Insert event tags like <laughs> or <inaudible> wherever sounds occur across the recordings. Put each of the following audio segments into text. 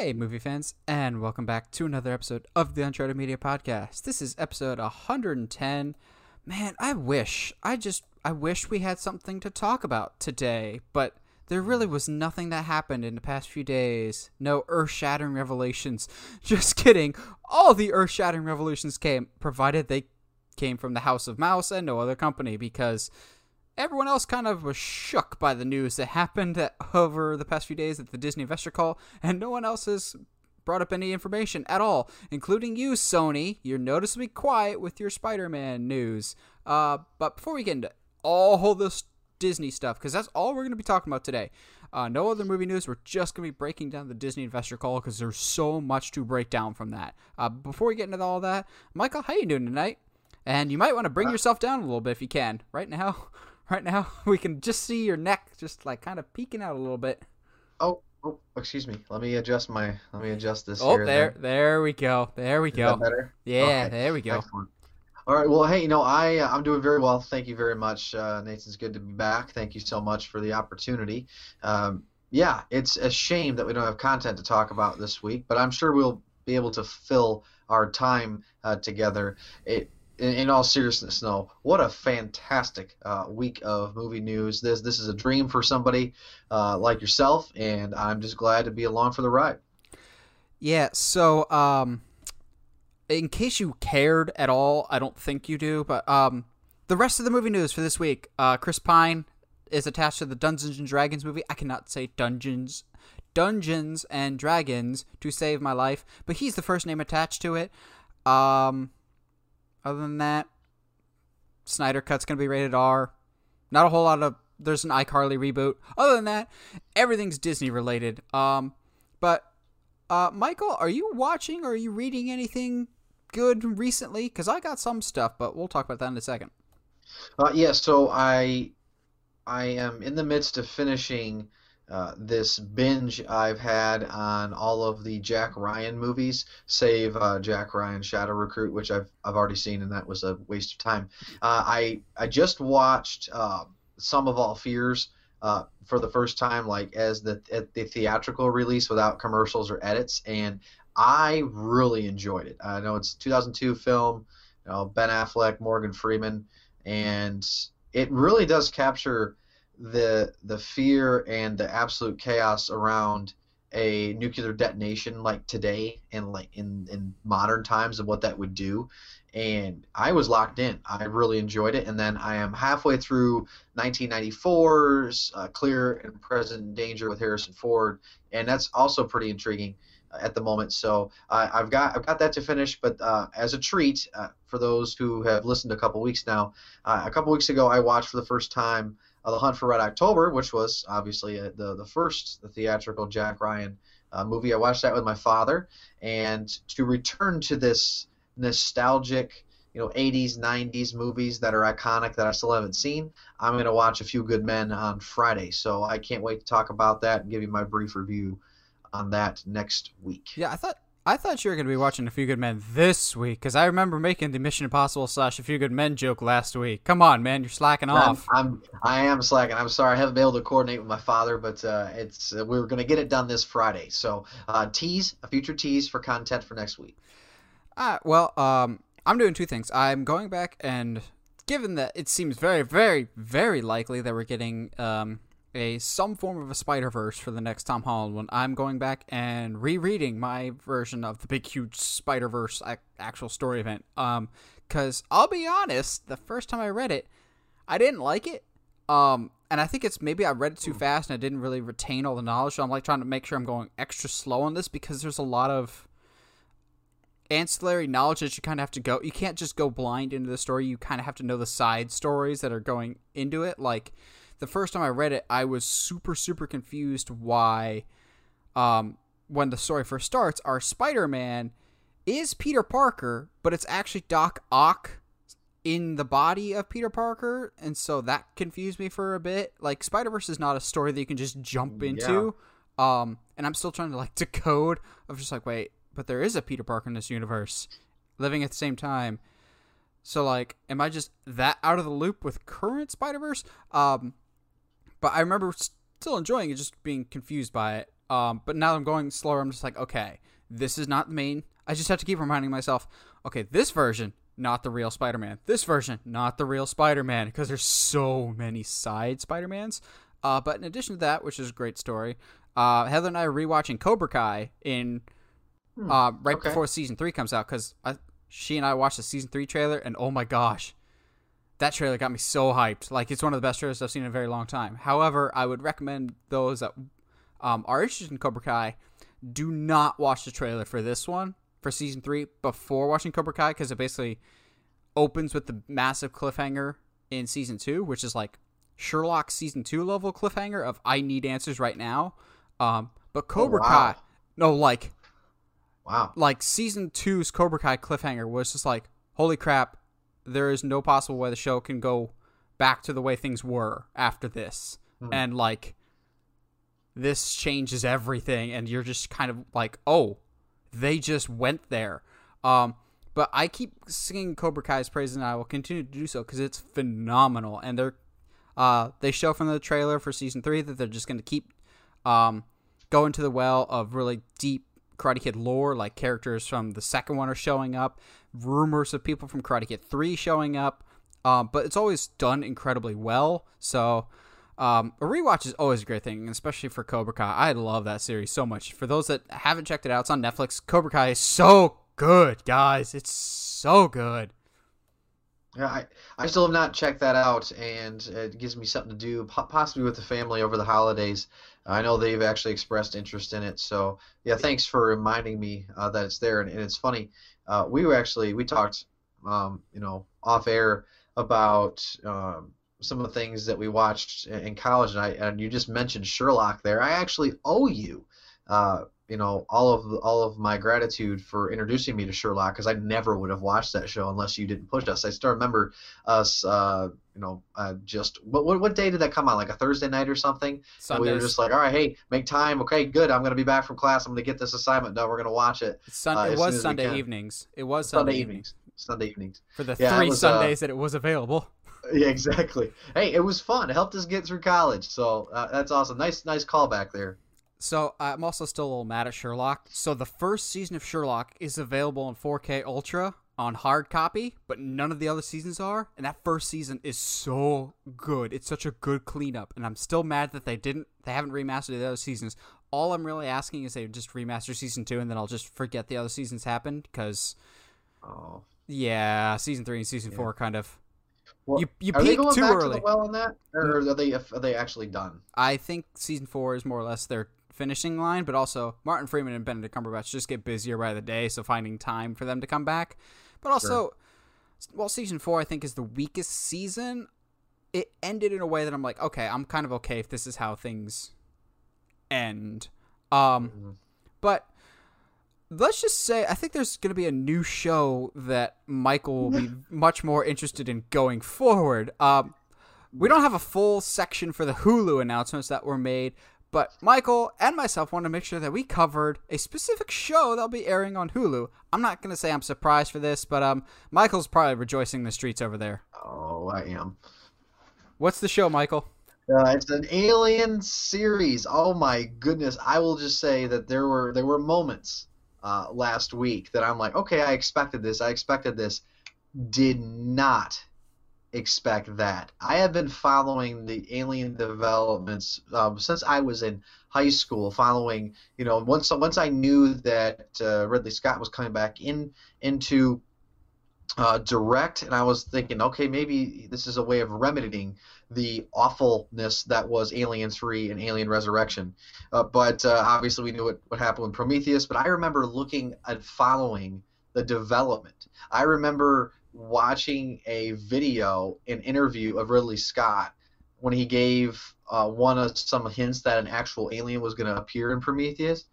Hey, movie fans, and welcome back to another episode of the Uncharted Media Podcast. This is episode 110. Man, I wish, I just, I wish we had something to talk about today, but there really was nothing that happened in the past few days. No earth shattering revelations. <laughs> Just kidding. All the earth shattering revelations came, provided they came from the House of Mouse and no other company, because everyone else kind of was shook by the news that happened at, over the past few days at the Disney investor call, and no one else has brought up any information at all, including you, Sony. You're noticeably quiet with your Spider-Man news. Uh, but before we get into all this Disney stuff, because that's all we're going to be talking about today. Uh, no other movie news. We're just going to be breaking down the Disney investor call because there's so much to break down from that. Uh, before we get into all that, Michael, how you doing tonight? And you might want to bring yourself down a little bit if you can. Right now, <laughs> right now <laughs> we can just see your neck just like kind of peeking out a little bit. Oh, oh, excuse me. Let me adjust my. Let me adjust this. Oh, here there, there we go. There we Is go. better? Yeah, Okay, there we go. Excellent. All right. Well, hey, you know, I uh, I'm doing very well. Thank you very much, uh, Nathan's good to be back. Thank you so much for the opportunity. Um, yeah, it's a shame that we don't have content to talk about this week, but I'm sure we'll be able to fill our time uh, together. It, in, in all seriousness, no, what a fantastic uh, week of movie news. This this is a dream for somebody uh, like yourself, and I'm just glad to be along for the ride. Yeah, so um in case you cared at all, I don't think you do, but um the rest of the movie news for this week, uh Chris Pine is attached to the Dungeons and Dragons movie. I cannot say Dungeons Dungeons and Dragons to save my life, but he's the first name attached to it. Um other than that, Snyder Cut's going to be rated R. Not a whole lot of there's an iCarly reboot. Other than that, everything's Disney related. Um but uh, Michael, are you watching or are you reading anything good recently? Because I got some stuff, but we'll talk about that in a second. Uh, yeah, so I I am in the midst of finishing uh, this binge I've had on all of the Jack Ryan movies, save uh, Jack Ryan Shadow Recruit, which I've I've already seen, and that was a waste of time. Uh, I I just watched uh, Sum of All Fears uh, for the first time, like as the at the theatrical release without commercials or edits, and I really enjoyed it. I know it's a 2002 film, you know Ben Affleck, Morgan Freeman, and it really does capture the the fear and the absolute chaos around a nuclear detonation like today and like in in modern times and what that would do and I was locked in. I really enjoyed it, and then I am halfway through 1994's uh, Clear and Present Danger with Harrison Ford, and that's also pretty intriguing uh, at the moment. So uh, I've got I've got that to finish, but uh, as a treat uh, for those who have listened a couple weeks now, a couple weeks ago I watched for the first time The Hunt for Red October, which was obviously uh, the the first the theatrical Jack Ryan uh, movie. I watched that with my father, and to return to this nostalgic you know 80s 90s movies that are iconic that i still haven't seen i'm going to watch a few good men on friday. So i can't wait to talk about that and give you my brief review on that next week. Yeah, I thought I thought you were going to be watching A Few Good Men this week because I remember making the Mission Impossible slash A Few Good Men joke last week. Come on, man, you're slacking I'm, off. I'm i am slacking i'm sorry i haven't been able to coordinate with my father but uh, it's uh, we are going to get it done this friday so uh, tease a future tease for content for next week Ah, well, um, I'm doing two things. I'm going back and given that it seems very, very, very likely that we're getting um, a some form of a Spider Verse for the next Tom Holland one, I'm going back and rereading my version of the big, huge Spider Verse actual story event. Um, because I'll be honest, the first time I read it, I didn't like it. Um, and I think it's maybe I read it too fast and I didn't really retain all the knowledge. So I'm like trying to make sure I'm going extra slow on this because there's a lot of ancillary knowledge that you kind of have to go. You can't just go blind into the story. You kind of have to know the side stories that are going into it. Like the first time I read it, I was super super confused why, um, when the story first starts, our Spider Man is Peter Parker, but it's actually Doc Ock in the body of Peter Parker, and so that confused me for a bit. Like Spider Verse is not a story that you can just jump into. Um, and I'm still trying to like <laughs> decode of just like, wait, but there is a Peter Parker in this universe living at the same time. So like, am I just that out of the loop with current Spider Verse? Um, but I remember still enjoying it, just being confused by it. Um, but now I'm going slower. I'm just like, okay, this is not the main. I just have to keep reminding myself, okay, this version, not the real Spider-Man. This version, not the real Spider-Man, because there's so many side Spider-Mans. Uh, but in addition to that, which is a great story, uh, Heather and I are rewatching Cobra Kai in Hmm, uh, right okay. before season three comes out because she and I watched the season three trailer, and oh my gosh, that trailer got me so hyped. Like it's one of the best trailers I've seen in a very long time. However, I would recommend those that um, are interested in Cobra Kai do not watch the trailer for this one for season three before watching Cobra Kai because it basically opens with the massive cliffhanger in season two, which is like Sherlock season two level cliffhanger of I need answers right now. Um, but Cobra wow. Kai, no, like Wow. like season two's Cobra Kai cliffhanger was just like, holy crap, there is no possible way the show can go back to the way things were after this. Hmm. And like this changes everything and you're just kind of like, oh, they just went there. Um but I keep singing Cobra Kai's praises and I will continue to do so because it's phenomenal. And they're uh they show from the trailer for season three that they're just gonna keep um going to the well of really deep Karate Kid lore, like characters from the second one are showing up, rumors of people from Karate Kid 3 showing up, um, but it's always done incredibly well. So um, a rewatch is always a great thing, especially for Cobra Kai. I love that series so much. For those that haven't checked it out, it's on Netflix. Cobra Kai is so good, guys. It's so good. Yeah, I, I still have not checked that out, and it gives me something to do, possibly with the family over the holidays. I know they've actually expressed interest in it, so yeah, thanks for reminding me uh, that it's there. And, and it's funny, uh, we were actually we talked, um, you know, off air about um, some of the things that we watched in college, and I and you just mentioned Sherlock there. I actually owe you. Uh, you know all of all of my gratitude for introducing me to Sherlock because I never would have watched that show unless you didn't push us. I still remember us, uh, you know, uh, just what, what what day did that come on? Like a Thursday night or something? And we were just like, all right, hey, make time. Okay, good. I'm gonna be back from class. I'm gonna get this assignment done. We're gonna watch it. Sun- uh, it was Sunday evenings. It was Sunday, Sunday, evenings. Sunday evenings. For the Yeah, three was, uh, Sundays that it was available. <laughs> Yeah, exactly. Hey, it was fun. It helped us get through college. So uh, that's awesome. Nice, nice callback there. So uh, I'm also still a little mad at Sherlock. So the first season of Sherlock is available in 4K Ultra on hard copy, but none of the other seasons are. And that first season is so good. It's such a good cleanup, and I'm still mad that they didn't. They haven't remastered the other seasons. All I'm really asking is they just remaster season two, and then I'll just forget the other seasons happened. Because Oh. yeah, season three and season Yeah. four kind of. Well, You you are they going too back early. to the well on that, or mm. are they are they actually done? I think season four is more or less their finishing line, but also Martin Freeman and Benedict Cumberbatch just get busier by the day, so finding time for them to come back. But also, well, season four I think is the weakest season. It ended in a way that I'm like, okay, I'm kind of okay if this is how things end. Um, Mhm. but let's just say I think there's going to be a new show that Michael will be <laughs> much more interested in going forward. Um, we don't have a full section for the Hulu announcements that were made, but Michael and myself want to make sure that we covered a specific show that'll be airing on Hulu. I'm not going to say I'm surprised for this, but um, Michael's probably rejoicing in the streets over there. Oh, I am. What's the show, Michael? Uh, it's an Alien series. Oh my goodness! I will just say that there were there were moments uh, last week that I'm like, okay, I expected this. I expected this. Did not expect that. I have been following the Alien developments um, since I was in high school. Following, you know, once once I knew that uh, Ridley Scott was coming back in into uh, direct, and I was thinking, okay, maybe this is a way of remedying the awfulness that was Alien 3 and Alien Resurrection. Uh, but uh, obviously, we knew what, what happened with Prometheus. But I remember looking and following the development. I remember watching a video, an interview of Ridley Scott when he gave uh, one of some hints that an actual alien was going to appear in Prometheus,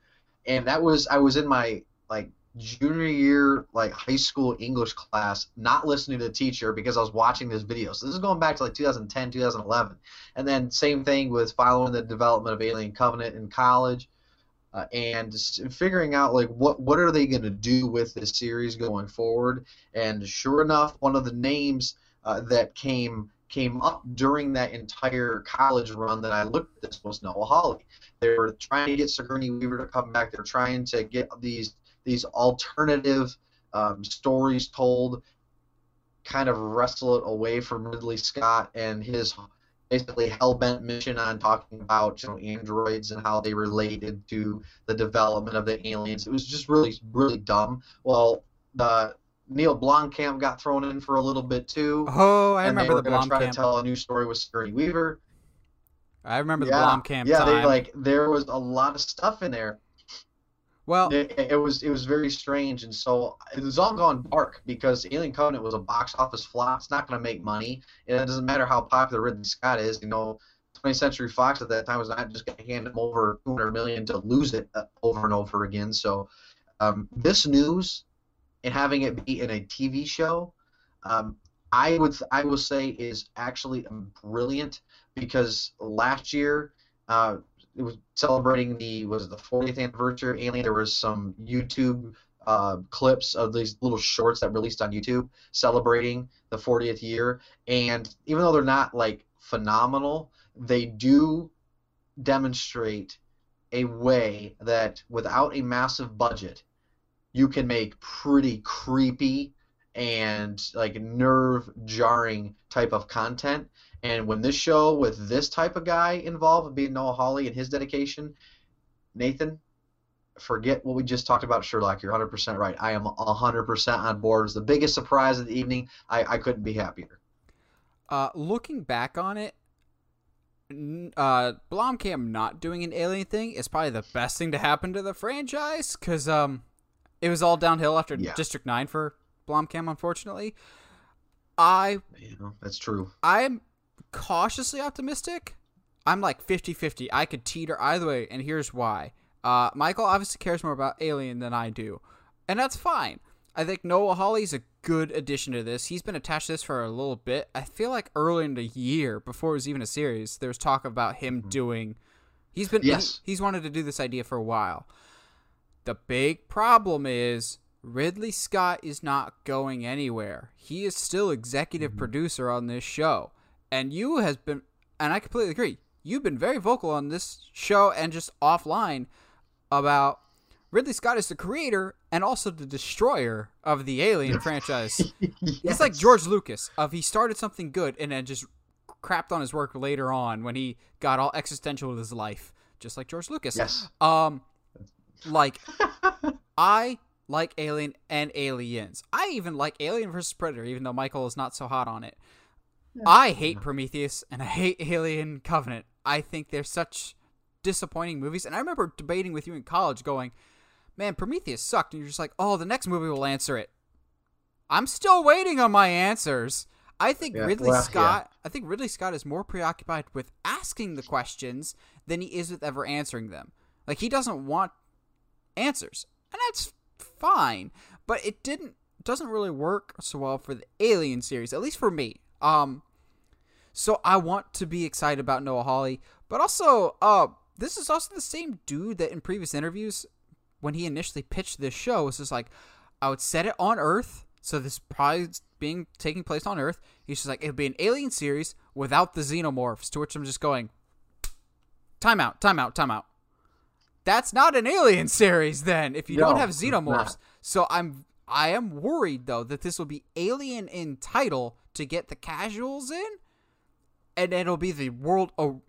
and that was I was in my like junior year like high school English class, not listening to the teacher because I was watching this video. So this is going back to like 2010, 2011, and then same thing with following the development of Alien Covenant in college. Uh, and figuring out like what what are they going to do with this series going forward and sure enough one of the names uh, that came came up during that entire college run that I looked at this was Noah Hawley. They were trying to get Sigourney Weaver to come back. They're trying to get these these alternative um, stories told, kind of wrestle it away from Ridley Scott and his basically hell bent mission on talking about you know androids and how they related to the development of the aliens. It was just really really dumb. Well, the Neil Blomkamp got thrown in for a little bit too. Oh, I and remember they were the going to try to tell a new story with Sigourney Weaver. I remember the yeah, Blomkamp yeah, time. they like there was a lot of stuff in there. Well, It, it was it was very strange, and so it was all gone dark because Alien Covenant was a box office flop. It's not going to make money, and it doesn't matter how popular Ridley Scott is. You know, 20th Century Fox at that time was not just going to hand him over 200 million to lose it uh, over and over again. So um, this news and having it be in a TV show, um, I would I will say is actually brilliant because last year. Uh, it was celebrating the was the 40th anniversary Alien. There was some YouTube uh, clips of these little shorts that released on YouTube celebrating the 40th year, and even though they're not like phenomenal, they do demonstrate a way that without a massive budget, you can make pretty creepy and like nerve jarring type of content. And when this show with this type of guy involved, being Noah Hawley and his dedication, Nathan, forget what we just talked about Sherlock. You're 100% right. I am 100% on board. It was the biggest surprise of the evening. I, I couldn't be happier. uh, looking back on it, uh, Blomkamp not doing an alien thing is probably the best thing to happen to the franchise because um, it was all downhill after Yeah. District Nine for Blomkamp. Unfortunately, I You know, that's true. I'm cautiously optimistic. I'm like 50-50. I could teeter either way, and here's why. Uh, Michael obviously cares more about Alien than I do, and that's fine. I think Noah Hawley's a good addition to this. He's been attached to this for a little bit. I feel like early in the year, before it was even a series, there was talk about him doing. He's been Yes. he- he's wanted to do this idea for a while. The big problem is Ridley Scott is not going anywhere. He is still executive producer on this show. And you has been and I completely agree. You've been very vocal on this show and just offline about Ridley Scott is the creator and also the destroyer of the Alien <laughs> franchise. It's like George Lucas of he started something good and then just crapped on his work later on when he got all existential with his life, just like George Lucas. Yes. Um, like I like Alien and Aliens. I even like Alien versus Predator, even though Michael is not so hot on it. I hate Prometheus and I hate Alien Covenant. I think they're such disappointing movies. And I remember debating with you in college, going, "Man, Prometheus sucked," and you're just like, "Oh, the next movie will answer it." I'm still waiting on my answers. I think Yeah, Ridley well, Scott. I think Ridley Scott is more preoccupied with asking the questions than he is with ever answering them. Like he doesn't want answers, and that's fine. But it didn't doesn't really work so well for the Alien series, at least for me. Um, so I want to be excited about Noah Hawley, but also, uh, this is also the same dude that in previous interviews, when he initially pitched this show, was just like, I would set it on Earth, so this probably being taking place on Earth. He's just like, it'd be an alien series without the xenomorphs. To which I'm just going, time out, time out, time out. That's not an alien <laughs> series then. If you don't have xenomorphs, so I'm I am worried though that this will be alien in title to get the casuals in, and it'll be the world. Oh,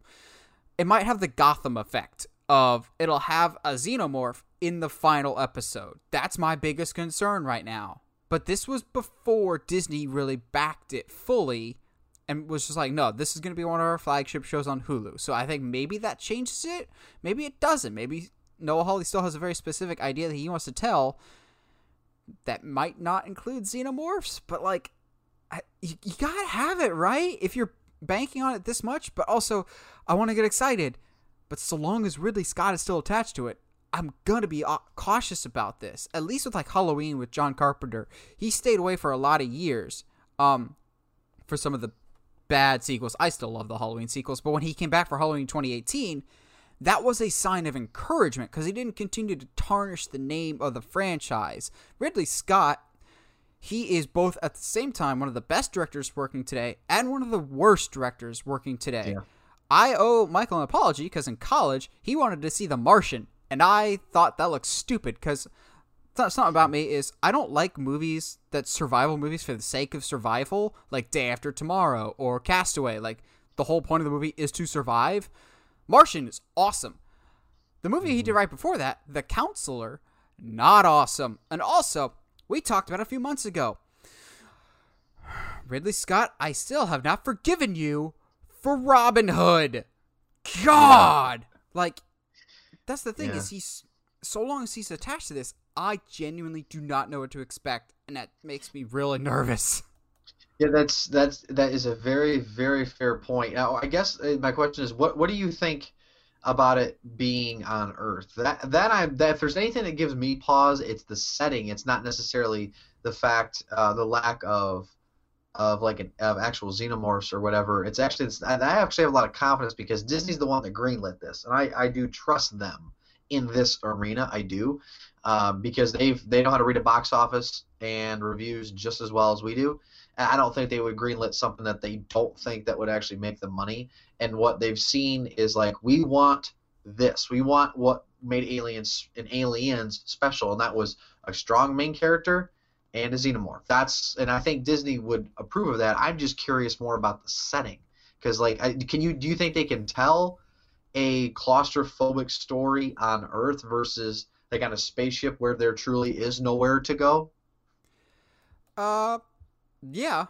it might have the Gotham effect of it'll have a xenomorph in the final episode. That's my biggest concern right now. But this was before Disney really backed it fully and was just like, no, this is going to be one of our flagship shows on Hulu. So I think maybe that changes it. Maybe it doesn't. Maybe Noah Hawley still has a very specific idea that he wants to tell that might not include xenomorphs, but like, I, you, you gotta have it, right? If you're banking on it this much, but also, I want to get excited. But so long as Ridley Scott is still attached to it, I'm gonna be uh, cautious about this. At least with like Halloween with John Carpenter, he stayed away for a lot of years. Um, for some of the bad sequels, I still love the Halloween sequels, but when he came back for Halloween 2018, that was a sign of encouragement because he didn't continue to tarnish the name of the franchise. Ridley Scott, he is both at the same time one of the best directors working today and one of the worst directors working today. Yeah. I owe Michael an apology because in college he wanted to see The Martian, and I thought that looked stupid because it's not about me. Is I don't like movies that survival movies for the sake of survival, like Day After Tomorrow or Castaway. Like the whole point of the movie is to survive. Martian is awesome. The movie he mm-hmm. did right before that, The Counselor, not awesome. And also, we talked about a few months ago. Ridley Scott, I still have not forgiven you for Robin Hood. God, like that's the thing Yeah. is he's so long as he's attached to this, I genuinely do not know what to expect, and that makes me really nervous. Yeah, that's that's that is a very very fair point. Now, I guess uh, my question is, what what do you think about it being on Earth? That that I that if there's anything that gives me pause, it's the setting. It's not necessarily the fact, uh, the lack of of like an of actual xenomorphs or whatever. It's actually it's, I actually have a lot of confidence because Disney's the one that greenlit this, and I I do trust them in this arena. I do. Um, because they've they know how to read a box office and reviews just as well as we do. I don't think they would greenlit something that they don't think that would actually make them money. And what they've seen is like we want this. We want what made Aliens and Aliens special, and that was a strong main character and a xenomorph. That's and I think Disney would approve of that. I'm just curious more about the setting because like I, can you do you think they can tell a claustrophobic story on Earth versus like on a spaceship where there truly is nowhere to go? Uh, yeah,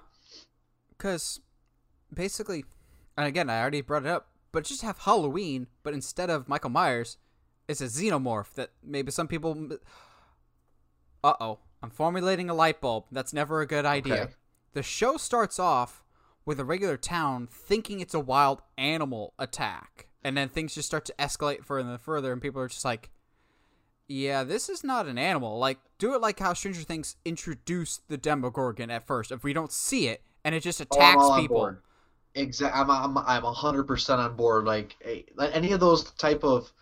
because basically, and again, I already brought it up, but just have Halloween, but instead of Michael Myers, it's a xenomorph that maybe some people. Uh oh, I'm formulating a light bulb. That's never a good idea. Okay. The show starts off with a regular town thinking it's a wild animal attack, and then things just start to escalate further and further, and people are just like, yeah, this is not an animal. Like, do it like how Stranger Things introduced the Demogorgon at first. If we don't see it, and it just Oh, attacks all people. Exactly. I'm I'm I'm hundred percent on board. Like like any of those type of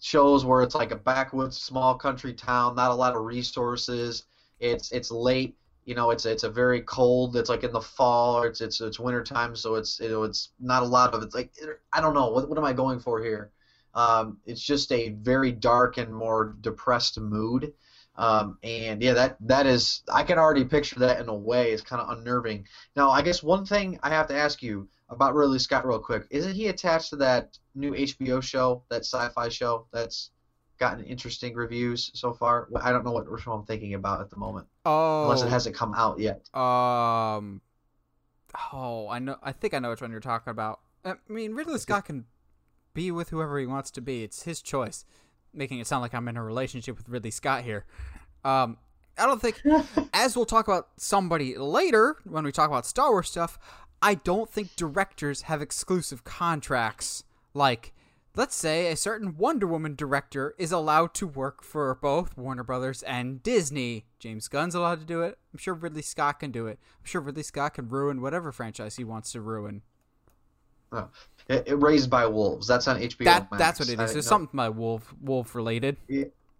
shows where it's like a backwoods small country town, not a lot of resources. It's it's late. You know, it's it's a very cold. It's like in the fall. It's it's it's winter time, so it's you know it's not a lot of. It's like I don't know what what am I going for here. Um, it's just a very dark and more depressed mood. Um, and yeah, that that is I can already picture that in a way. It's kind of unnerving. Now, I guess one thing I have to ask you about Ridley Scott real quick. Isn't he attached to that new HBO show, that sci-fi show that's gotten interesting reviews so far? I don't know what which one I'm thinking about at the moment, Oh, unless it hasn't come out yet. um, oh, I know. I think I know which one you're talking about. I mean, Ridley Scott can be with whoever he wants to be. It's his choice. Making it sound like I'm in a relationship with Ridley Scott here. Um, I don't think, <laughs> as we'll talk about somebody later when we talk about Star Wars stuff, I don't think directors have exclusive contracts. Like, let's say a certain Wonder Woman director is allowed to work for both Warner Brothers and Disney. James Gunn's allowed to do it. I'm sure Ridley Scott can do it. I'm sure Ridley Scott can ruin whatever franchise he wants to ruin. Oh, it, it Raised by Wolves. That's on HBO. That Max. that's what it is. There's know- something by wolf wolf related.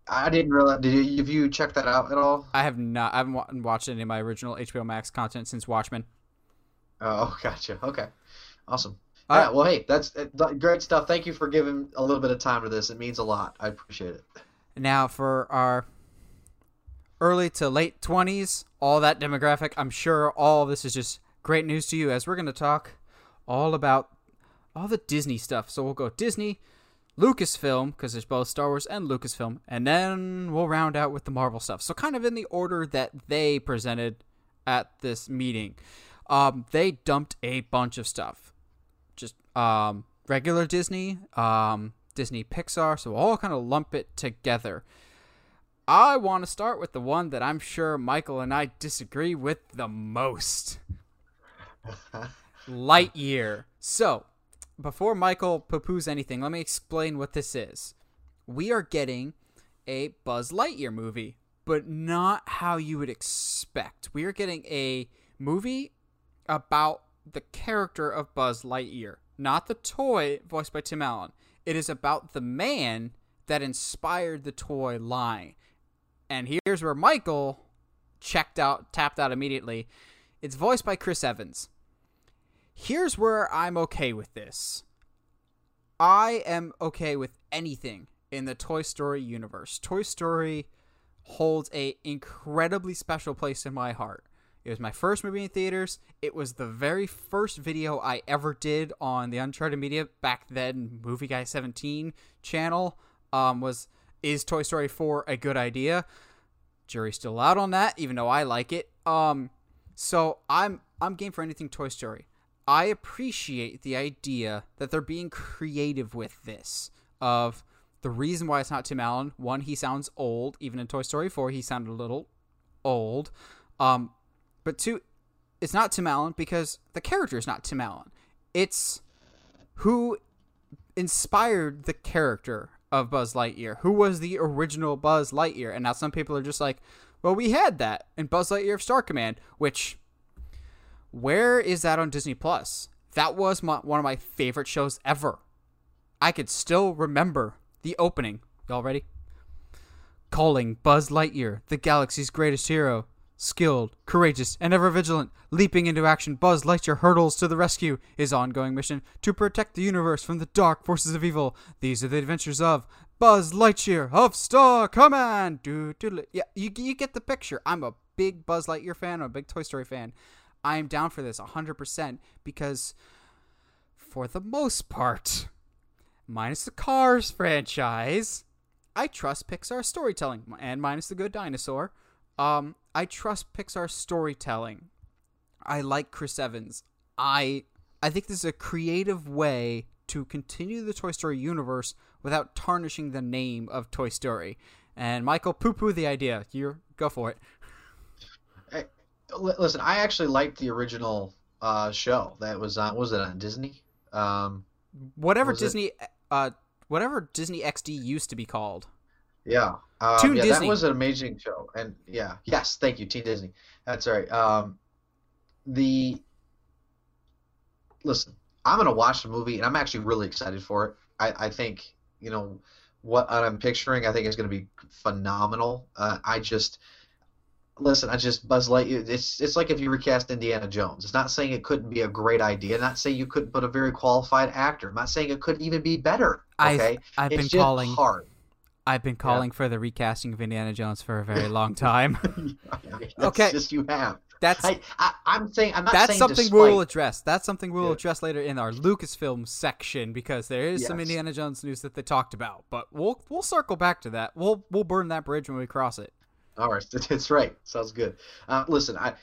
I didn't realize. Did you have you checked that out at all? I have not. I haven't watched any of my original HBO Max content since Watchmen. Oh, <laughs> gotcha. Okay, awesome. All right. well, hey, that's great stuff. Thank you for giving a little bit of time to this. It means a lot. I appreciate it. Now for our early to late 20s, all that demographic, I'm sure all this is just great news to you as we're going to talk all about all the Disney stuff. So we'll go Disney, Lucasfilm, because there's both Star Wars and Lucasfilm, and then we'll round out with the Marvel stuff. So kind of in the order that they presented at this meeting. Um, they dumped a bunch of stuff. Just um, regular Disney, um, Disney Pixar, so we'll all kind of lump it together. I want to start with the one that I'm sure Michael and I disagree with the most. <laughs> Lightyear. So, before Michael poo-poos anything, let me explain what this is. We are getting a Buzz Lightyear movie, but not how you would expect. We are getting a movie about the character of Buzz Lightyear, not the toy voiced by Tim Allen. It is about the man that inspired the toy line. And here's where Michael checked out, tapped out immediately. It's voiced by Chris Evans. Here's where I'm okay with this. I am okay with anything in the Toy Story universe. Toy Story holds a incredibly special place in my heart. It was my first movie in theaters. It was the very first video I ever did on the Uncharted Media back then Movie Guy 17 channel. Um, was is Toy Story 4 a good idea? Jury's still out on that, even though I like it. Um, so I'm I'm game for anything Toy Story. I appreciate the idea that they're being creative with this. Of the reason why it's not Tim Allen, one, he sounds old. Even in Toy Story 4, he sounded a little old. Um, but two, it's not Tim Allen because the character is not Tim Allen. It's who inspired the character of Buzz Lightyear. Who was the original Buzz Lightyear? And now some people are just like, well, we had that in Buzz Lightyear of Star Command, which where is that on Disney Plus? That was my, one of my favorite shows ever. I could still remember the opening. Y'all ready? Calling Buzz Lightyear, the galaxy's greatest hero. Skilled, courageous, and ever vigilant, leaping into action, Buzz Lightyear hurtles to the rescue. His ongoing mission to protect the universe from the dark forces of evil. These are the adventures of Buzz Lightyear of Star Command. Do, do, yeah, you, you get the picture. I'm a big Buzz Lightyear fan. I'm a big Toy Story fan. I am down for this 100% because, for the most part, minus the Cars franchise, I trust Pixar storytelling, and minus the Good Dinosaur, um, I trust Pixar storytelling. I like Chris Evans. I I think this is a creative way to continue the Toy Story universe without tarnishing the name of Toy Story. And Michael, poo poo the idea. You go for it. Listen, I actually liked the original uh, show that was on. Was it on Disney? Um, whatever Disney, uh, whatever Disney XD used to be called. Yeah, um, Toon yeah, Disney. that was an amazing show, and yeah, yes, thank you, Team Disney. That's right. Um, the listen, I'm gonna watch the movie, and I'm actually really excited for it. I, I think you know what I'm picturing. I think is gonna be phenomenal. Uh, I just listen. I just Buzz Lightyear. It's it's like if you recast Indiana Jones. It's not saying it couldn't be a great idea. Not saying you couldn't put a very qualified actor. I'm not saying it could even be better. Okay, I've, I've it's been calling hard I've been calling yeah. for the recasting of Indiana Jones for a very <laughs> long time. <laughs> okay, just you have. That's I, am saying I'm not that's saying something despite... we'll address. That's something we'll yeah. address later in our Lucasfilm section because there is yes. some Indiana Jones news that they talked about. But we'll we'll circle back to that. We'll we'll burn that bridge when we cross it. All right, <laughs> that's right. Sounds good. Uh, listen, I,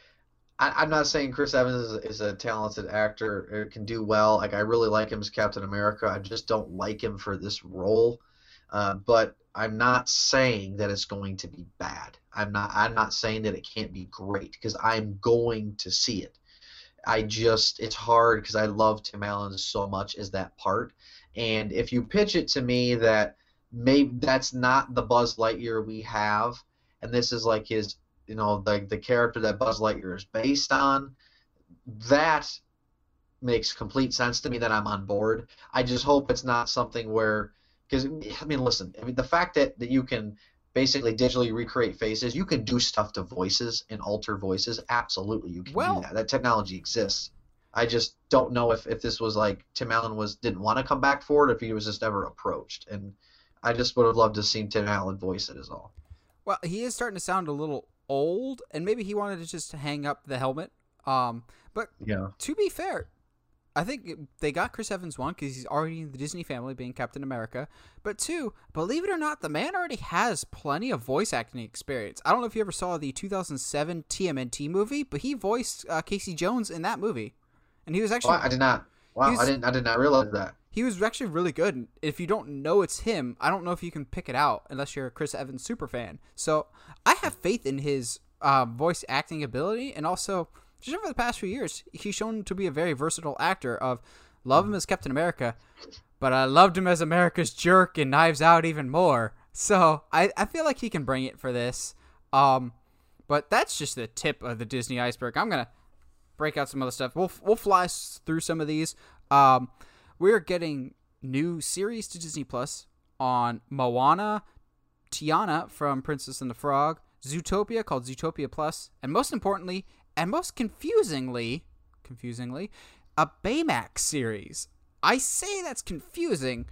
I am not saying Chris Evans is, is a talented actor or can do well. Like I really like him as Captain America. I just don't like him for this role. Uh, but I'm not saying that it's going to be bad. I'm not. I'm not saying that it can't be great because I'm going to see it. I just it's hard because I love Tim Allen so much as that part, and if you pitch it to me that maybe that's not the Buzz Lightyear we have, and this is like his, you know, the the character that Buzz Lightyear is based on, that makes complete sense to me. That I'm on board. I just hope it's not something where because I mean, listen, I mean the fact that, that you can basically digitally recreate faces, you can do stuff to voices and alter voices. Absolutely, you can well, do that. That technology exists. I just don't know if, if this was like Tim Allen was didn't want to come back for it, if he was just never approached. And I just would have loved to see Tim Allen voice it. Is all. Well, he is starting to sound a little old, and maybe he wanted to just hang up the helmet. Um, but yeah. to be fair, I think they got Chris Evans one because he's already in the Disney family, being Captain America. But two, believe it or not, the man already has plenty of voice acting experience. I don't know if you ever saw the 2007 TMNT movie, but he voiced uh, Casey Jones in that movie, and he was actually. Oh, I did not. Wow, was, I didn't. I did not realize that. He was actually really good. If you don't know it's him, I don't know if you can pick it out unless you're a Chris Evans super fan. So I have faith in his uh, voice acting ability, and also just over the past few years, he's shown to be a very versatile actor. Of love him as Captain America, but I loved him as America's jerk and Knives Out even more. So I, I feel like he can bring it for this. Um, but that's just the tip of the Disney iceberg. I'm gonna break out some other stuff. We'll we'll fly through some of these. Um, we're getting new series to Disney Plus on Moana, Tiana from Princess and the Frog, Zootopia called Zootopia Plus, and most importantly, and most confusingly, confusingly, a Baymax series. I say that's confusing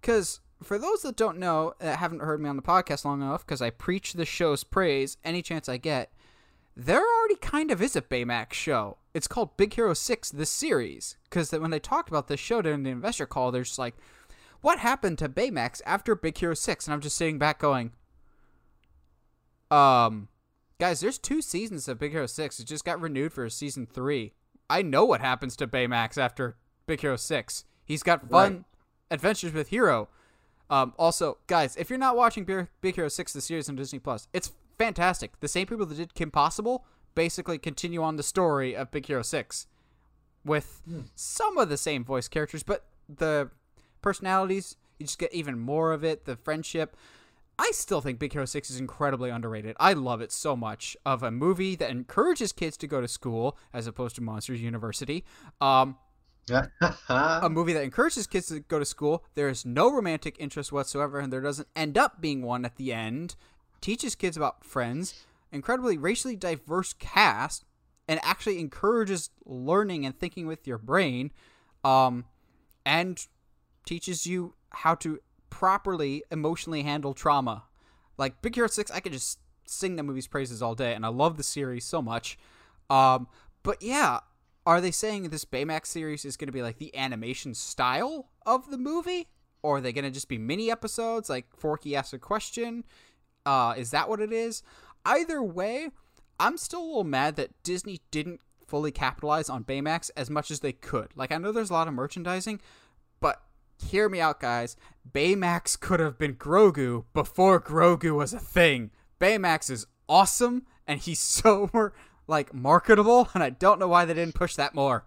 because for those that don't know, that haven't heard me on the podcast long enough, because I preach the show's praise any chance I get, there already kind of is a Baymax show. It's called Big Hero 6, the series. Because when they talked about this show during the investor call, they're just like, what happened to Baymax after Big Hero 6? And I'm just sitting back going, um, guys, there's two seasons of Big Hero 6. It just got renewed for season 3. I know what happens to Baymax after Big Hero 6. He's got fun right. adventures with Hero. Um, also, guys, if you're not watching Big Hero 6, the series on Disney Plus, it's fantastic. The same people that did Kim Possible basically continue on the story of Big Hero 6 with mm. some of the same voice characters, but the personalities, you just get even more of it, the friendship. I still think Big Hero 6 is incredibly underrated. I love it so much of a movie that encourages kids to go to school as opposed to Monsters University. Um, <laughs> a movie that encourages kids to go to school. There is no romantic interest whatsoever, and there doesn't end up being one at the end teaches kids about friends, incredibly racially diverse cast, and actually encourages learning and thinking with your brain, um, and teaches you how to properly emotionally handle trauma. Like Big Hero Six, I could just sing the movie's praises all day, and I love the series so much. Um, but yeah, are they saying this Baymax series is going to be like the animation style of the movie? Or are they going to just be mini episodes like Forky asks a question? Uh, is that what it is? Either way, I'm still a little mad that Disney didn't fully capitalize on Baymax as much as they could. Like, I know there's a lot of merchandising, but hear me out, guys. Baymax could have been Grogu before Grogu was a thing. Baymax is awesome, and he's <laughs> so, like, marketable, and I don't know why they didn't push that more.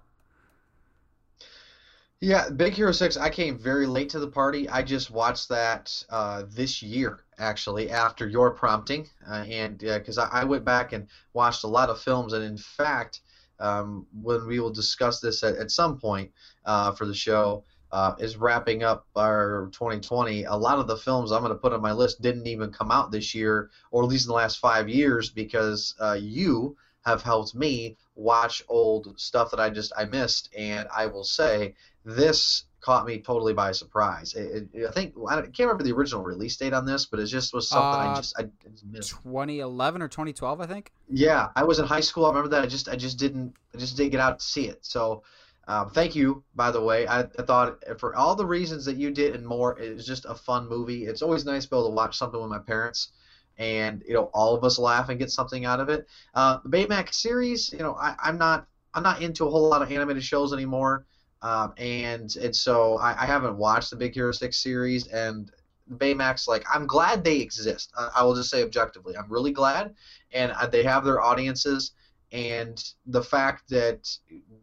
Yeah, Big Hero 6, I came very late to the party. I just watched that uh, this year, actually, after your prompting. Uh, and because uh, I, I, went back and watched a lot of films, and in fact, um, when we will discuss this at, at some point uh, for the show, uh, is wrapping up our 2020. A lot of the films I'm going to put on my list didn't even come out this year, or at least in the last five years, because uh, you have helped me watch old stuff that I just I missed, and I will say this caught me totally by surprise. It, it, I think I, can't remember the original release date on this, but it just was something uh, I just I missed. 2011 or 2012, I think. Yeah, I was in high school. I remember that. I just I just didn't I just didn't get out to see it. So. Um, thank you, by the way. I, I, thought for all the reasons that you did and more, it was just a fun movie. It's always nice to be able to watch something with my parents, and you know, all of us laugh and get something out of it. Uh, the Baymax series, you know, I, I'm not I'm not into a whole lot of animated shows anymore. Um, and and so I, I, haven't watched the Big Hero Six series and Baymax. Like I'm glad they exist. I, I will just say objectively, I'm really glad, and they have their audiences. And the fact that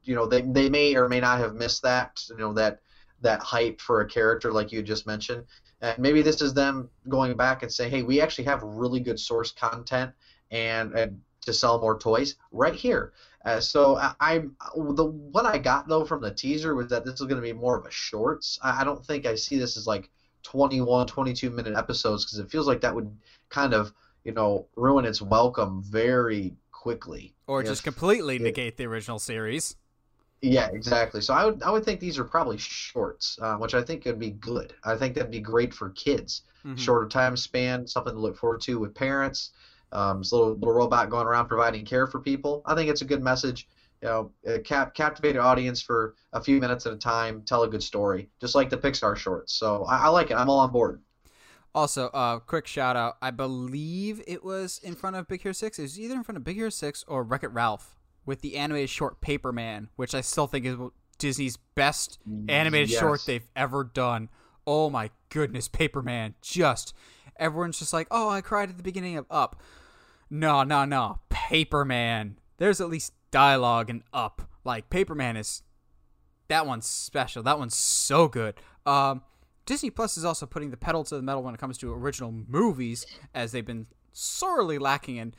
you know they, they may or may not have missed that you know that that hype for a character like you just mentioned. And maybe this is them going back and saying, hey, we actually have really good source content and, and to sell more toys right here. Uh, so I, I, the what I got though from the teaser was that this is going to be more of a shorts. I, I, don't think I see this as like 21, 22 minute episodes because it feels like that would kind of you know ruin its welcome very quickly. Or just completely it, negate the original series. Yeah, exactly. So I would I would think these are probably shorts, uh, which I think would be good. I think that'd be great for kids. Mm-hmm. Shorter time span, something to look forward to with parents. Um, this little little robot going around providing care for people. I think it's a good message. You know, cap captivate an audience for a few minutes at a time, tell a good story, just like the Pixar shorts. So I, I like it. I'm all on board. Also, uh, quick shout out. I believe it was in front of Big Hero Six. It was either in front of Big Hero Six or Wreck It Ralph with the animated short Paperman, which I still think is Disney's best animated yes. short they've ever done. Oh my goodness, Paperman! Just everyone's just like, "Oh, I cried at the beginning of Up." No, no, no. Paperman. There's at least dialogue and up. Like Paperman is that one's special. That one's so good. Um, Disney Plus is also putting the pedal to the metal when it comes to original movies, as they've been sorely lacking in.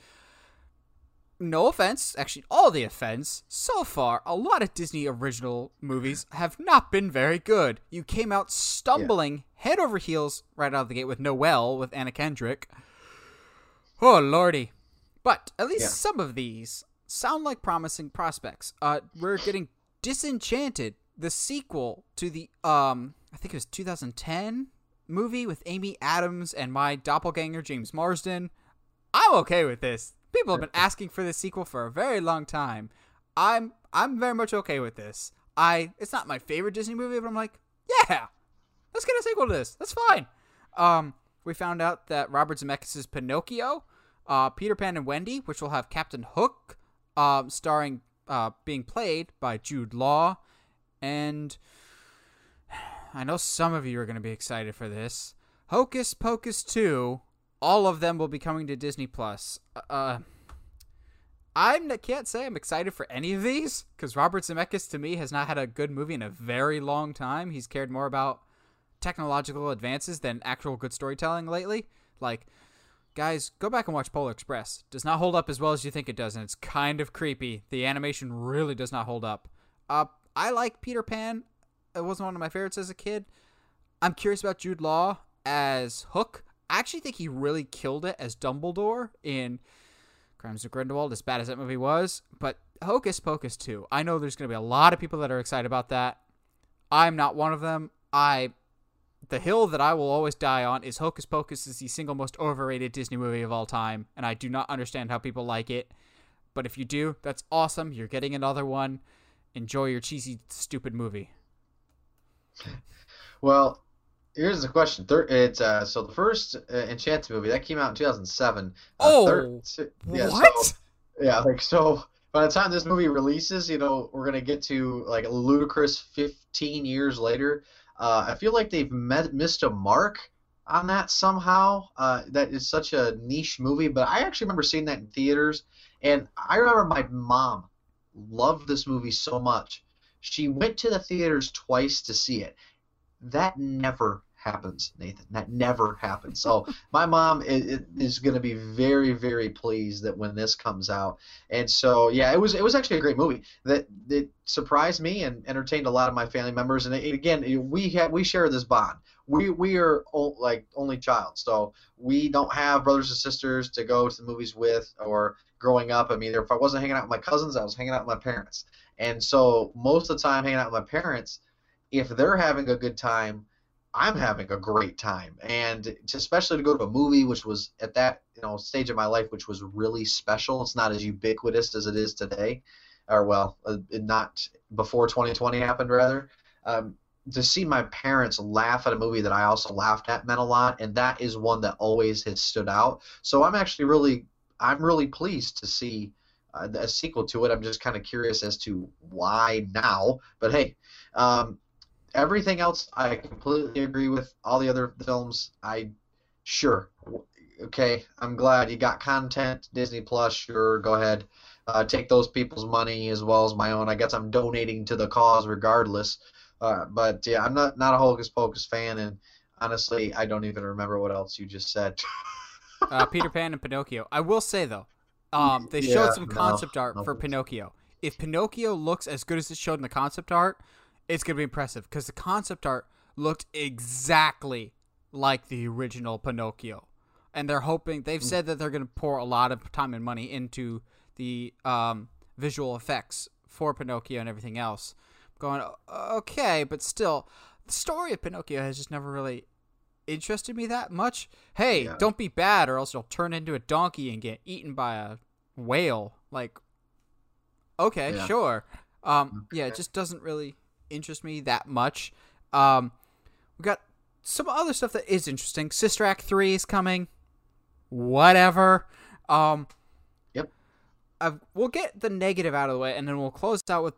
No offense, actually, all the offense. So far, a lot of Disney original movies have not been very good. You came out stumbling yeah. head over heels right out of the gate with Noelle with Anna Kendrick. Oh lordy, But at least Yeah. some of these sound like promising prospects. Uh, we're <sighs> getting Disenchanted, the sequel to the um, I think it was 2010 movie with Amy Adams and my doppelganger James Marsden. I'm okay with this. People have been asking for this sequel for a very long time. I'm I'm very much okay with this. I it's not my favorite Disney movie, but I'm like, yeah, let's get a sequel to this. That's fine. Um, we found out that Robert Zemeckis' Pinocchio, uh, Peter Pan and Wendy, which will have Captain Hook, um, starring uh, being played by Jude Law, and I know some of you are going to be excited for this. Hocus Pocus 2, all of them will be coming to Disney Plus. Uh, I can't say I'm excited for any of these because Robert Zemeckis to me has not had a good movie in a very long time. He's cared more about technological advances than actual good storytelling lately. Like, guys, go back and watch Polar Express. Does not hold up as well as you think it does, and it's kind of creepy. The animation really does not hold up. Uh, I like Peter Pan. It wasn't one of my favorites as a kid. I'm curious about Jude Law as Hook. I actually think he really killed it as Dumbledore in Crimes of Grindelwald, as bad as that movie was. But Hocus Pocus 2, I know there's going to be a lot of people that are excited about that. I'm not one of them. I, the hill that I will always die on is Hocus Pocus is the single most overrated Disney movie of all time, and I do not understand how people like it. But if you do, that's awesome. You're getting another one. Enjoy your cheesy, stupid movie. <laughs> Well, here's the question. Thir- it's uh, so the first uh, Enchanted movie that came out in 2007. Uh, Oh, thir- yeah, so- what? yeah, like so. By the time this movie releases, you know, we're gonna get to like a ludicrous 15 years later. Uh, I feel like they've met, missed a mark on that somehow. Uh, that is such a niche movie, but I actually remember seeing that in theaters, and I remember my mom loved this movie so much. She went to the theaters twice to see it. That never happens, Nathan. That never happens. So my mom is, is going to be very, very pleased that when this comes out. And so yeah, it was it was actually a great movie that it surprised me and entertained a lot of my family members. And it, again, we have we share this bond. We we are o- like only child, so we don't have brothers and sisters to go to the movies with or growing up. I mean, if I wasn't hanging out with my cousins, I was hanging out with my parents. And so most of the time hanging out with my parents, if they're having a good time, I'm having a great time. And especially to go to a movie, which was at that you know stage of my life, which was really special. It's not as ubiquitous as it is today, or well, uh, not before 2020 happened rather. Um, to see my parents laugh at a movie that I also laughed at meant a lot, and that is one that always has stood out. So I'm actually really, I'm really pleased to see uh, a sequel to it. I'm just kind of curious as to why now, but hey, um, everything else I completely agree with. All the other films, I sure, okay. I'm glad you got content, Disney Plus. Sure, go ahead, uh, take those people's money as well as my own. I guess I'm donating to the cause regardless. Uh, but yeah, I'm not not a Hocus Pocus fan, and honestly, I don't even remember what else you just said. uh, Peter Pan and Pinocchio. I will say though, um, they Yeah, showed some no, concept art no for. Pinocchio. If Pinocchio looks as good as it showed in the concept art, it's gonna be impressive because the concept art looked exactly like the original Pinocchio, and they're hoping they've said that they're gonna pour a lot of time and money into the um, visual effects for Pinocchio and everything else. Going okay, but still, the story of Pinocchio has just never really interested me that much. Hey, Yeah. don't be bad, or else you'll turn into a donkey and get eaten by a whale. Like, okay, Yeah. sure. Um, yeah, it just doesn't really interest me that much. Um, we got some other stuff that is interesting. Sister Act three is coming. Whatever. Um, Yep. i we'll get the negative out of the way, and then we'll close out with,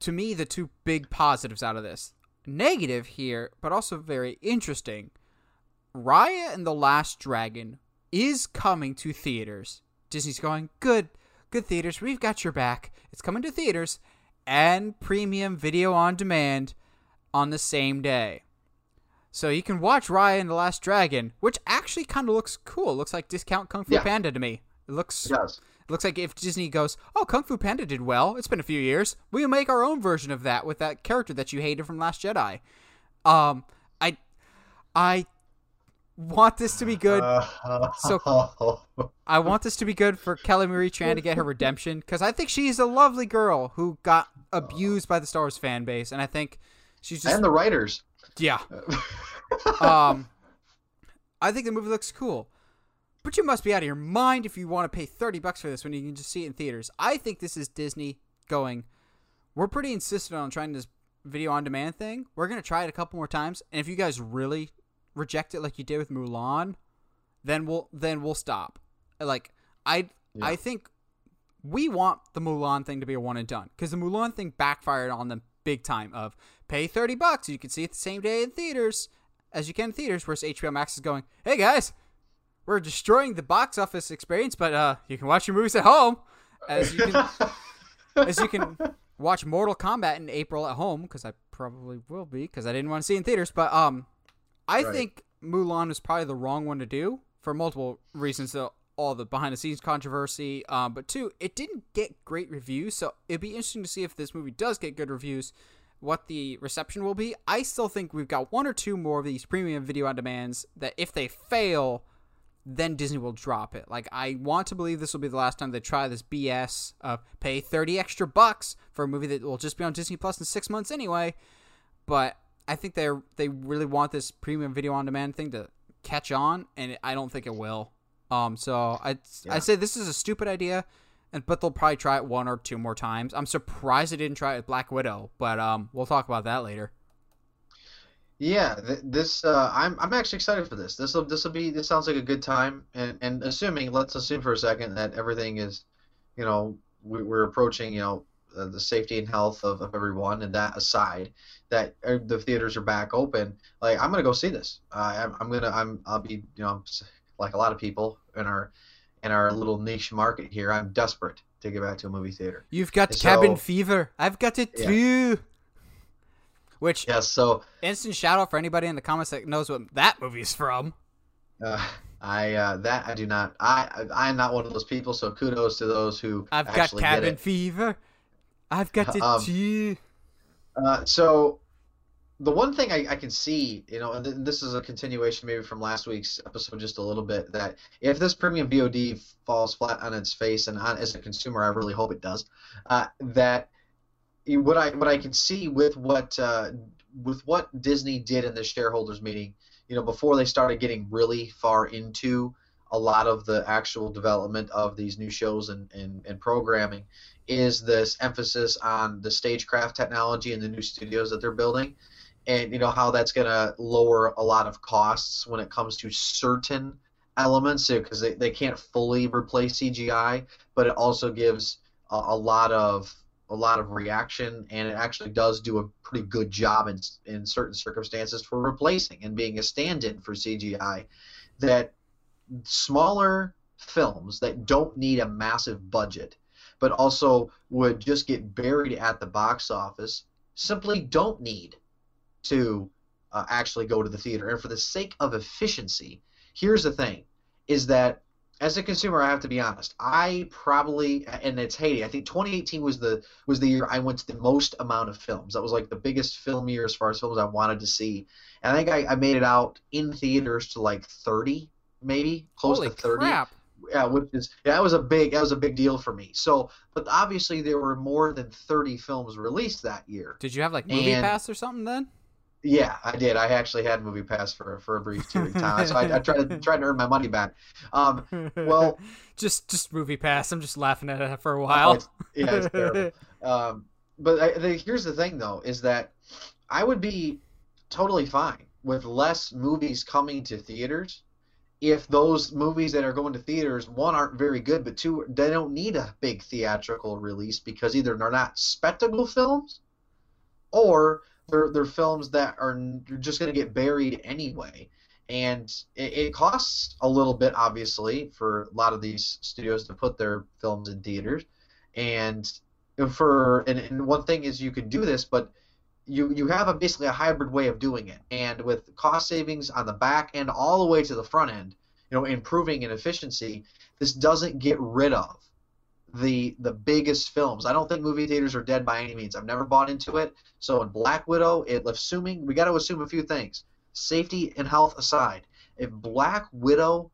to me, the two big positives out of this. Negative here, but also very interesting. Raya and the Last Dragon is coming to theaters. Disney's going, good, good theaters, we've got your back. It's coming to theaters and premium video on demand on the same day. So you can watch Raya and the Last Dragon, which actually kind of looks cool. It looks like discount Kung Fu Yeah. Panda to me. It looks yes. it looks like if Disney goes, "Oh, Kung Fu Panda did well. It's been a few years. We'll make our own version of that with that character that you hated from Last Jedi." Um, I, I want this to be good. So <laughs> I want this to be good for Kelly Marie Tran to get her redemption because I think she's a lovely girl who got abused by the Star Wars fan base, and I think she's just and the writers. yeah. <laughs> Um, I think the movie looks cool, but you must be out of your mind if you want to pay thirty bucks for this when you can just see it in theaters. I think this is Disney going. We're pretty insistent on trying this video on demand thing. We're gonna try it a couple more times, and if you guys really reject it like you did with Mulan, then we'll then we'll stop. Like I Yeah. I think we want the Mulan thing to be a one and done because the Mulan thing backfired on them big time. Of pay thirty bucks, you can see it the same day in theaters as you can in theaters. Whereas HBO Max is going, hey guys, we're destroying the box office experience, but uh, you can watch your movies at home as you can <laughs> as you can watch Mortal Kombat in April at home because I probably will be because I didn't want to see in theaters. But um, I Right. think Mulan was probably the wrong one to do for multiple reasons. So all the behind the scenes controversy, um, but two, it didn't get great reviews. So it'd be interesting to see if this movie does get good reviews. What the reception will be. I still think we've got one or two more of these premium video on demands that if they fail, then Disney will drop it. Like I want to believe this will be the last time they try this BS of pay 30 extra bucks for a movie that will just be on Disney Plus in 6 months anyway. But I think they they really want this premium video on demand thing to catch on and I don't think it will. Um so I Yeah. I say this is a stupid idea and but they'll probably try it one or two more times. I'm surprised they didn't try it with Black Widow, but um we'll talk about that later. Yeah, th- this uh, I'm I'm actually excited for this. This will this will be this sounds like a good time, and and assuming let's assume for a second that everything is, you know, we, we're approaching you know uh, the safety and health of, of everyone, and that aside, that uh, the theaters are back open. Like I'm gonna go see this. Uh, I'm I'm gonna I'm I'll be you know like a lot of people in our in our little niche market here. I'm desperate to get back to a movie theater. You've got So- cabin fever. I've got it Yeah. too. Which Yes, so instant shout out for anybody in the comments that knows what that movie's from. Uh, I uh, that I do not. I I- I'm not one of those people. So kudos to those who I've got cabin fever. I've got <laughs> it Um, too. Uh, so the one thing I, I can see, you know, and this is a continuation maybe from last week's episode, just a little bit, that if this premium VOD falls flat on its face, and on, as a consumer, I really hope it does, uh, that what I what I can see with what uh, with what Disney did in the shareholders meeting, you know, before they started getting really far into a lot of the actual development of these new shows and, and, and programming is this emphasis on the stagecraft technology and the new studios that they're building and you know how that's going to lower a lot of costs when it comes to certain elements because they, they can't fully replace cgi but it also gives a, a lot of a lot of reaction and it actually does do a pretty good job in, in certain circumstances for replacing and being a stand-in for cgi that smaller films that don't need a massive budget but also would just get buried at the box office simply don't need to uh, actually go to the theater and for the sake of efficiency here's the thing is that as a consumer i have to be honest i probably and its Haiti. i think 2018 was the was the year i went to the most amount of films that was like the biggest film year as far as films i wanted to see and i think i, I made it out in theaters to like 30 maybe close Holy to 30 crap! Yeah, which is yeah, that was a big that was a big deal for me. So, but obviously there were more than 30 films released that year. Did you have like movie And- pass or something then? Yeah, I did. I actually had Movie Pass for for a brief period of time, so I, I tried to <laughs> tried to earn my money back. Um, well, <laughs> just just movie pass. I'm just laughing at it for a oh, while. it's- yeah, it's terrible. <laughs> Um, but I, the, here's the thing, though, is that I would be totally fine with less movies coming to theaters if those movies that are going to theaters, one, aren't very good, but two, they don't need a big theatrical release because either they're not spectacle films or they're, they're films that are just going to get buried anyway. And it, it costs a little bit, obviously, for a lot of these studios to put their films in theaters. And for and, and one thing is you can do this, but you you have a basically a hybrid way of doing it, and with cost savings on the back end all the way to the front end, you know, improving in efficiency, this doesn't get rid of the the biggest films. I don't think movie theaters are dead by any means. I've never bought into it. So in Black Widow, it assuming we got to assume a few things, safety and health aside. if Black Widow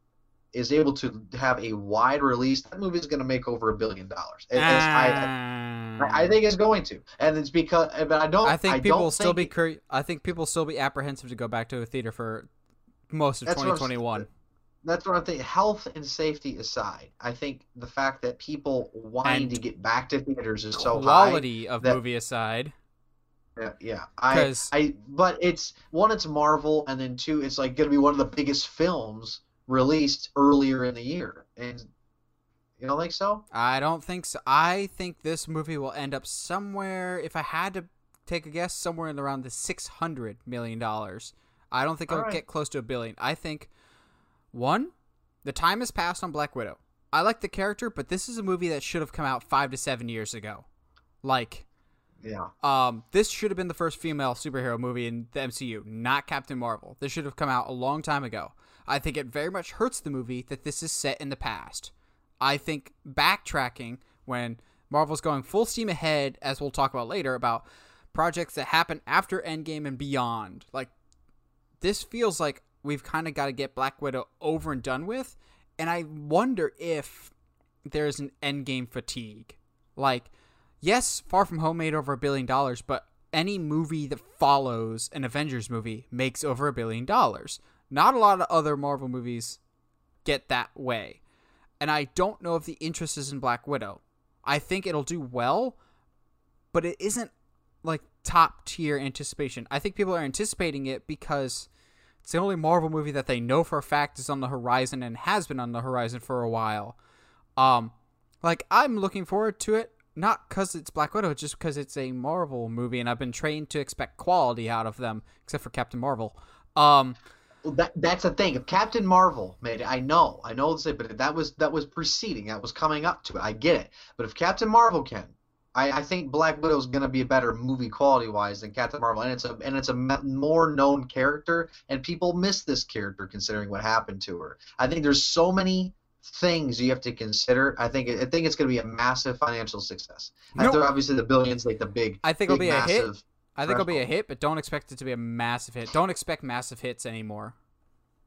is able to have a wide release, that movie is going to make over a billion dollars. It's- I, I, think it's going to, and it's because, but I don't. I think I people will still think be cur- I think people will still be apprehensive to go back to a theater for most of That's what I'm s- 2021. That's what I think. Health and safety aside, I think the fact that people wanting to get back to theaters is so high. Quality of that- movie aside, Yeah, yeah. I, I, but it's one, it's Marvel, and then two, it's like going to be one of the biggest films released earlier in the year, and you don't think so? I don't think so. I think this movie will end up somewhere. If I had to take a guess, somewhere in around the 600 million dollars. I don't think it'll Alright. get close to a billion. I think one, the time has passed on Black Widow. I like the character, but this is a movie that should have come out five to seven years ago. Like, Yeah. Um, this should have been the first female superhero movie in the MCU, not Captain Marvel. This should have come out a long time ago. I think it very much hurts the movie that this is set in the past. I think backtracking when Marvel's going full steam ahead, as we'll talk about later, about projects that happen after Endgame and beyond. Like, this feels like we've kind of got to get Black Widow over and done with. And I wonder if there's an Endgame fatigue. Like, yes, Far From Home made over a billion dollars, but any movie that follows an Avengers movie makes over a billion dollars. Not a lot of other Marvel movies get that way. And I don't know if the interest is in Black Widow. I think it'll do well, but it isn't like top tier anticipation. I think people are anticipating it because it's the only Marvel movie that they know for a fact is on the horizon and has been on the horizon for a while. Um, like I'm looking forward to it, not because it's Black Widow, just because it's a Marvel movie, and I've been trained to expect quality out of them, except for Captain Marvel. Um, Well, that that's the thing. If Captain Marvel made it, I know, I know this, but that was that was preceding, that was coming up to it. I get it. But if Captain Marvel can, I, I think Black Widow is going to be a better movie quality wise than Captain Marvel, and it's a and it's a more known character, and people miss this character considering what happened to her. I think there's so many things you have to consider. I think I think it's going to be a massive financial success. I No. think obviously the billions, like the big, I think it'll big be a hit. I think it'll be a hit, but don't expect it to be a massive hit. Don't expect massive hits anymore.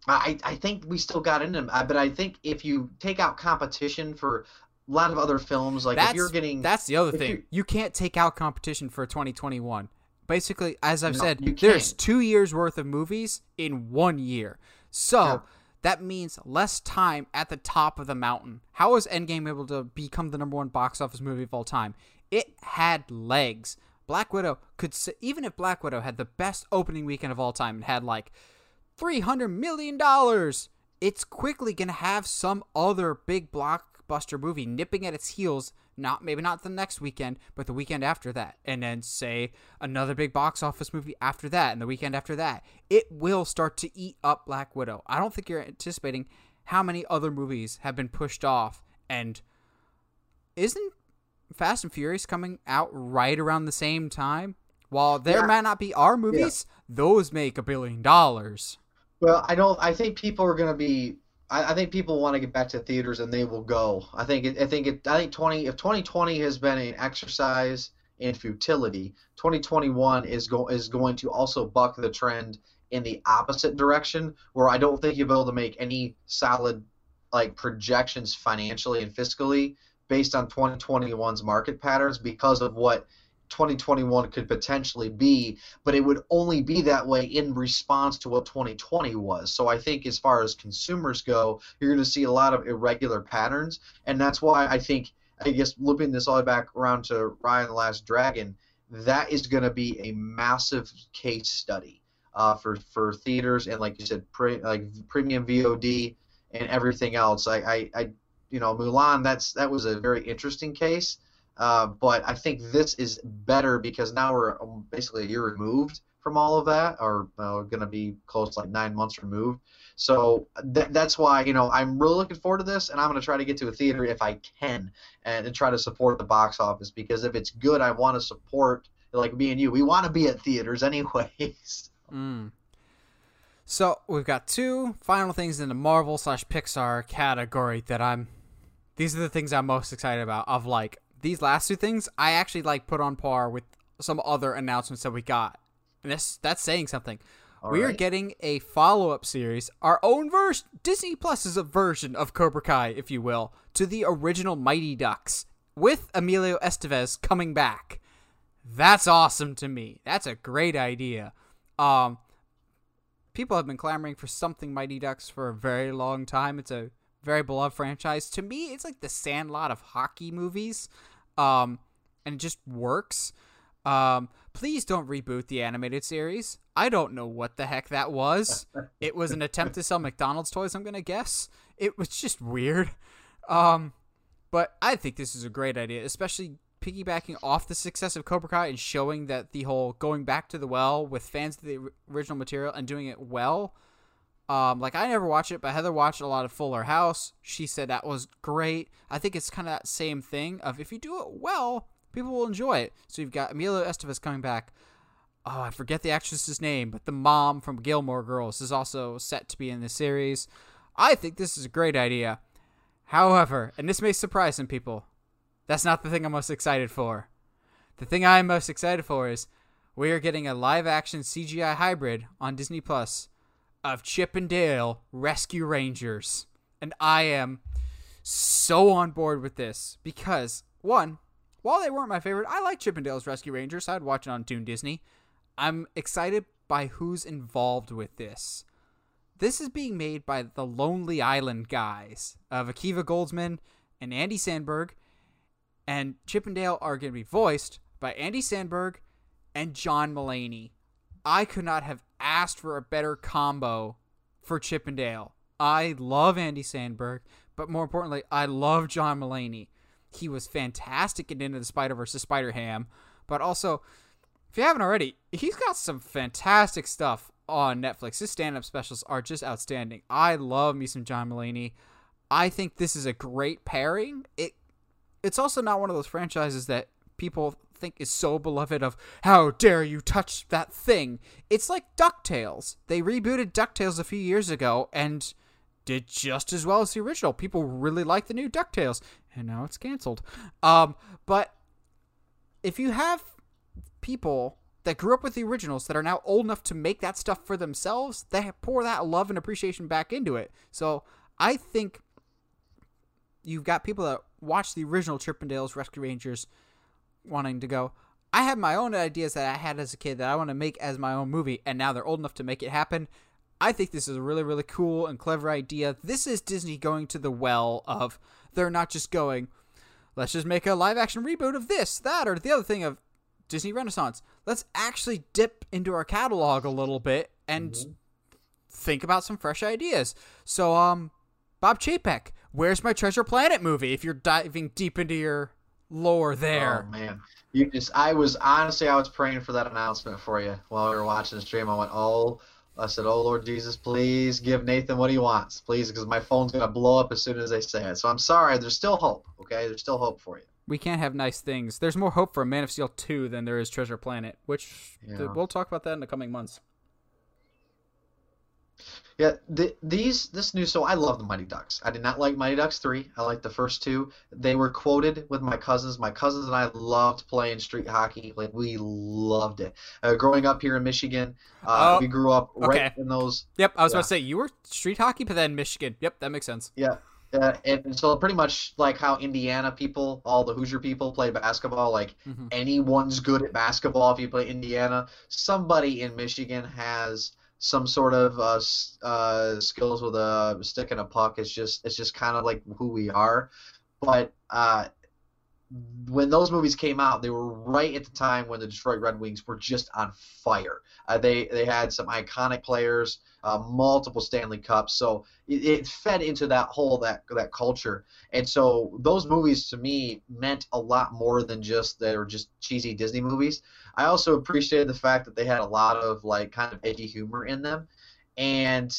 I, I think we still got into them, uh, but I think if you take out competition for a lot of other films, like that's if you're getting, that's the other thing. you- You can't take out competition for 2021. Basically, as I've No, said, there's two years worth of movies in one year. So Yeah. that means less time at the top of the mountain. How was Endgame able to become the number one box office movie of all time? It had legs. Black Widow could, even if Black Widow had the best opening weekend of all time and had like three hundred million dollars. It's quickly gonna have some other big blockbuster movie nipping at its heels. Not maybe not the next weekend, but the weekend after that, and then say another big box office movie after that, and the weekend after that. It will start to eat up Black Widow. I don't think you're anticipating how many other movies have been pushed off, and isn't Fast and Furious coming out right around the same time? While there Yeah. might not be our movies, those make a billion dollars. well, I don't. I think people are going to be. I, I think people want to get back to theaters, and they will go. I think. It, I think. It, I think twenty. If 2020 has been an exercise in futility, 2021 is go is going to also buck the trend in the opposite direction, where I don't think you'll be able to make any solid like projections financially and fiscally based on 2021's market patterns because of what 2021 could potentially be, but it would only be that way in response to what 2020 was. So I think as far as consumers go, you're going to see a lot of irregular patterns, and that's why I think I guess looping this all the way back around to Raya and the Last Dragon, that is going to be a massive case study uh, for for theaters and like you said, pre, like premium VOD and everything else. I, I, I you know Mulan that's that was a very interesting case. Uh, but I think this is better because now we're um, basically a year removed from all of that, or uh, going to be close like nine months removed. So th- that's why you know I'm really looking forward to this, and I'm going to try to get to a theater if I can, and, and try to support the box office because if it's good, I want to support. Like me and you, we want to be at theaters anyways. <laughs> Mm. So we've got two final things in the Marvel slash Pixar category that I'm. These are the things I'm most excited about. Of like these last two things, I actually like put on par with some other announcements that we got, and this that's saying something. All we are getting a follow-up series, our own version, Disney Plus's version of Cobra Kai, if you will, to the original Mighty Ducks, with Emilio Estevez coming back. That's awesome to me. That's a great idea. Um, people have been clamoring for something Mighty Ducks for a very long time. It's a very beloved franchise. To me, it's like the Sandlot of hockey movies, um, and it just works. Um, please don't reboot the animated series. I don't know what the heck that was. <laughs> it was an attempt to sell McDonald's toys. I'm gonna guess. It was just weird. Um, but I think this is a great idea, especially piggybacking off the success of Cobra Kai and showing that the whole going back to the well with fans of the original material and doing it well. Um, like I never watched it, but Heather watched a lot of Fuller House. She said that was great. I think it's kind of that same thing of if you do it well, people will enjoy it. So you've got Emilio Estevez coming back. Oh, I forget the actress's name, but the mom from Gilmore Girls is also set to be in the series. I think this is a great idea. However, and this may surprise some people, that's not the thing I'm most excited for. The thing I'm most excited for is we are getting a live action CGI hybrid on Disney Plus of Chip and Dale Rescue Rangers. And I am so on board with this because, one, while they weren't my favorite, I like Chip and Dale's Rescue Rangers. I'd watch it on Toon Disney. I'm excited by who's involved with this. This is being made by the Lonely Island guys of Akiva Goldsman and Andy Samberg, and Chip and Dale are going to be voiced by Andy Samberg and John Mulaney. I could not have asked for a better combo for Chippendale. I love Andy Samberg, but more importantly, I love John Mulaney. He was fantastic in Into the Spider Verse, Spider Ham, but also, if you haven't already, he's got some fantastic stuff on Netflix. His stand-up specials are just outstanding. I love me some John Mulaney. I think this is a great pairing. It it's also not one of those franchises that people think is so beloved of how dare you touch that thing. It's like DuckTales. They rebooted DuckTales a few years ago and did just as well as the original. People really like the new DuckTales, and now it's canceled. Um, but if you have people that grew up with the originals that are now old enough to make that stuff for themselves, they pour that love and appreciation back into it. So I think you've got people that watch the original Chippendales Rescue Rangers wanting to go. I have my own ideas that I had as a kid that I want to make as my own movie, and now they're old enough to make it happen. I think this is a really, really cool and clever idea. This is Disney going to the well of they're not just going, let's just make a live action reboot of this, that, or the other thing of Disney Renaissance. Let's actually dip into our catalog a little bit and Mhm. think about some fresh ideas. So, um, Bob Chapek, where's my Treasure Planet movie? If you're diving deep into your lore there. Oh man, you just I was honestly I was praying for that announcement for you while we were watching the stream. I went, oh, I said, oh Lord Jesus, please give Nathan what he wants, please, because my phone's gonna blow up as soon as they say it. So I'm sorry. There's still hope. Okay, there's still hope for you. we can't have nice things. There's more hope for Man of Steel 2 than there is Treasure Planet, which Yeah. we'll talk about that in the coming months. Yeah, the, these this new so I love the Mighty Ducks. I did not like Mighty Ducks three. I liked the first two. They were quoted with my cousins. My cousins and I loved playing street hockey. Like we loved it. Uh, growing up here in Michigan, uh, Oh, we grew up right okay. in those. Yep, I was Yeah. about to say, you were street hockey, but then Michigan. Yep, that makes sense. Yeah, uh, and so pretty much like how Indiana people, all the Hoosier people play basketball. Like Mhm. anyone's good at basketball if you play Indiana. Somebody in Michigan has some sort of uh, uh, skills with a stick and a puck. It's just it's just kind of like who we are. But uh, when those movies came out, they were right at the time when the Detroit Red Wings were just on fire. Uh, they they had some iconic players, uh, multiple Stanley Cups, so it, it fed into that whole that that culture. And so those movies to me meant a lot more than just they were just cheesy Disney movies. I also appreciated the fact that they had a lot of like kind of edgy humor in them. And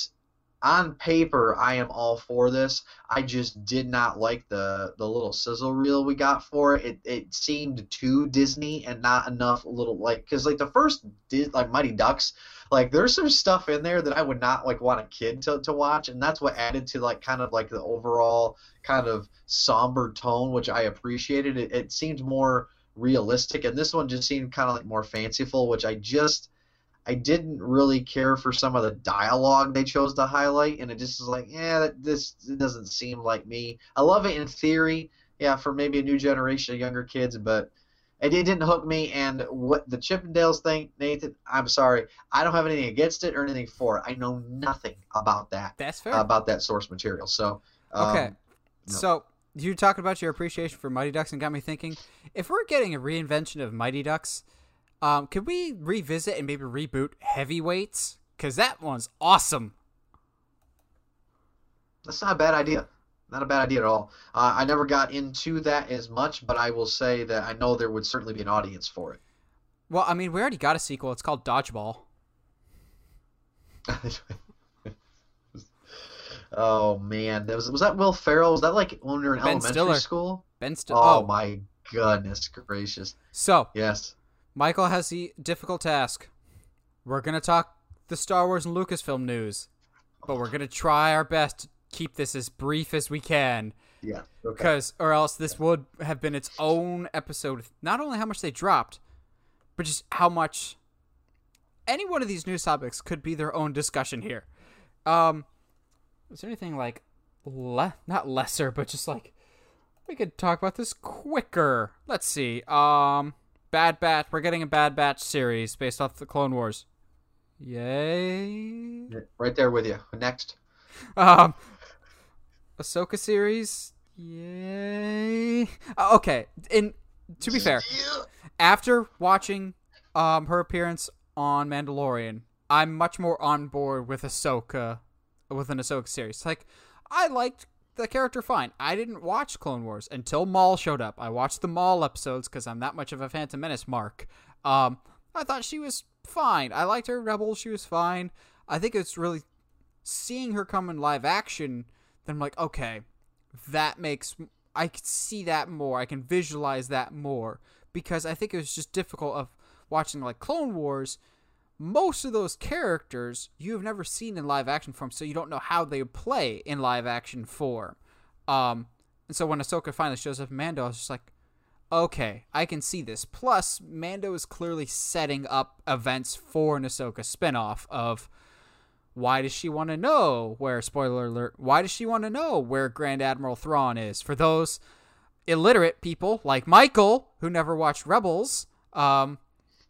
on paper, I am all for this. I just did not like the the little sizzle reel we got for it. It, it seemed too Disney and not enough little like because like the first like Mighty Ducks, like there's some stuff in there that I would not like want a kid to, to watch, and that's what added to like kind of like the overall kind of somber tone, which I appreciated. It, it seemed more realistic, and this one just seemed kind of like more fanciful, which I just I didn't really care for some of the dialogue they chose to highlight, and it just was like, yeah, this doesn't seem like me. I love it in theory, yeah, for maybe a new generation of younger kids, but it, it didn't hook me. And what the Chippendales thing, Nathan, I'm sorry, I don't have anything against it or anything for it. I know nothing about that. That's fair. About that source material. So um, okay, no. so you're talking about your appreciation for Mighty Ducks and got me thinking. If we're getting a reinvention of Mighty Ducks, um, could we revisit and maybe reboot Heavyweights? Because that one's awesome. That's not a bad idea. Not a bad idea at all. Uh, I never got into that as much, but I will say that I know there would certainly be an audience for it. Well, I mean, we already got a sequel. It's called Dodgeball. <laughs> oh man, that was was that Will Ferrell? Was that like when we were in ben elementary Stiller. school? Ben Stiller. Oh, oh my goodness gracious. So yes, Michael has the difficult task. We're gonna talk the Star Wars and Lucasfilm news, but we're gonna try our best to keep this as brief as we can. Yeah. Because, okay. or else this would have been its own episode. Not only how much they dropped, but just how much any one of these news topics could be their own discussion here. Um, is there anything like le- not lesser, but just like we could talk about this quicker? Let's see. Um, Bad Batch. We're getting a Bad Batch series based off the Clone Wars. Yay! Right there with you. Next. <laughs> Um, Ahsoka series. Yay! Uh, okay. In to be fair, after watching um her appearance on Mandalorian, I'm much more on board with Ahsoka, with an Ahsoka series. Like, I liked the character fine. I didn't watch Clone Wars until Maul showed up. I watched the Maul episodes because I'm that much of a Phantom Menace mark. Um, I thought she was fine. I liked her Rebel. She was fine. I think it's really seeing her come in live action. Then I'm like, okay, that makes I can see that more. I can visualize that more because I think it was just difficult of watching like Clone Wars most of those characters you have never seen in live action form, so you don't know how they play in live action form. Um, and so when Ahsoka finally shows up, Mando, I was just like, okay, I can see this. Plus, Mando is clearly setting up events for an Ahsoka spinoff of why does she want to know where, spoiler alert, why does she want to know where Grand Admiral Thrawn is? For those illiterate people like Michael who never watched Rebels, um,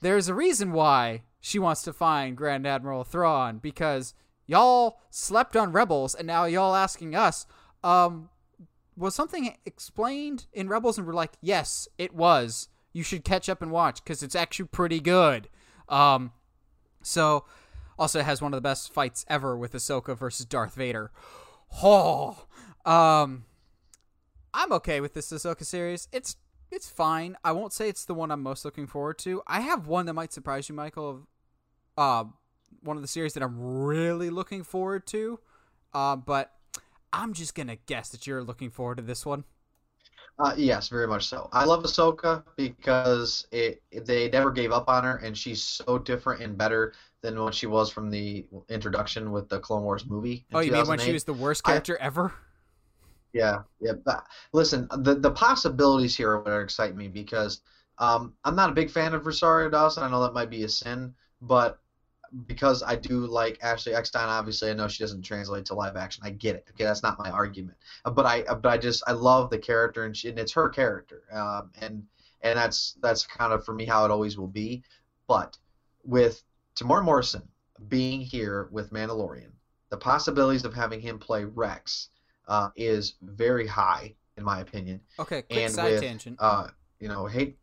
there's a reason why she wants to find Grand Admiral Thrawn because y'all slept on Rebels and now y'all asking us, um, was something explained in Rebels? And we're like, yes, it was. You should catch up and watch because it's actually pretty good. Um, so also has one of the best fights ever with Ahsoka versus Darth Vader. Oh, um, I'm okay with this Ahsoka series. It's it's fine. I won't say it's the one I'm most looking forward to. I have one that might surprise you, Michael. Uh, one of the series that I'm really looking forward to. Uh, but I'm just gonna guess that you're looking forward to this one. Uh, yes, very much so. I love Ahsoka because it they never gave up on her, and she's so different and better than what she was from the introduction with the Clone Wars movie. Oh, you mean when she was the worst character I, ever? Yeah, yeah. But listen, the the possibilities here are what excite me because um, I'm not a big fan of Rosario Dawson. I know that might be a sin, but because I do like Ashley Eckstein, obviously I know she doesn't translate to live action. I get it. Okay, that's not my argument. But I but I just I love the character and, she, and it's her character. Um, and and that's that's kind of for me how it always will be. But with Temuera Morrison being here with Mandalorian, the possibilities of having him play Rex uh, is very high in my opinion. Okay, quick and side with, tangent. Uh, you know, hey.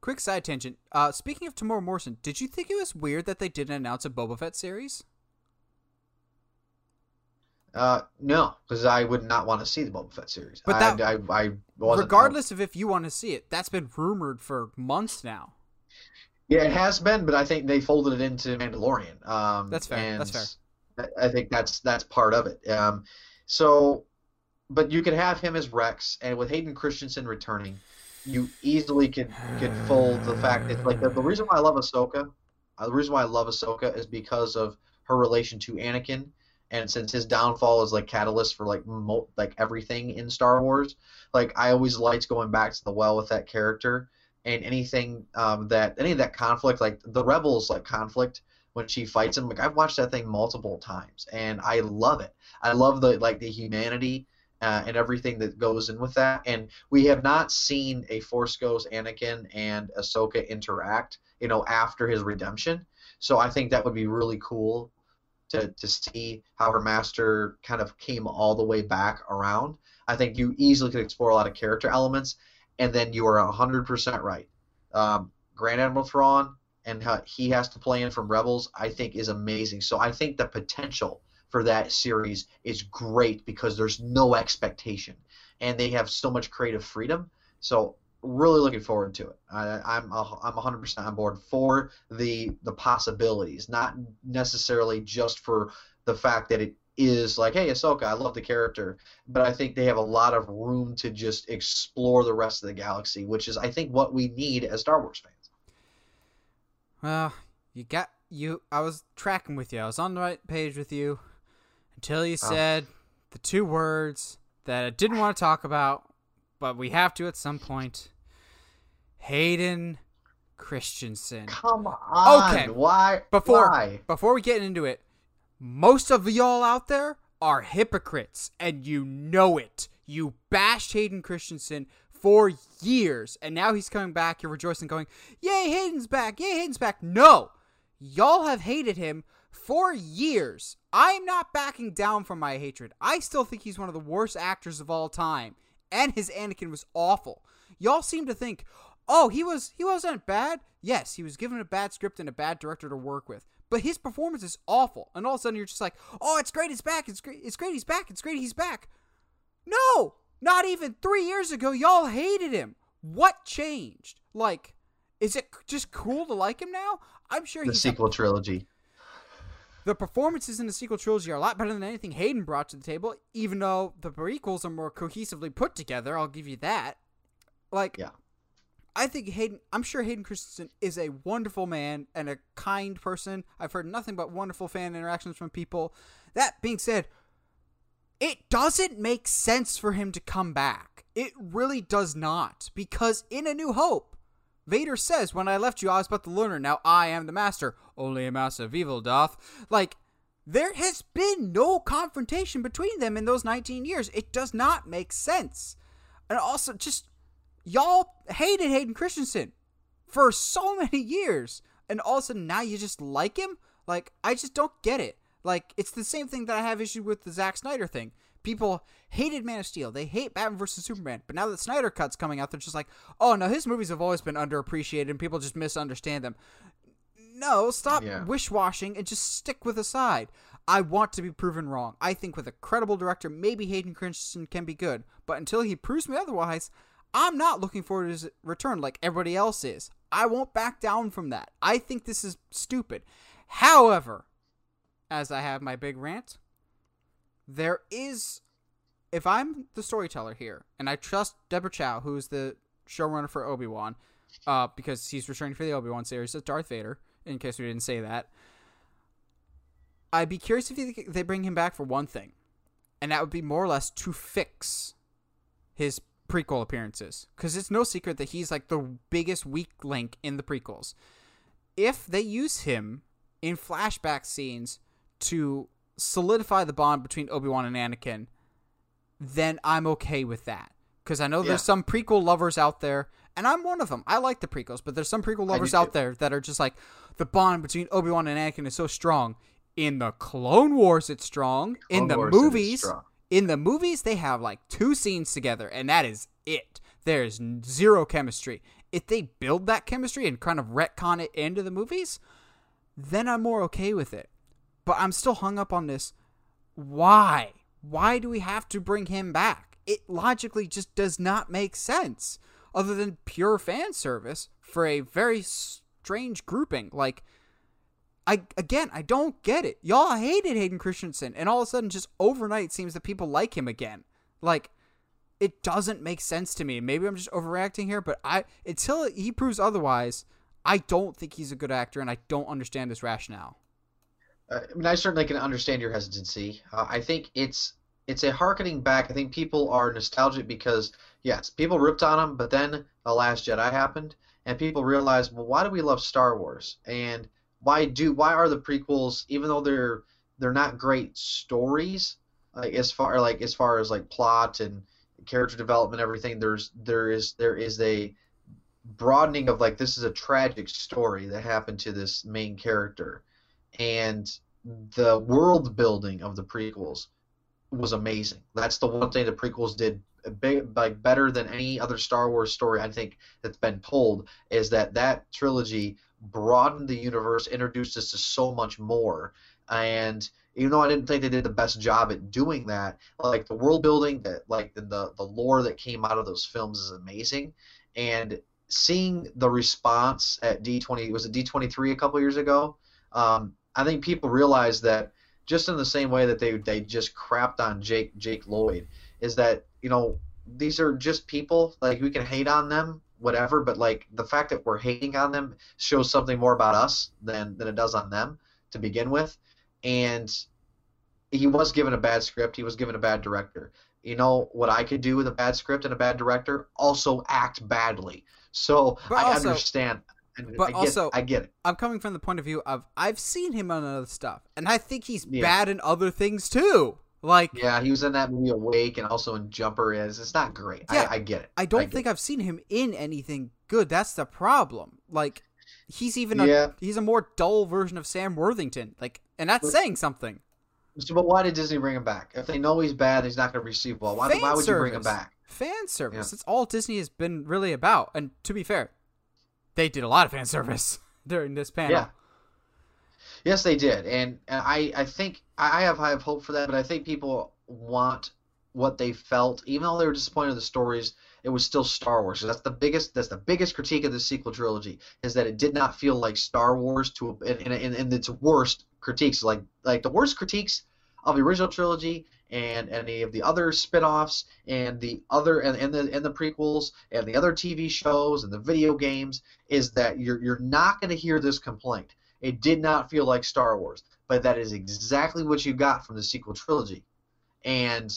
Quick side tangent. Uh, speaking of Temuera Morrison, did you think it was weird that they didn't announce a Boba Fett series? Uh, no, because I would not want to see the Boba Fett series. But that, I, I, I regardless of if you want to see it, that's been rumored for months now. Yeah, it has been, but I think they folded it into Mandalorian. Um, that's fair. that's fair. I think that's that's part of it. Um, so, but you could have him as Rex, and with Hayden Christensen returning, you easily could could fold the fact that like the, the reason why I love Ahsoka, uh, the reason why I love Ahsoka is because of her relation to Anakin, and since his downfall is like catalyst for like mo- like everything in Star Wars, like I always liked going back to the well with that character and anything um, that any of that conflict, like the rebels like conflict when she fights him. Like I've watched that thing multiple times, and I love it. I love the like the humanity uh, and everything that goes in with that. And we have not seen a Force Ghost Anakin and Ahsoka interact, you know, after his redemption. So I think that would be really cool to, to see how her master kind of came all the way back around. I think you easily could explore a lot of character elements, and then you are 100% right. Um, Grand Admiral Thrawn and how he has to play in from Rebels, I think, is amazing. So I think the potential for that series is great because there's no expectation, and they have so much creative freedom. So really looking forward to it. I, I'm I'm 100% on board for the the possibilities, not necessarily just for the fact that it is like, hey, Ahsoka, I love the character, but I think they have a lot of room to just explore the rest of the galaxy, which is I think what we need as Star Wars fans. Well, you got you. I was tracking with you. I was on the right page with you until you oh. said oh. the two words that I didn't want to talk about, but we have to at some point. Hayden Christensen. Come on. Okay. Why? Before Why? before we get into it, most of y'all out there are hypocrites, and you know it. You bashed Hayden Christensen for years, and now he's coming back. You're rejoicing, going, "Yay, Hayden's back! Yay, Hayden's back!" No, y'all have hated him for years. I'm not backing down from my hatred. I still think he's one of the worst actors of all time, and his Anakin was awful. Y'all seem to think, "Oh, he was he wasn't bad." Yes, he was given a bad script and a bad director to work with, but his performance is awful. And all of a sudden, you're just like, "Oh, it's great, he's back. It's great. It's great, he's back. It's great, he's back." No, not even three years ago, y'all hated him. What changed? Like, is it just cool to like him now? I'm sure the sequel a- trilogy. The performances in the sequel trilogy are a lot better than anything Hayden brought to the table, even though the prequels are more cohesively put together. I'll give you that. Like, yeah. I think Hayden, I'm sure Hayden Christensen is a wonderful man and a kind person. I've heard nothing but wonderful fan interactions from people. That being said, it doesn't make sense for him to come back. It really does not. Because in A New Hope, Vader says, When I left you, I was but the learner. Now I am the master. Only a master of evil doth. Like, there has been no confrontation between them in those 19 years. It does not make sense. And also, just, y'all hated Hayden Christensen for so many years. And all of a sudden, now you just like him? Like, I just don't get it. Like, it's the same thing that I have issue with the Zack Snyder thing. People hated Man of Steel. They hate Batman vs Superman. But now that Snyder Cut's coming out, they're just like, oh no, his movies have always been underappreciated and people just misunderstand them. No, stop yeah. wish washing and just stick with the side. I want to be proven wrong. I think with a credible director, maybe Hayden Christensen can be good. But until he proves me otherwise, I'm not looking forward to his return like everybody else is. I won't back down from that. I think this is stupid. However, as I have my big rant, there is, if I'm the storyteller here, and I trust Deborah Chow, who's the showrunner for Obi Wan, uh, because he's returning for the Obi Wan series as Darth Vader, in case we didn't say that. I'd be curious if they bring him back for one thing, and that would be more or less to fix his prequel appearances, because it's no secret that he's like the biggest weak link in the prequels. If they use him in flashback scenes to solidify the bond between Obi-Wan and Anakin, then I'm okay with that. Because I know yeah. there's some prequel lovers out there, and I'm one of them. I like the prequels, but there's some prequel lovers out there that are just like, the bond between Obi-Wan and Anakin is so strong. In the Clone Wars, it's strong. Clone in the Wars movies, in the movies, they have like two scenes together, and that is it. There's zero chemistry. If they build that chemistry and kind of retcon it into the movies, then I'm more okay with it. But I'm still hung up on this. Why? Why do we have to bring him back? It logically just does not make sense, other than pure fan service for a very strange grouping. Like, I again, I don't get it. Y'all hated Hayden Christensen, and all of a sudden, just overnight, seems that people like him again. Like, it doesn't make sense to me. Maybe I'm just overreacting here, but I until he proves otherwise, I don't think he's a good actor, and I don't understand his rationale. Uh, I mean, I certainly can understand your hesitancy. Uh, I think it's it's a harkening back. I think people are nostalgic because yes, people ripped on him, but then the Last Jedi happened, and people realized, well, why do we love Star Wars? And why do why are the prequels, even though they're they're not great stories, like as far like as far as like plot and character development, everything. There's there is there is a broadening of like this is a tragic story that happened to this main character, and the world building of the prequels was amazing. That's the one thing the prequels did like better than any other Star Wars story I think that's been told is that that trilogy broadened the universe, introduced us to so much more, and even though I didn't think they did the best job at doing that, like the world building, that like the the lore that came out of those films is amazing, and seeing the response at D20 was it D23 a couple years ago. Um, I think people realized that just in the same way that they they just crapped on Jake Jake Lloyd is that you know these are just people like we can hate on them whatever but like the fact that we're hating on them shows something more about us than than it does on them to begin with. And he was given a bad script. He was given a bad director. You know what I could do with a bad script and a bad director? Also act badly. So But I also- understand. But I get, also- I get it. I'm coming from the point of view of I've seen him on other stuff, and I think he's Yeah. bad in other things too. Like yeah he was in that movie Awake and also in Jumper is it's not great Yeah, I, I get it I don't get think I've seen him in anything good. That's the problem. Like he's even a Yeah. he's a more dull version of Sam Worthington. Like, and that's But- saying something. So, but why did Disney bring him back? If they know he's bad, he's not going to receive well. Why, Fan why would you bring him back? Fan service. That's all Disney has been really about. And to be fair, they did a lot of fan service <laughs> during this panel. Yeah. Yes, they did, and, and I, I think I have high hope for that. But I think people want what they felt, even though they were disappointed with the stories. It was still Star Wars. So that's the biggest. That's the biggest critique of the sequel trilogy is that it did not feel like Star Wars to in in, in, in its worst critiques. Like like the worst critiques of the original trilogy and any of the other spin-offs and the other and, and the and the prequels and the other TV shows and the video games is that you're you're not going to hear this complaint. It did not feel like Star Wars, but that is exactly what you got from the sequel trilogy. And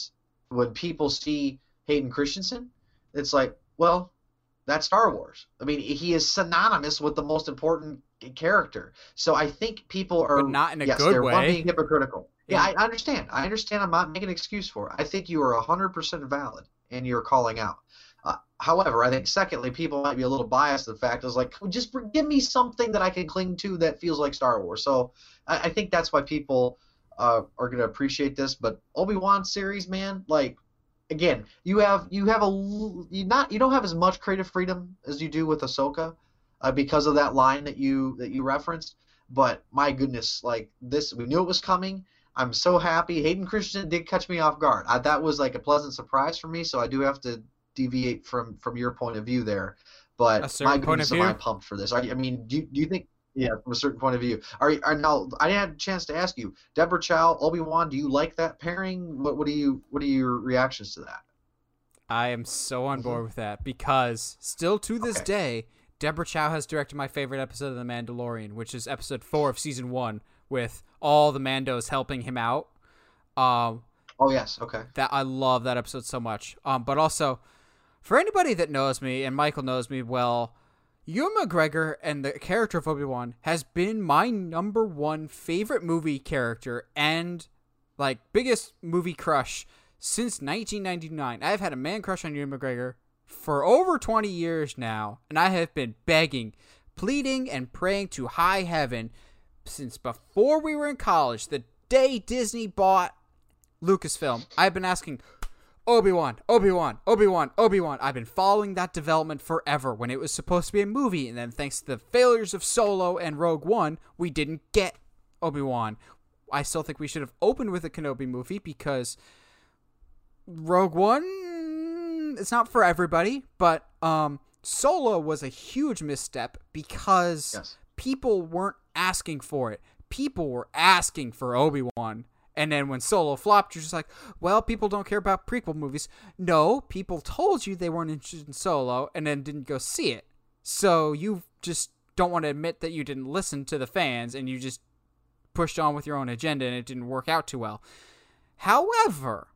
when people see Hayden Christensen, it's like, well, that's Star Wars. I mean, he is synonymous with the most important character. So I think people are But not in a yes, good they're one way. being hypocritical. Yeah, Yeah. I understand. I understand. I'm not making an excuse for it. I think you are 100% valid and you're calling out. Uh, however, I think secondly, people might be a little biased. to The fact is like, just give me something that I can cling to that feels like Star Wars. So I, I think that's why people uh, are going to appreciate this. But Obi Wan series, man, like again, you have you have a you not you don't have as much creative freedom as you do with Ahsoka uh, because of that line that you that you referenced. But my goodness, like this, we knew it was coming. I'm so happy. Hayden Christensen did catch me off guard. I, that was like a pleasant surprise for me. So I do have to deviate from from your point of view there. But A my point of goodness, am I view? pumped for this? Are you, I mean, do you, do you think? Yeah, from a certain point of view. Are, are now? I didn't a chance to ask you, Deborah Chow, Obi Wan. Do you like that pairing? What what do you what are your reactions to that? I am so on board with that because still to this Mm-hmm. Okay. day, Deborah Chow has directed my favorite episode of The Mandalorian, which is episode four of season one, with all the Mandos helping him out. Um, Oh yes, okay. that I love that episode so much. Um, but also, for anybody that knows me and Michael knows me well, Ewan McGregor and the character of Obi Wan has been my number one favorite movie character and like biggest movie crush since 1999. I've had a man crush on Ewan McGregor for over 20 years now, and I have been begging, pleading, and praying to high heaven since before we were in college. The day Disney bought Lucasfilm. I've been asking Obi Wan, Obi Wan, Obi Wan, Obi Wan. I've been following that development forever when it was supposed to be a movie, and then thanks to the failures of Solo and Rogue One, we didn't get Obi Wan. I still think we should have opened with a Kenobi movie because Rogue One it's not for everybody, but um Solo was a huge misstep because Yes. people weren't asking for it. People were asking for Obi-Wan. And then when Solo flopped, you're just like, well, people don't care about prequel movies. No, people told you they weren't interested in Solo and then didn't go see it. So you just don't want to admit that you didn't listen to the fans and you just pushed on with your own agenda and it didn't work out too well. However,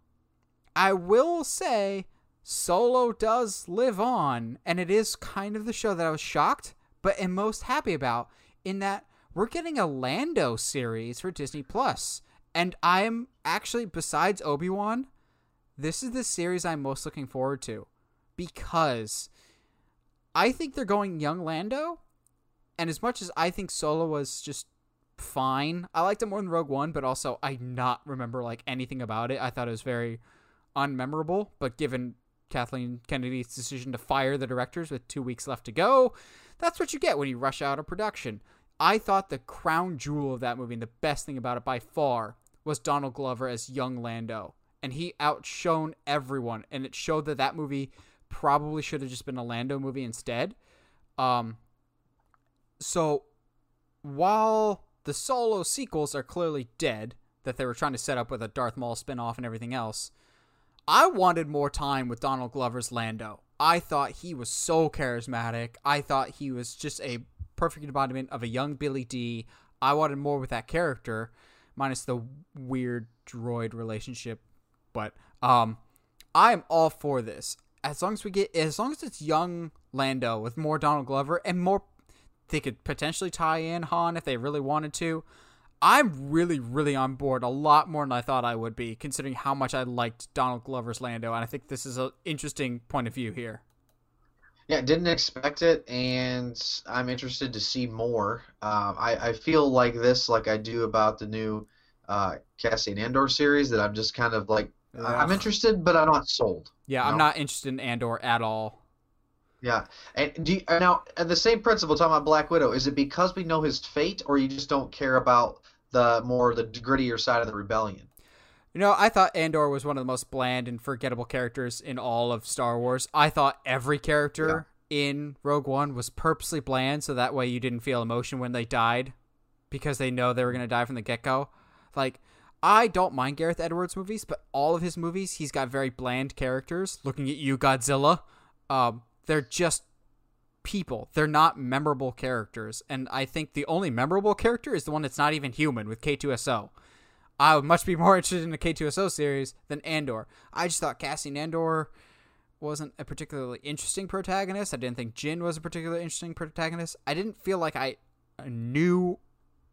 I will say Solo does live on, and it is kind of the show that I was shocked, but am most happy about in that we're getting a Lando series for Disney Plus. And I'm actually, besides Obi Wan, this is the series I'm most looking forward to because I think they're going young Lando. And as much as I think Solo was just fine, I liked it more than Rogue One, but also I not remember like anything about it. I thought it was very unmemorable, but given Kathleen Kennedy's decision to fire the directors with two weeks left to go, that's what you get when you rush out a production. I thought the crown jewel of that movie and the best thing about it by far was Donald Glover as young Lando. And he outshone everyone. And it showed that that movie probably should have just been a Lando movie instead. Um, so while the solo sequels are clearly dead, that they were trying to set up with a Darth Maul spinoff and everything else, I wanted more time with Donald Glover's Lando. I thought he was so charismatic. I thought he was just a perfect embodiment of a young Billy Dee. I wanted more with that character, minus the weird droid relationship. But um, I am all for this. As long as we get, as long as it's young Lando with more Donald Glover and more, they could potentially tie in Han if they really wanted to. I'm really, really on board a lot more than I thought I would be, considering how much I liked Donald Glover's Lando, and I think this is an interesting point of view here. Yeah, didn't expect it, and I'm interested to see more. Um, I, I feel like this, like I do about the new uh, Cassian Andor series, that I'm just kind of like, I'm interested, but I'm not sold. Yeah, I'm know? not interested in Andor at all. Yeah, and do you, now and the same principle talking about Black Widow. Is it because we know his fate, or you just don't care about the more the grittier side of the rebellion. You know, I thought Andor was one of the most bland and forgettable characters in all of Star Wars. I thought every character yeah. in Rogue One was purposely bland so that way you didn't feel emotion when they died because they know they were going to die from the get-go. Like I don't mind Gareth Edwards movies, but all of his movies he's got very bland characters. Looking at you Godzilla, um, they're just people. They're not memorable characters. And I think the only memorable character is the one that's not even human with K2SO. I would much be more <laughs> interested in the K2SO series than Andor. I just thought Cassian Andor wasn't a particularly interesting protagonist. I didn't think Jyn was a particularly interesting protagonist. I didn't feel like I knew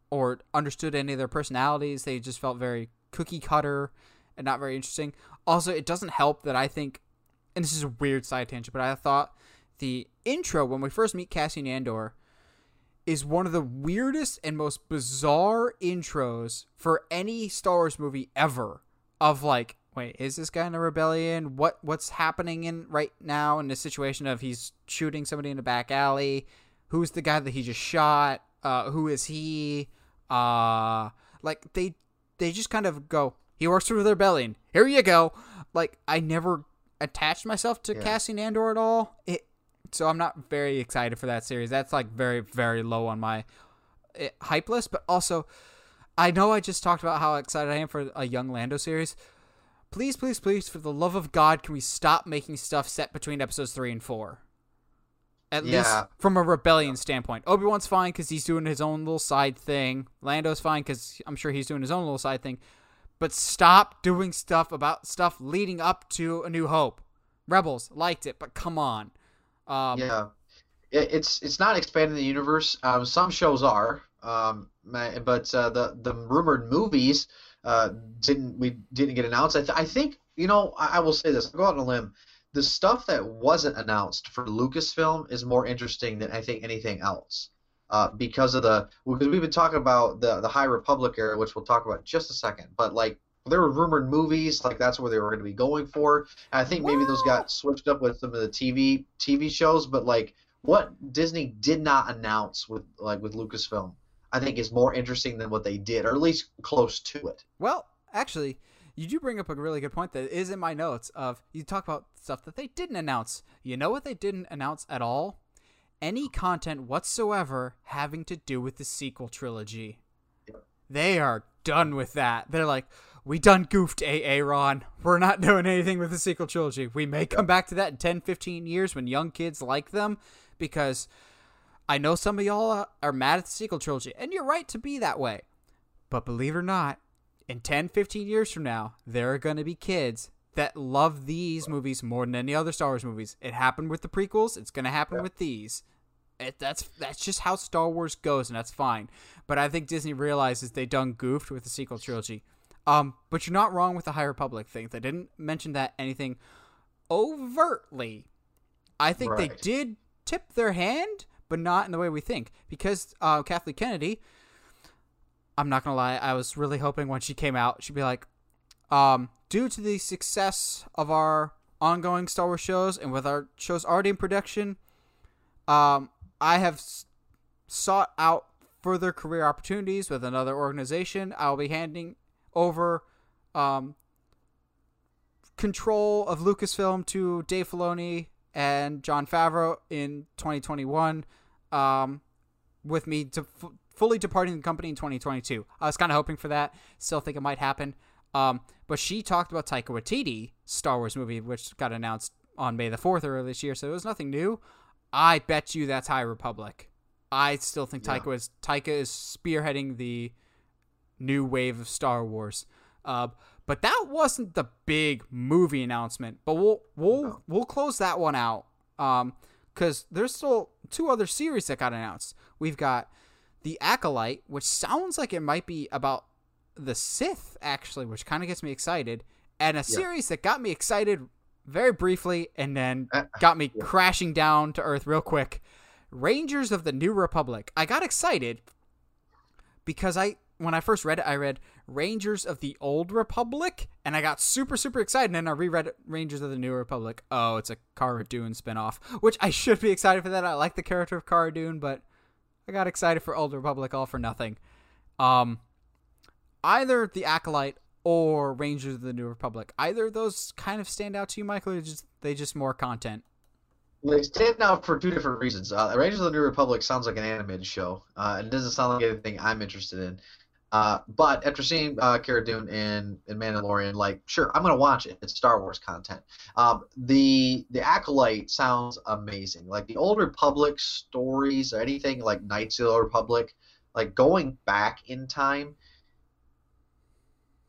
or understood any of their personalities. They just felt very cookie cutter and not very interesting. Also, it doesn't help that I think, and this is a weird side tangent, but I thought the intro when we first meet Cassian Andor is one of the weirdest and most bizarre intros for any Star Wars movie ever. Of like, wait, is this guy in a rebellion? What what's happening in right now in the situation of he's shooting somebody in a back alley? Who's the guy that he just shot? Uh, who is he? Uh, like they they just kind of go. He works for the rebellion. Here you go. Like I never attached myself to yeah. Cassian Andor at all. It so I'm not very excited for that series. That's like very very low on my eh, hype list. But also, I know I just talked about how excited I am for a young Lando series. Please, please, please, for the love of God, can we stop making stuff set between episodes three and four? At yeah. least from a rebellion standpoint. Obi Wan's fine because he's doing his own little side thing. Lando's fine because I'm sure he's doing his own little side thing. But stop doing stuff about stuff leading up to A New Hope. Rebels liked it, but come on. Um, yeah, it's it's not expanding the universe. Um, some shows are, um, but uh, the the rumored movies uh, didn't we didn't get announced. I, th- I think you know I, I will say this. I'll go out on a limb. The stuff that wasn't announced for Lucasfilm is more interesting than I think anything else. Uh, because of the because we've been talking about the the High Republic era, which we'll talk about just a second. But like there were rumored movies like that's where they were going to be going for. And I think maybe those got switched up with some of the TV TV shows, but like what Disney did not announce with like with Lucasfilm, I think is more interesting than what they did, or at least close to it. Well, actually, you do bring up a really good point that is in my notes of you talk about stuff that they didn't announce. You know what they didn't announce at all? Any content whatsoever having to do with the sequel trilogy. They are done with that. They're like, we done goofed AA Ron. We're not doing anything with the sequel trilogy. We may come back to that in 10, 15 years when young kids like them because I know some of y'all are mad at the sequel trilogy, and you're right to be that way. But believe it or not, in 10, 15 years from now, there are going to be kids that love these movies more than any other Star Wars movies. It happened with the prequels. It's gonna happen Yeah. with these. It, that's that's just how Star Wars goes, and that's fine. But I think Disney realizes they done goofed with the sequel trilogy. Um, but you're not wrong with the High Republic thing. They didn't mention that anything overtly. I think they did tip their hand, but not in the way we think. Because uh, Kathleen Kennedy, I'm not gonna lie, I was really hoping when she came out, she'd be like, um, due to the success of our ongoing Star Wars shows and with our shows already in production, um, I have s- sought out further career opportunities with another organization. I'll be handing over um, control of Lucasfilm to Dave Filoni and Jon Favreau in 2021, um, with me to f- fully departing the company in 2022. I was kind of hoping for that. Still think it might happen. Um, but she talked about Taika Waititi Star Wars movie, which got announced on May the 4th earlier this year, so it was nothing new. I bet you that's High Republic. I still think Yeah. Taika is Taika is spearheading the new wave of Star Wars. Uh, but that wasn't the big movie announcement. But we'll we'll No. we'll close that one out. Um, because there's still two other series that got announced. We've got the Acolyte, which sounds like it might be about the Sith, actually, which kind of gets me excited, and a series that got me excited very briefly and then Uh, got me yeah. crashing down to earth real quick. Rangers of the New Republic. I got excited because I when I first read it, I read Rangers of the Old Republic, and I got super super excited. And then I reread Rangers of the New Republic. Oh, it's a Cara Dune spinoff, which I should be excited for that. I like the character of Cara Dune, but I got excited for Old Republic all for nothing. Um, either the Acolyte or Rangers of the New Republic, either of those kind of stand out to you, Michael, or just they just more content. They stand out for two different reasons. Uh, Rangers of the New Republic sounds like an animated show. Uh, it doesn't sound like anything I'm interested in. Uh, but after seeing uh, Cara Dune in, in Mandalorian, like, sure, I'm gonna watch it. It's Star Wars content. Um, the the Acolyte sounds amazing. Like the old Republic stories or anything like Knights of the Republic, like going back in time.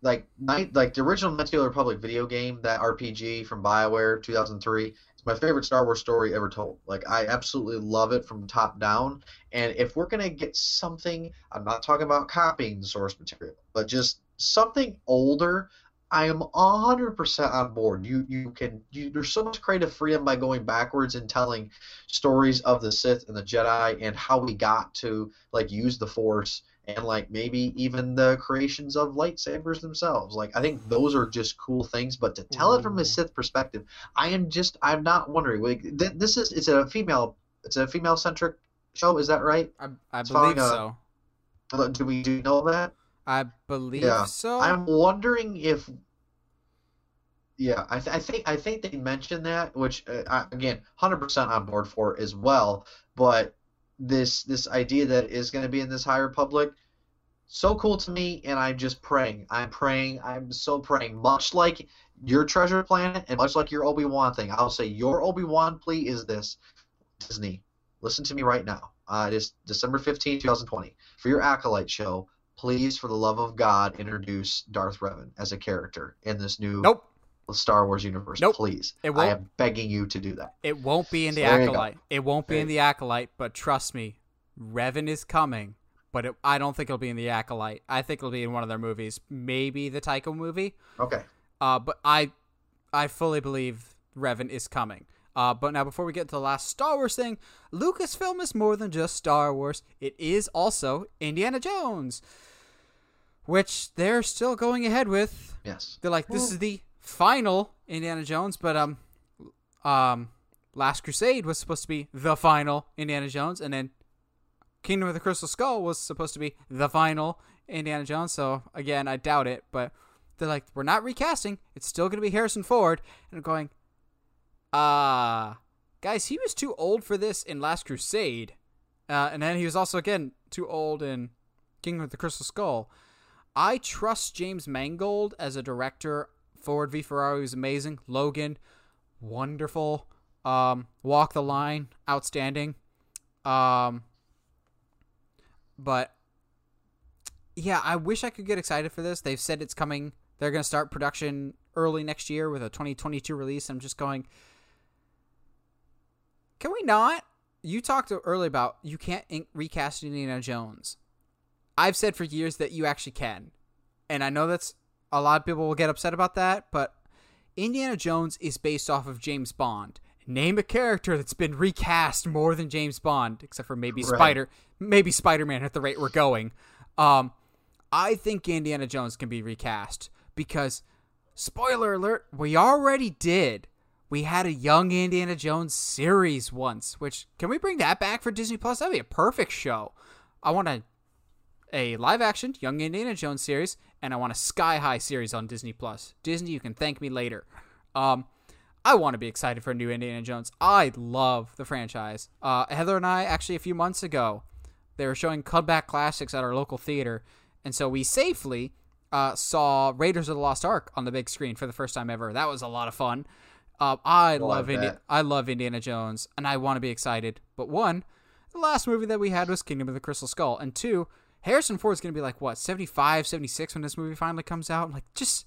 Like night, like the original Knights of the Republic video game, that RPG from BioWare 2003 my favorite Star Wars story ever told. Like I absolutely love it from top down. And if we're gonna get something, I'm not talking about copying the source material, but just something older. I am 100% on board. You you can you, there's so much creative freedom by going backwards and telling stories of the Sith and the Jedi and how we got to like use the Force and like maybe even the creations of lightsabers themselves. Like I think those are just cool things. But to tell it from a Sith perspective, I am just I'm not wondering. Like th- this is it's a female it's a female centric show. Is that right? I, I It's believe a- so. Do we do know that? I believe Yeah. so. I'm wondering if. Yeah, I, th- I think I think they mentioned that, which uh, I, again, hundred percent on board for as well. But this this idea that is going to be in this High Republic, so cool to me, and I'm just praying. I'm praying. I'm so praying. Much like your Treasure Planet, and much like your Obi Wan thing, I'll say your Obi Wan plea is this: Disney, listen to me right now. Uh, it is December 15, 2020, for your Acolyte show please, for the love of God, introduce Darth Revan as a character in this new nope. Star Wars universe. Nope. Please. It I won't. am begging you to do that. It won't be in the So there you go. acolyte. It won't be There in the acolyte, but trust me, Revan is coming. But it, I don't think it'll be in the acolyte. I think it'll be in one of their movies, maybe the Taika movie. Okay. Uh, but I, I fully believe Revan is coming. Uh, but now before we get to the last Star Wars thing, Lucasfilm is more than just Star Wars. It is also Indiana Jones, which they're still going ahead with. Yes. They're like, this is the final Indiana Jones, but um, um, Last Crusade was supposed to be the final Indiana Jones, and then Kingdom of the Crystal Skull was supposed to be the final Indiana Jones. So again, I doubt it, but they're like, we're not recasting. It's still gonna be Harrison Ford, and I'm going, ah, guys, he was too old for this in Last Crusade, uh, and then he was also again too old in Kingdom of the Crystal Skull. I trust James Mangold as a director. Ford v Ferrari was amazing. Logan, wonderful. Um, Walk the Line, outstanding. Um, but yeah, I wish I could get excited for this. They've said it's coming. They're gonna start production early next year with a 2022 release. I'm just going, can we not? You talked earlier about you can't recast Indiana Jones. I've said for years that you actually can. And I know that's a lot of people will get upset about that, but Indiana Jones is based off of James Bond. Name a character that's been recast more than James Bond, except for maybe right. Spider, maybe Spider Man at the rate we're going. Um, I think Indiana Jones can be recast because, spoiler alert, we already did. We had a young Indiana Jones series once, which can we bring that back for Disney Plus? That'd be a perfect show. I want a a live action Young Indiana Jones series, and I want a Sky High series on Disney Plus. Disney, you can thank me later. Um, I want to be excited for a new Indiana Jones. I love the franchise. Uh, Heather and I actually a few months ago, they were showing cutback classics at our local theater, and so we safely uh, saw Raiders of the Lost Ark on the big screen for the first time ever. That was a lot of fun. Uh, I love Indi- I love Indiana Jones, and I want to be excited. But one, the last movie that we had was Kingdom of the Crystal Skull, and two, Harrison Ford is going to be like what 75, 76 when this movie finally comes out. Like, just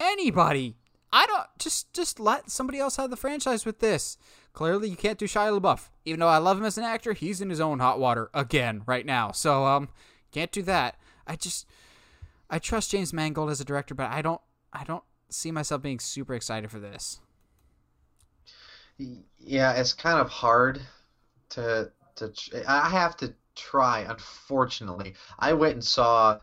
anybody I don't just just let somebody else have the franchise with this. Clearly, you can't do Shia LaBeouf. Even though I love him as an actor, he's in his own hot water again right now. So um, can't do that. I just I trust James Mangold as a director, but I don't I don't see myself being super excited for this. Yeah, it's kind of hard to to. I have to try. Unfortunately, I went and saw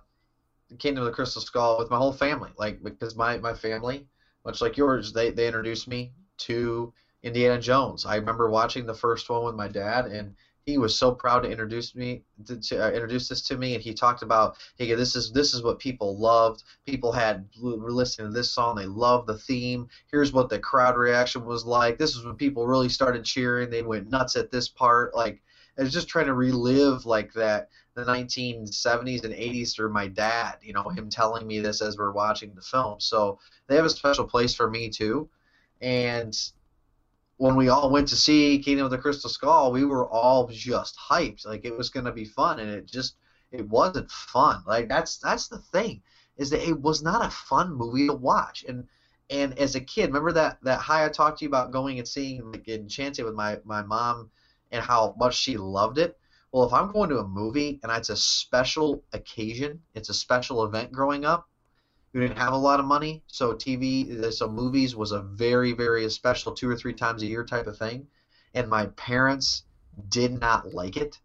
Kingdom of the Crystal Skull with my whole family, like because my my family much like yours, they, they introduced me to Indiana Jones. I remember watching the first one with my dad, and he was so proud to introduce me to, to uh, introduce this to me. And he talked about, hey, this is this is what people loved. People had were listening to this song, they loved the theme. Here's what the crowd reaction was like. This is when people really started cheering. They went nuts at this part. Like I was just trying to relive like that the 1970s and 80s through my dad. You know, him telling me this as we're watching the film. So they have a special place for me too. And when we all went to see Kingdom of the Crystal Skull, we were all just hyped. Like it was going to be fun, and it just it wasn't fun. Like that's that's the thing is that it was not a fun movie to watch. And and as a kid, remember that that high I talked to you about going and seeing like Enchanted with my my mom and how much she loved it. Well, if I'm going to a movie and it's a special occasion, it's a special event growing up, we didn't have a lot of money, so TV, uh, so movies was a very, very special two or three times a year type of thing. And my parents did not like it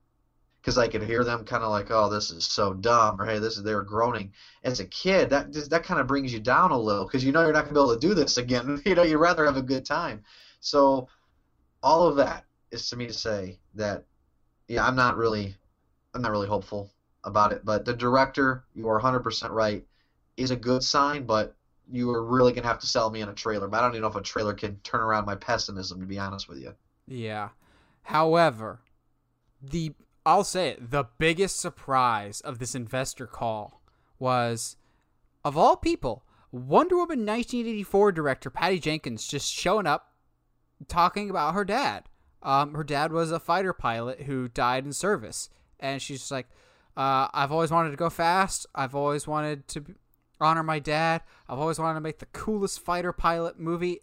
because I could hear them kind of like, "Oh, this is so dumb," or "Hey, this is they're groaning." As a kid, that that kind of brings you down a little because you know you're not gonna be able to do this again. <laughs> you know, you'd rather have a good time. So, all of that is to me to say that, yeah, I'm not really, I'm not really hopeful about it. But the director, you are 100% right is a good sign, but you are really gonna have to sell me on a trailer. But I don't even know if a trailer can turn around my pessimism, to be honest with you. Yeah. However, the I'll say it, the biggest surprise of this investor call was, of all people, Wonder Woman 1984 director Patty Jenkins just showing up, talking about her dad. Um, her dad was a fighter pilot who died in service, and she's just like, uh, "I've always wanted to go fast. I've always wanted to honor my dad. I've always wanted to make the coolest fighter pilot movie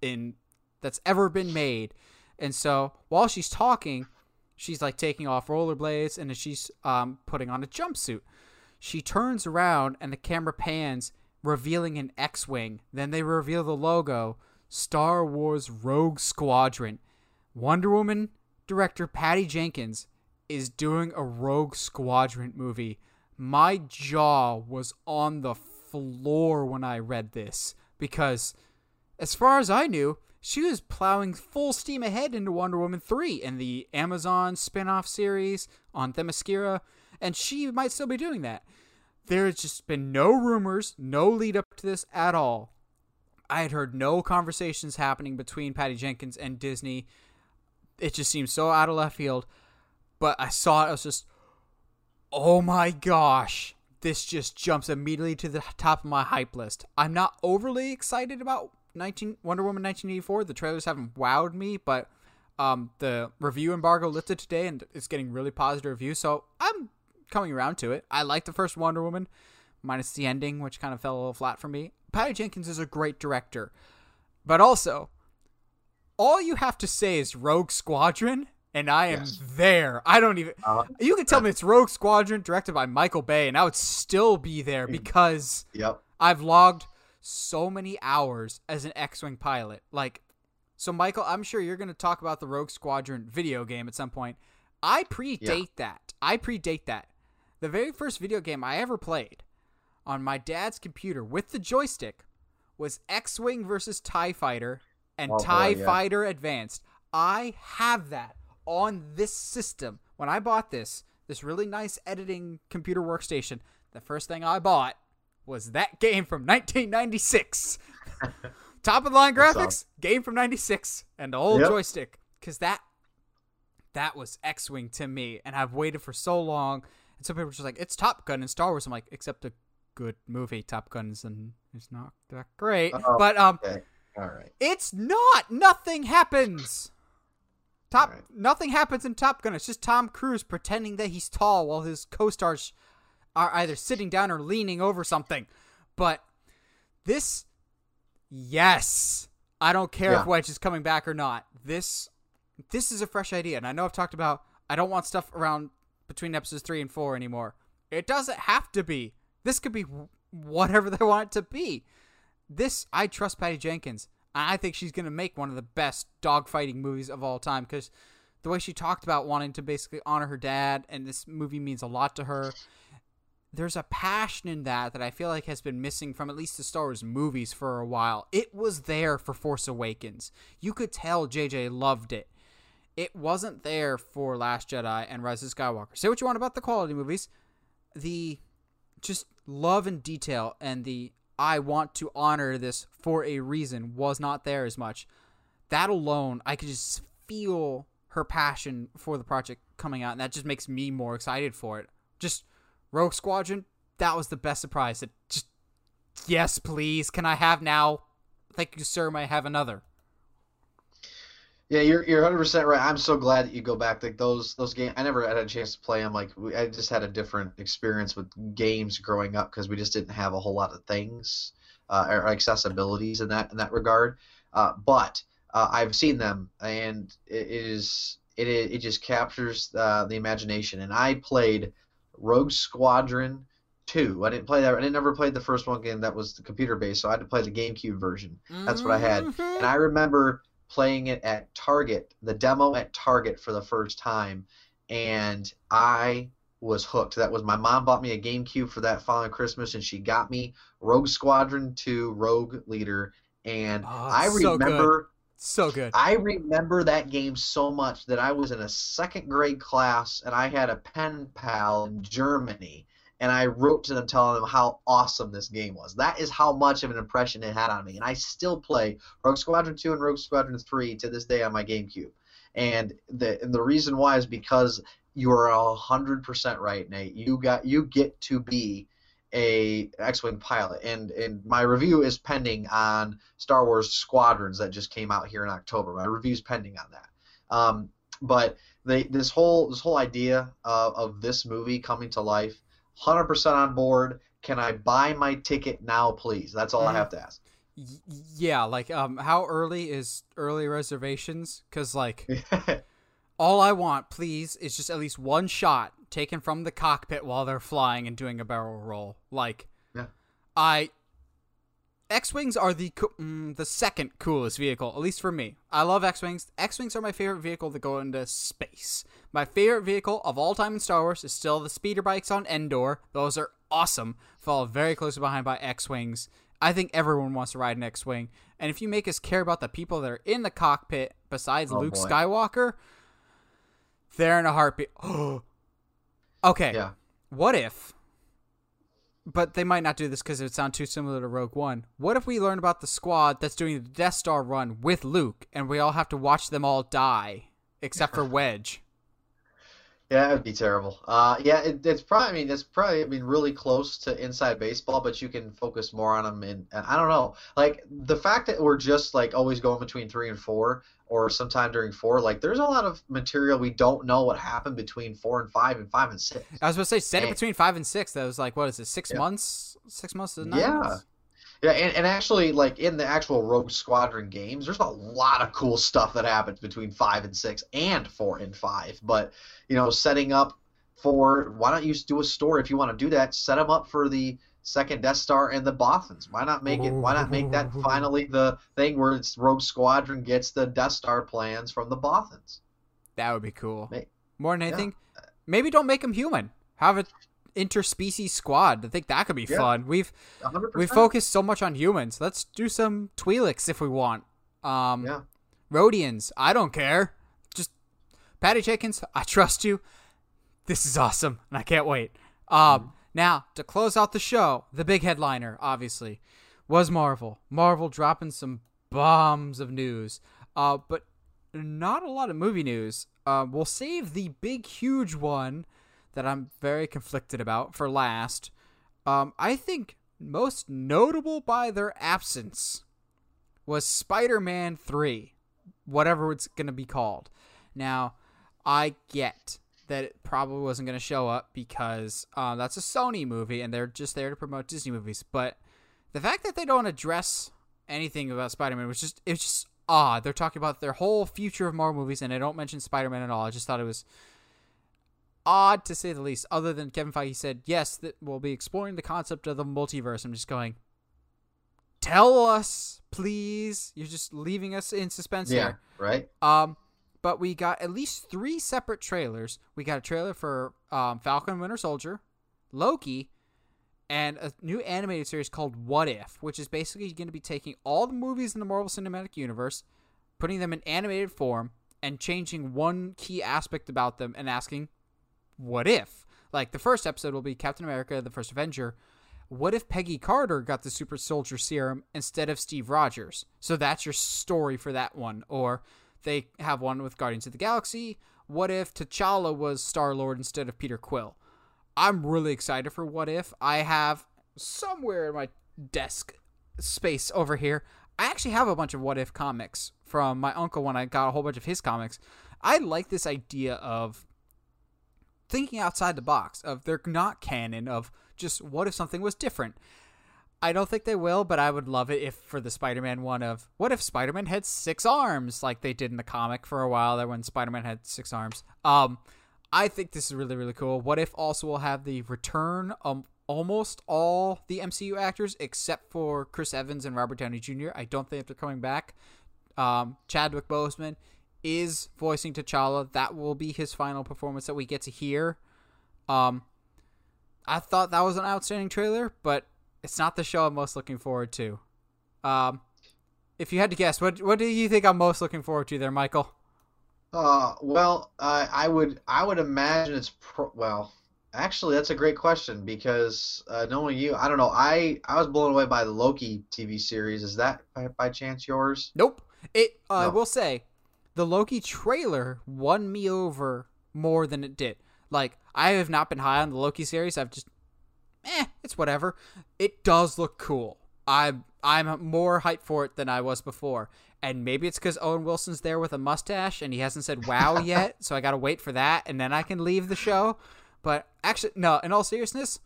in that's ever been made. And so while she's talking, she's like taking off rollerblades and she's um, putting on a jumpsuit. She turns around and the camera pans, revealing an X-wing. Then they reveal the logo, Star Wars Rogue Squadron. Wonder Woman director Patty Jenkins is doing a Rogue Squadron movie. My jaw was on the floor when I read this because, as far as I knew, she was plowing full steam ahead into Wonder Woman 3 and the Amazon spin off series on Themyscira, and she might still be doing that. There's just been no rumors, no lead up to this at all. I had heard no conversations happening between Patty Jenkins and Disney. It just seems so out of left field. But I saw it, I was just, oh my gosh this just jumps immediately to the top of my hype list. I'm not overly excited about 19 Wonder Woman 1984. The trailers haven't wowed me, but um, the review embargo lifted today and it's getting really positive reviews, so I'm coming around to it. I like the first Wonder Woman, minus the ending, which kind of fell a little flat for me. Patty Jenkins is a great director, but also, all you have to say is Rogue Squadron, and I am Yes. there. I don't even. Uh, You can tell me it's Rogue Squadron, directed by Michael Bay, and I would still be there Mm. because yep. I've logged so many hours as an X-wing pilot. Like, so Michael, I'm sure you're going to talk about the Rogue Squadron video game at some point. I predate that. I predate that. The very first video game I ever played on my dad's computer with the joystick was X-wing versus Tie Fighter and Oh, boy, Tie yeah. Fighter Advanced. I have that on this system. When I bought this, this really nice editing computer workstation, the first thing I bought was that game from <laughs> 1996. <laughs> Top of the line graphics, game from 96, and the old Yep. joystick. Because that that was X Wing to me, and I've waited for so long. And some people are just like, it's Top Gun and Star Wars. I'm like, except a good movie, Top Gun's, and it's not that great. Oh, but um, Okay. All right. it's not. Nothing happens. Top. Alright. Nothing happens in Top Gun. It's just Tom Cruise pretending that he's tall while his co-stars are either sitting down or leaning over something. But this, yes, I don't care Yeah. if Wedge is coming back or not. This, this is a fresh idea, and I know I've talked about. I don't want stuff around between episodes three and four anymore. It doesn't have to be. This could be whatever they want it to be this I trust Patty Jenkins. I think she's going to make one of the best dogfighting movies of all time because the way she talked about wanting to basically honor her dad, and this movie means a lot to her. There's a passion in that that I feel like has been missing from at least the Star Wars movies for a while. It was there for Force Awakens. You could tell JJ loved it. It wasn't there for Last Jedi and Rise of Skywalker. Say what you want about the quality movies. The just love and detail and the I want to honor this for a reason was not there as much. That alone, I could just feel her passion for the project coming out, and that just makes me more excited for it. Just Rogue Squadron, that was the best surprise. It just yes, please, can I have now? Thank you, sir. May I have another? Yeah, you're you're 100 percent right. I'm so glad that you go back. Like those those games, I never had a chance to play them. Like we, I just had a different experience with games growing up because we just didn't have a whole lot of things uh, or accessibilities in that in that regard. Uh, but uh, I've seen them, and it is it it just captures uh, the imagination. And I played Rogue Squadron two. I didn't play that. I didn't never played the first one game that was the computer based, so I had to play the GameCube version. That's what I had. Mhm. And I remember playing it at Target, the demo at Target for the first time, and I was hooked. That was my mom bought me a GameCube for that following Christmas, and she got me Rogue Squadron 2 Rogue Leader, and Oh, I it's so good. remember So good. I remember that game so much that I was in a second grade class and I had a pen pal in Germany and I wrote to them telling them how awesome this game was. That is how much of an impression it had on me. And I still play Rogue Squadron 2 and Rogue Squadron 3 to this day on my GameCube. And the and the reason why is because you are hundred percent right, Nate. You got you get to be a X-wing pilot, and and my review is pending on Star Wars Squadrons that just came out here in October. My review's pending on that. Um, but they this whole this whole idea of this movie coming to life, hundred percent on board. Can I buy my ticket now, please? That's all I Mhm. have to ask. Yeah, like um, how early is early reservations? Because like <laughs> all I want, please, is just at least one shot taken from the cockpit while they're flying and doing a barrel roll. Like, Yeah. I X-wings are the co- mm, the second coolest vehicle, at least for me. I love X-wings. X-wings are my favorite vehicle that go into space. My favorite vehicle of all time in Star Wars is still the speeder bikes on Endor. Those are awesome. Followed very closely behind by X-wings. I think everyone wants to ride an X-wing, and if you make us care about the people that are in the cockpit besides Oh, Luke boy. Skywalker, they're in a heartbeat. <gasps> okay. Yeah. What if? But they might not do this because it would sound too similar to Rogue One. What if we learn about the squad that's doing the Death Star run with Luke, and we all have to watch them all die, except for Wedge? Yeah, it would be terrible. Uh, yeah, it, it's probably. I mean, it's probably. I mean, really close to inside baseball, but you can focus more on them. And, and I don't know, like the fact that we're just like always going between three and four, or sometime during four. Like, there's a lot of material we don't know what happened between four and five, and five and six. I was going to say set it between five and six. That was like what is it? Six Yeah. months? Six months Yeah. months? Yeah, and, and actually, like in the actual Rogue Squadron games, there's a lot of cool stuff that happens between five and six, and four and five. But you know, setting up for why don't you do a story if you want to do that? Set them up for the second Death Star and the Bothans. Why not make it? Why not make that <laughs> finally the thing where it's Rogue Squadron gets the Death Star plans from the Bothans? That would be cool. More than Yeah. anything, maybe don't make them human. Have a interspecies squad. I think that could be Yeah. fun. We've 100%. we focused so much on humans. Let's do some Twi'leks if we want. Um, Yeah. Rodians, I don't care. Just Patty Jenkins, I <laughs> trust you. This is awesome, and I can't wait. Um, now to close out the show, the big headliner, obviously, was Marvel. Marvel dropping some bombs of news, uh, but not a lot of movie news. Uh, we'll save the big, huge one that I'm very conflicted about for last. Um, I think most notable by their absence was Spider-Man 3, whatever it's going to be called. Now, I get that it probably wasn't going to show up because uh, that's a Sony movie and they're just there to promote Disney movies. But the fact that they don't address anything about Spider-Man was just it's just odd. They're talking about their whole future of Marvel movies and they don't mention Spider-Man at all. I just thought it was odd to say the least. Other than Kevin Feige said, yes, that we'll be exploring the concept of the multiverse. I'm just going, tell us, please. You're just leaving us in suspense Yeah. here. Right. Um, but we got at least three separate trailers. We got a trailer for um, Falcon Winter Soldier, Loki, and a new animated series called What If, which is basically going to be taking all the movies in the Marvel Cinematic Universe, putting them in animated form, and changing one key aspect about them and asking, what if? Like the first episode will be Captain America, the first Avenger. What if Peggy Carter got the super soldier serum instead of Steve Rogers? So that's your story for that one. Or they have one with Guardians of the Galaxy. What if T'Challa was Star Lord instead of Peter Quill? I'm really excited for What If. I have somewhere in my desk space over here. I actually have a bunch of What If comics from my uncle when I got a whole bunch of his comics. I like this idea of thinking outside the box of they're not canon of just what if something was different. I don't think they will but i would love it if for the spider-man one of what if spider-man had six arms like they did in the comic for a while there when spider-man had six arms? Um i think this is really really cool. What if also we'll have the return of almost all the mcu actors except for chris evans and robert downey jr i don't think they're coming back. Um, Chadwick Boseman is voicing T'Challa. That will be his final performance that we get to hear. Um, I thought that was an outstanding trailer, but it's not the show I'm most looking forward to. Um, if you had to guess, what what do you think I'm most looking forward to there, Michael? Uh, well, uh, I would I would imagine it's pro- well. Actually, that's a great question because uh, knowing you, I don't know. I I was blown away by the Loki TV series. Is that by, by chance yours? Nope. It. Uh, I will say, the Loki trailer won me over more than it did. Like I have not been high on the Loki series. I've just, eh, it's whatever. It does look cool. I'm I'm more hyped for it than I was before. And maybe it's because Owen Wilson's there with a mustache and he hasn't said wow <laughs> yet, so I gotta wait for that and then I can leave the show. But actually, no. In all seriousness,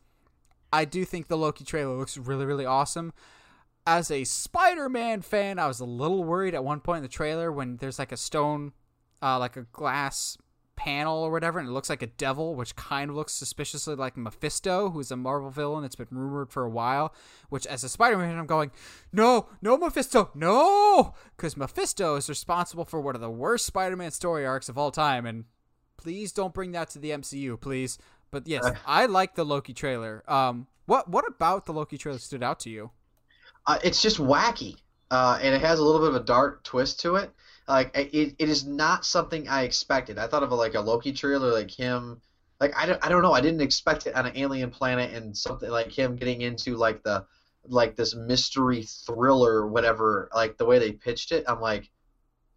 I do think the Loki trailer looks really, really awesome. As a Spider-Man fan, I was a little worried at one point in the trailer when there's like a stone, uh, like a glass panel or whatever, and it looks like a devil, which kind of looks suspiciously like Mephisto, who's a Marvel villain. It's been rumored for a while. Which, as a Spider-Man, I'm going, no, no Mephisto, no, because Mephisto is responsible for one of the worst Spider-Man story arcs of all time, and please don't bring that to the MCU, please. But yes, <laughs> I like the Loki trailer. Um, what what about the Loki trailer stood out to you? Uh, it's just wacky, uh, and it has a little bit of a dark twist to it. Like it, it is not something I expected. I thought of a, like a Loki trailer, like him, like I don't, I don't know. I didn't expect it on an alien planet and something like him getting into like the, like this mystery thriller, whatever. Like the way they pitched it, I'm like,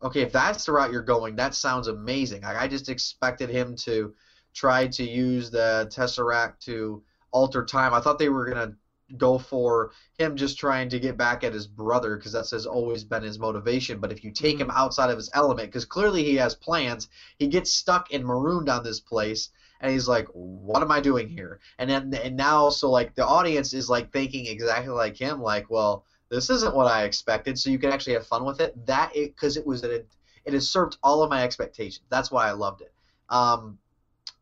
okay, if that's the route you're going, that sounds amazing. Like I just expected him to try to use the tesseract to alter time. I thought they were gonna go for him just trying to get back at his brother because that's has always been his motivation. But if you take him outside of his element, because clearly he has plans, he gets stuck and marooned on this place, and he's like, "What am I doing here?" And then and now so like the audience is like thinking exactly like him, like, "Well, this isn't what I expected." So you can actually have fun with it. That it because it was it it has served all of my expectations. That's why I loved it. Um,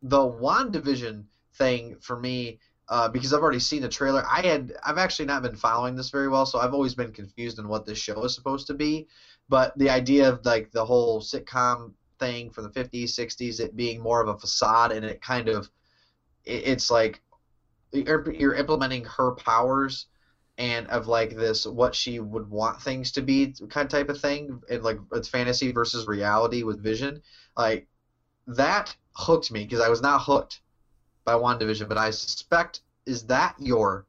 the WandaVision thing for me. Uh, because I've already seen the trailer. I had I've actually not been following this very well, so I've always been confused on what this show is supposed to be. But the idea of like the whole sitcom thing from the 50s, 60s, it being more of a facade, and it kind of, it's like you're implementing her powers and of like this what she would want things to be kind of type of thing and like it's fantasy versus reality with vision like that hooked me because i was not hooked by WandaVision, but i suspect is that your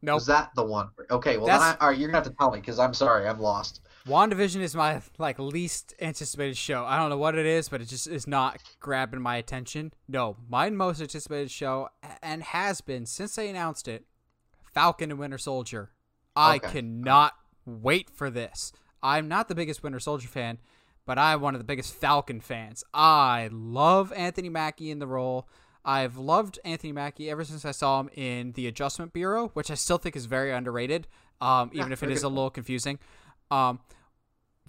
no nope. is that the one okay well then I, all right you're gonna have to tell me because i'm sorry i'm lost WandaVision is my like least anticipated show. I don't know what it is, but it just is not grabbing my attention. No, my most anticipated show and has been since they announced it, Falcon and Winter Soldier. I okay. cannot wait for this. I'm not the biggest Winter Soldier fan, but I'm one of the biggest Falcon fans. I love Anthony Mackie in the role. I've loved Anthony Mackie ever since I saw him in The Adjustment Bureau, which I still think is very underrated, um, even yeah, if it is a little confusing. Um,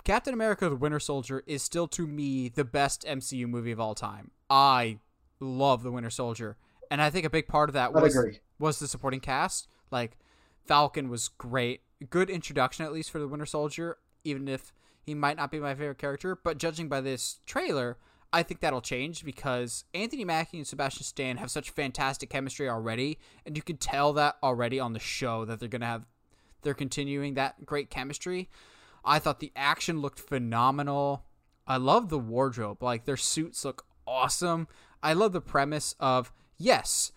Captain America: The Winter Soldier is still to me the best MCU movie of all time. I love The Winter Soldier, and I think a big part of that was was the supporting cast. Like Falcon was great, good introduction at least for the Winter Soldier, even if he might not be my favorite character. But judging by this trailer, I think that'll change because Anthony Mackie and Sebastian Stan have such fantastic chemistry already, and you can tell that already on the show that they're gonna have. They're continuing that great chemistry. I thought the action looked phenomenal. I love the wardrobe. Like their suits look awesome. I love the premise of yes,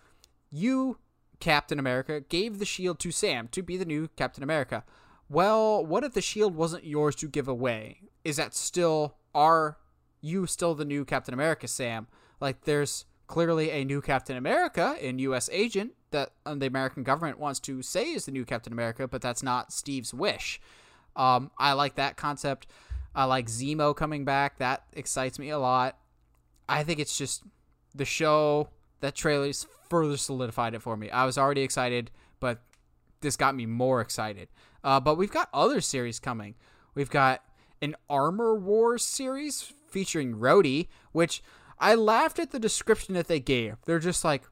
you Captain America gave the shield to Sam to be the new Captain America. Well, what if the shield wasn't yours to give away? Is that still are you still the new Captain America, Sam? Like there's clearly a new Captain America in US Agent that um, the American government wants to say is the new Captain America, but that's not Steve's wish. Um, I like that concept. I like Zemo coming back. That excites me a lot. I think it's just the show that trailers further solidified it for me. I was already excited, but this got me more excited. Uh, but we've got other series coming. We've got an Armor Wars series featuring Rhodey, which I laughed at the description that they gave. They're just like,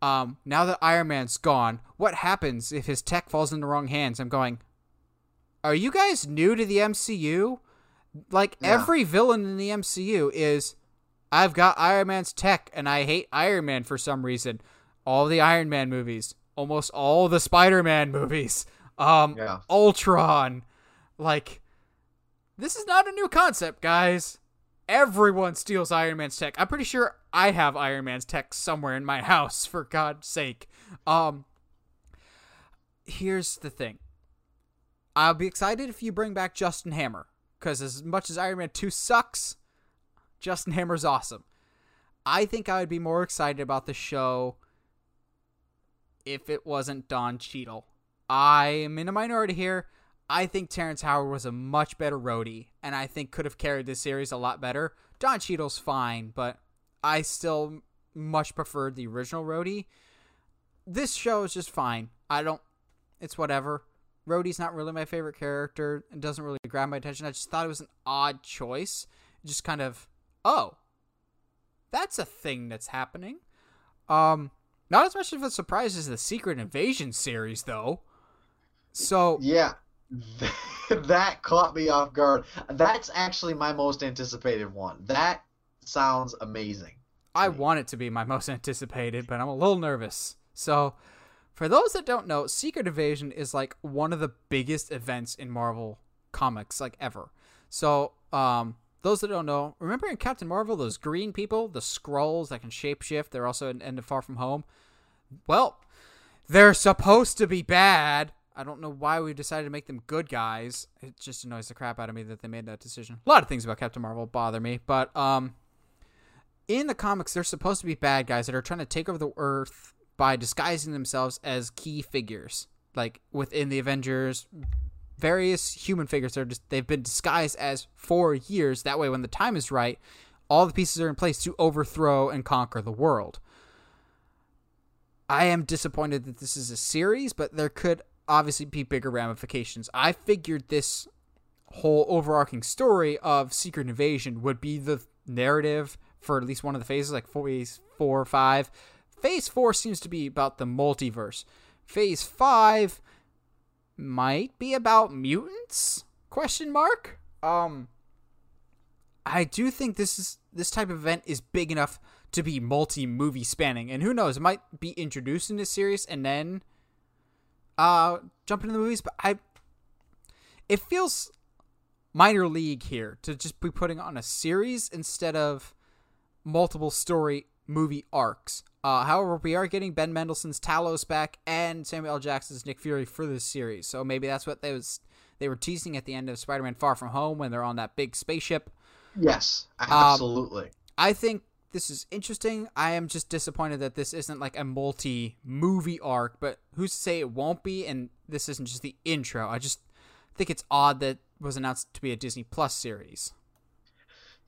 um, now that Iron Man's gone, what happens if his tech falls in the wrong hands? I'm going, are you guys new to the MCU? Like yeah. every villain in the MCU is I've got Iron Man's tech and I hate Iron Man for some reason. All the Iron Man movies, almost all the Spider-Man <laughs> movies, um yeah. Ultron, like this is not a new concept, guys. Everyone steals Iron Man's tech. I'm pretty sure I have Iron Man's tech somewhere in my <laughs> house for God's sake. Um here's the thing. I'll be excited if you bring back Justin Hammer because as much as Iron Man 2 sucks, Justin Hammer's awesome. I think I would be more excited about the show if it wasn't Don Cheadle. I am in a minority here. I think Terrence Howard was a much better Rhodey, and I think could have carried this series a lot better. Don Cheadle's fine, but I still much preferred the original Rhodey. This show is just fine. I don't. It's whatever. Rhodey's not really my favorite character and doesn't really grab my attention. I just thought it was an odd choice. Just kind of, oh, that's a thing that's happening. Um, not as much of a surprise as the Secret Invasion series, though. So yeah, <laughs> that caught me off guard. That's actually my most anticipated one. That sounds amazing. I want it to be my most <laughs> anticipated, but I'm a little nervous. So for those that don't know, Secret Invasion is like one of the biggest events in Marvel comics like ever. So, um, those that don't know, remember in Captain Marvel those green people, the Skrulls that can shapeshift? They're also in End of Far From Home. Well, they're supposed to be bad. I don't know why we decided to make them good guys. It just annoys the crap out of me that they made that decision. A lot of things about Captain Marvel bother me, but um, in the comics, they're supposed to be bad guys that are trying to take over the Earth by disguising themselves as key figures, like within the Avengers. Various human figures are just they've been disguised as for years. That way, when the time is right, all the pieces are in place to overthrow and conquer the world. I am disappointed that this is a series, but there could obviously be bigger ramifications. I figured this whole overarching story of Secret Invasion would be the narrative for at least one of the phases, like phase four or five. Phase four seems to be about the multiverse. Phase five might be about mutants? Question mark. Um, I do think this is this type of event is big enough to be multi movie spanning, and who knows, it might be introduced in this series and then uh jump into the movies. But I, it feels minor league here to just be putting on a series instead of multiple story movie arcs. Uh, however, we are getting Ben Mendelsohn's Talos back and Samuel L. Jackson's Nick Fury for this series, so maybe that's what they was they were teasing at the end of Spider-Man: Far From Home when they're on that big spaceship. Yes, absolutely. Um, I think this is interesting. I am just disappointed that this isn't like a multi-movie arc, but who's to say it won't be? And this isn't just the intro. I just think it's odd that was announced to be a Disney Plus series.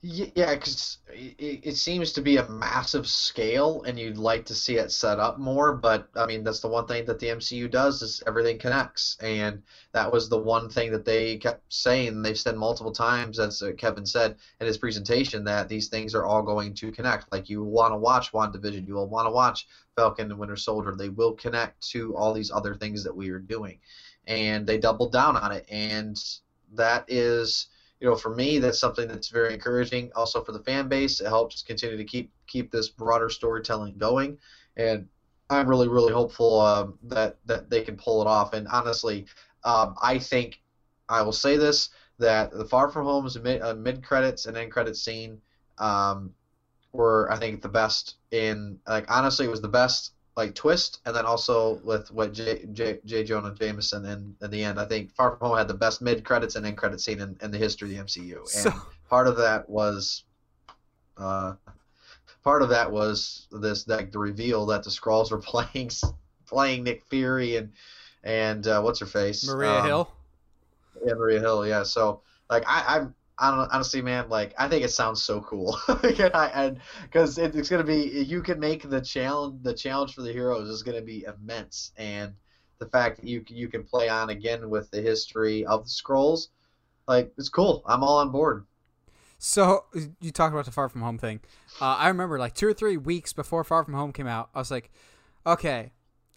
Yeah, because it, it seems to be a massive scale, and you'd like to see it set up more. But I mean, that's the one thing that the MCU does is everything connects, and that was the one thing that they kept saying. They've said multiple times, as uh, Kevin said in his presentation, that these things are all going to connect. Like you want to watch WandaVision, you will want to watch Falcon and Winter Soldier. They will connect to all these other things that we are doing, and they doubled down on it, and that is you know, for me, that's something that's very encouraging. Also for the fan base, it helps continue to keep keep this broader storytelling going, and I'm really really hopeful uh, that that they can pull it off. And honestly, um, I think I will say this that the Far From Home's mid, uh, mid credits and end credits scene um, were I think the best in like honestly it was the best like twist, and then also with what J. J. J. Jonah Jameson in, in the end. I think Far From Home had the best mid credits and end credit scene in, in the history of the MCU, and so, part of that was, uh, part of that was this like the reveal that the Skrulls were <laughs> playing playing Nick Fury and and uh, what's her face Maria um, Hill. Yeah, Maria Hill. Yeah, so like I, I'm I don't honestly, man. Like, I think it sounds so cool, <laughs> and because it, it's gonna be, you can make the challenge. The challenge for the heroes is gonna be immense, and the fact that you you can play on again with the history of the Skrulls, like, it's cool. I'm all on board. So you talked about the Far From Home thing. Uh, I remember like two or three weeks before Far From Home came out, I was like, okay.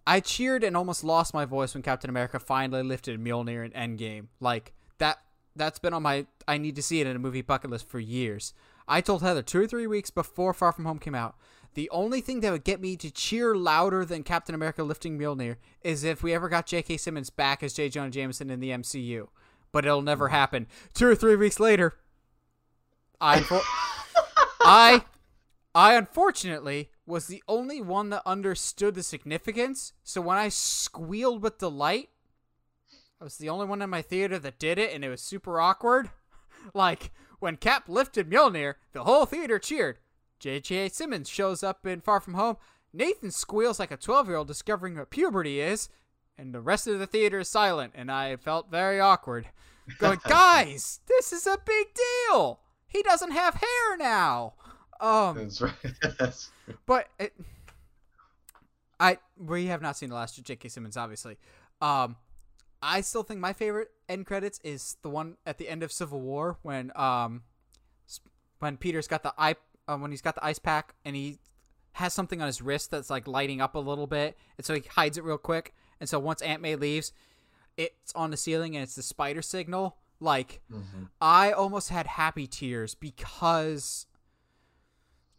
I cheered and almost lost my voice when Captain America finally lifted Mjolnir in Endgame. Like that that's been on my I need to see it in a movie bucket list for years. I told Heather two or three weeks before Far From Home came out, the only thing that would get me to cheer louder than Captain America lifting Mjolnir is if we ever got J.K. Simmons back as J. Jonah Jameson in the MCU. But it'll never mm. happen. Two or three weeks later, I, <laughs> I, I unfortunately was the only one that understood the significance. So when I squealed with delight, I was the only one in my theater that did it, and it was super awkward. <laughs> like, when Cap lifted Mjolnir, the whole theater cheered. J.J. Simmons shows up in Far From Home. Nathan squeals like a 12 year old discovering what puberty is, and the rest of the theater is silent, and I felt very awkward. Going, <laughs> guys, this is a big deal. He doesn't have hair now. Um, That's right. <laughs> but it, I we have not seen the last of J.K. Simmons, obviously. Um, I still think my favorite end credits is the one at the end of Civil War when um when Peter's got the eye uh, when he's got the ice pack and he has something on his wrist that's like lighting up a little bit and so he hides it real quick and so once Aunt May leaves it's on the ceiling and it's the spider signal like mm-hmm. I almost had happy tears because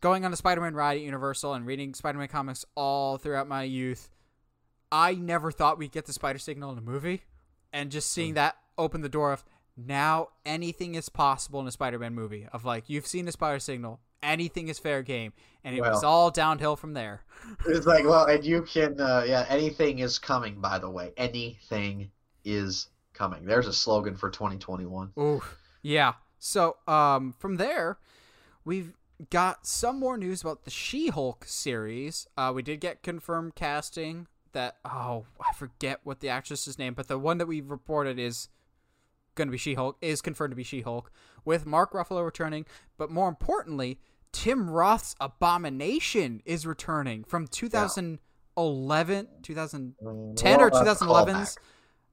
going on the Spider-Man ride at Universal and reading Spider-Man comics all throughout my youth I never thought we'd get the spider signal in a movie, and just seeing mm. that open the door of now anything is possible in a Spider-Man movie. Of like you've seen the spider signal, anything is fair game, and it well, was all downhill from there. <laughs> It's like well, and you can uh, yeah, anything is coming. By the way, anything is coming. There's a slogan for 2021. Ooh, yeah. So um, from there, we've got some more news about the She-Hulk series. Uh, we did get confirmed casting that oh I forget what the actress's name, but the one that we've reported is going to be She-Hulk is confirmed to be She-Hulk with Mark Ruffalo returning, but more importantly, Tim Roth's Abomination is returning from 2000 2011, 2010 or What a 2011's.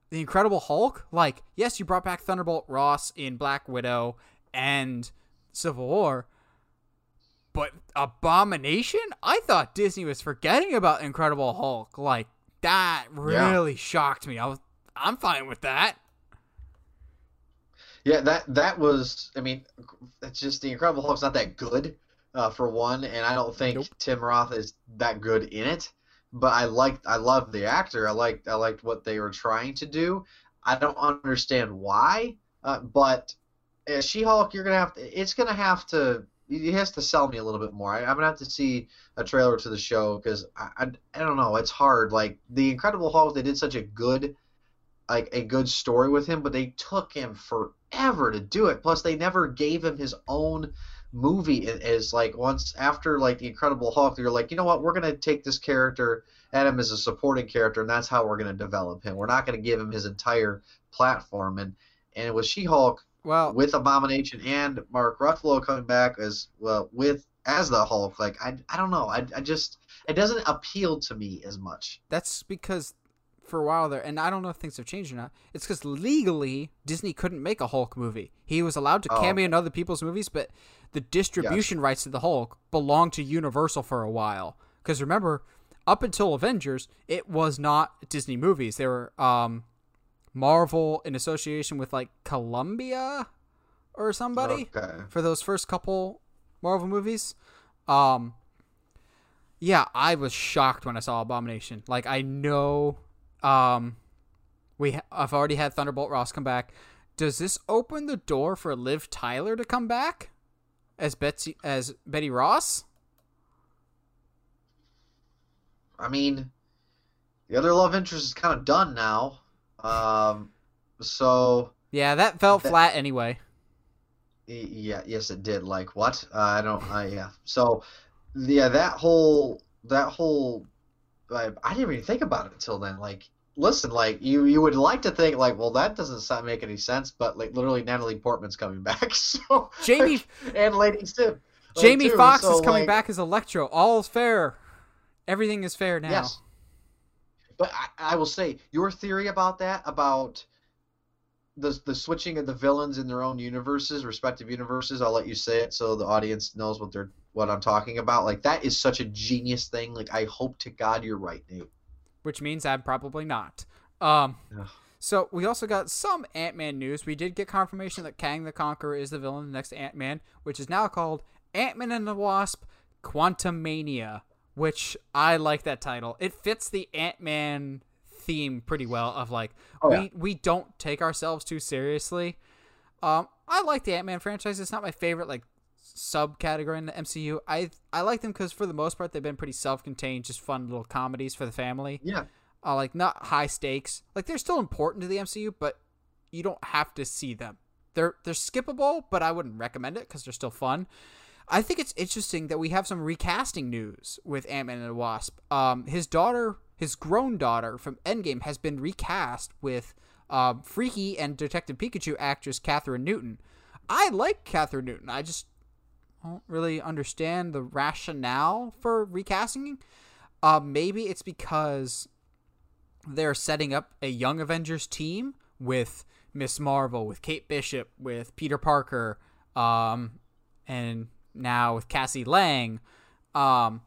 The Incredible Hulk. Like, yes, you brought back Thunderbolt Ross in Black Widow and Civil War, but Abomination? I thought Disney was forgetting about Incredible Hulk. Like, that Yeah. really shocked me. I was, I'm fine with that. Yeah, that that was. I mean, it's just the Incredible Hulk's not that good, uh, for one, and I don't think Nope. Tim Roth is that good in it. But I liked, I loved the actor. I liked, I liked what they were trying to do. I don't understand why, uh, but uh, She-Hulk, you're gonna have to. It's gonna have to. He has to sell me a little bit more. I, I'm gonna have to see a trailer to the show because I, I, I don't know. It's hard. Like the Incredible Hulk, they did such a good like a good story with him, but they took him forever to do it. Plus, they never gave him his own movie. Is like once after like the Incredible Hulk, they're like, you know what, we're gonna take this character, add him as a supporting character, and that's how we're gonna develop him. We're not gonna give him his entire platform. And and with She-Hulk, Well, with Abomination and Mark Ruffalo coming back as well with as the Hulk, like I I don't know, I I just it doesn't appeal to me as much. That's because for a while there, and I don't know if things have changed or not. It's because legally Disney couldn't make a Hulk movie. He was allowed to Oh. cameo in other people's movies, but the distribution rights to the Hulk belonged to Universal for a while. Because remember, up until Avengers, it was not Disney movies. They were um, Marvel in association with like Columbia or somebody Okay. for those first couple Marvel movies. Um yeah, I was shocked when I saw Abomination. Like I know um we ha- I've already had Thunderbolt Ross come back. Does this open the door for Liv Tyler to come back as Betsy as Betty Ross? I mean, the other love interest is kind of done now. Um, so Yeah, that felt That- flat anyway. yeah, yes, it did. Like what? Uh, I don't. Uh, yeah. So yeah, that whole that whole I, I didn't even think about it until then. Like, listen, like you you would like to think like, well, that doesn't sound, make any sense, but like literally Natalie Portman's coming <laughs> back. So Jamie <laughs> and Lady Sif. Jamie Foxx so, is coming like, back as Electro. All's fair. Everything is fair now. Yes. But I, I will say your theory about that, about the the switching of the villains in their own universes, respective universes. I'll let you say it so the audience knows what they're what I'm talking about. Like that is such a genius thing. Like I hope to God you're right, Nate. which means I'm probably not. Um, Ugh. so we also got some Ant Man news. We did get confirmation that Kang the Conqueror is the villain in the next Ant Man, which is now called Ant Man and the Wasp: Quantumania. Which I like that title. It fits the Ant Man theme pretty well. Of like Oh, we yeah. we don't take ourselves too seriously. Um, I like the Ant Man franchise. It's not my favorite like subcategory in the MCU. I I like them because for the most part they've been pretty self-contained, just fun little comedies for the family Yeah. uh, like not high stakes. Like they're still important to the MCU, but you don't have to see them. They're they're skippable, but I wouldn't recommend it because they're still fun. I think it's interesting that we have some recasting news with Ant Man and the Wasp. Um, his daughter, his grown daughter from Endgame, has been recast with um, Freaky and Detective Pikachu actress Kathryn Newton. I like Kathryn Newton. I just don't really understand the rationale for recasting. Uh, maybe it's because they're setting up a Young Avengers team with Miss Marvel, with Kate Bishop, with Peter Parker, um, and now with Cassie Lang. Um,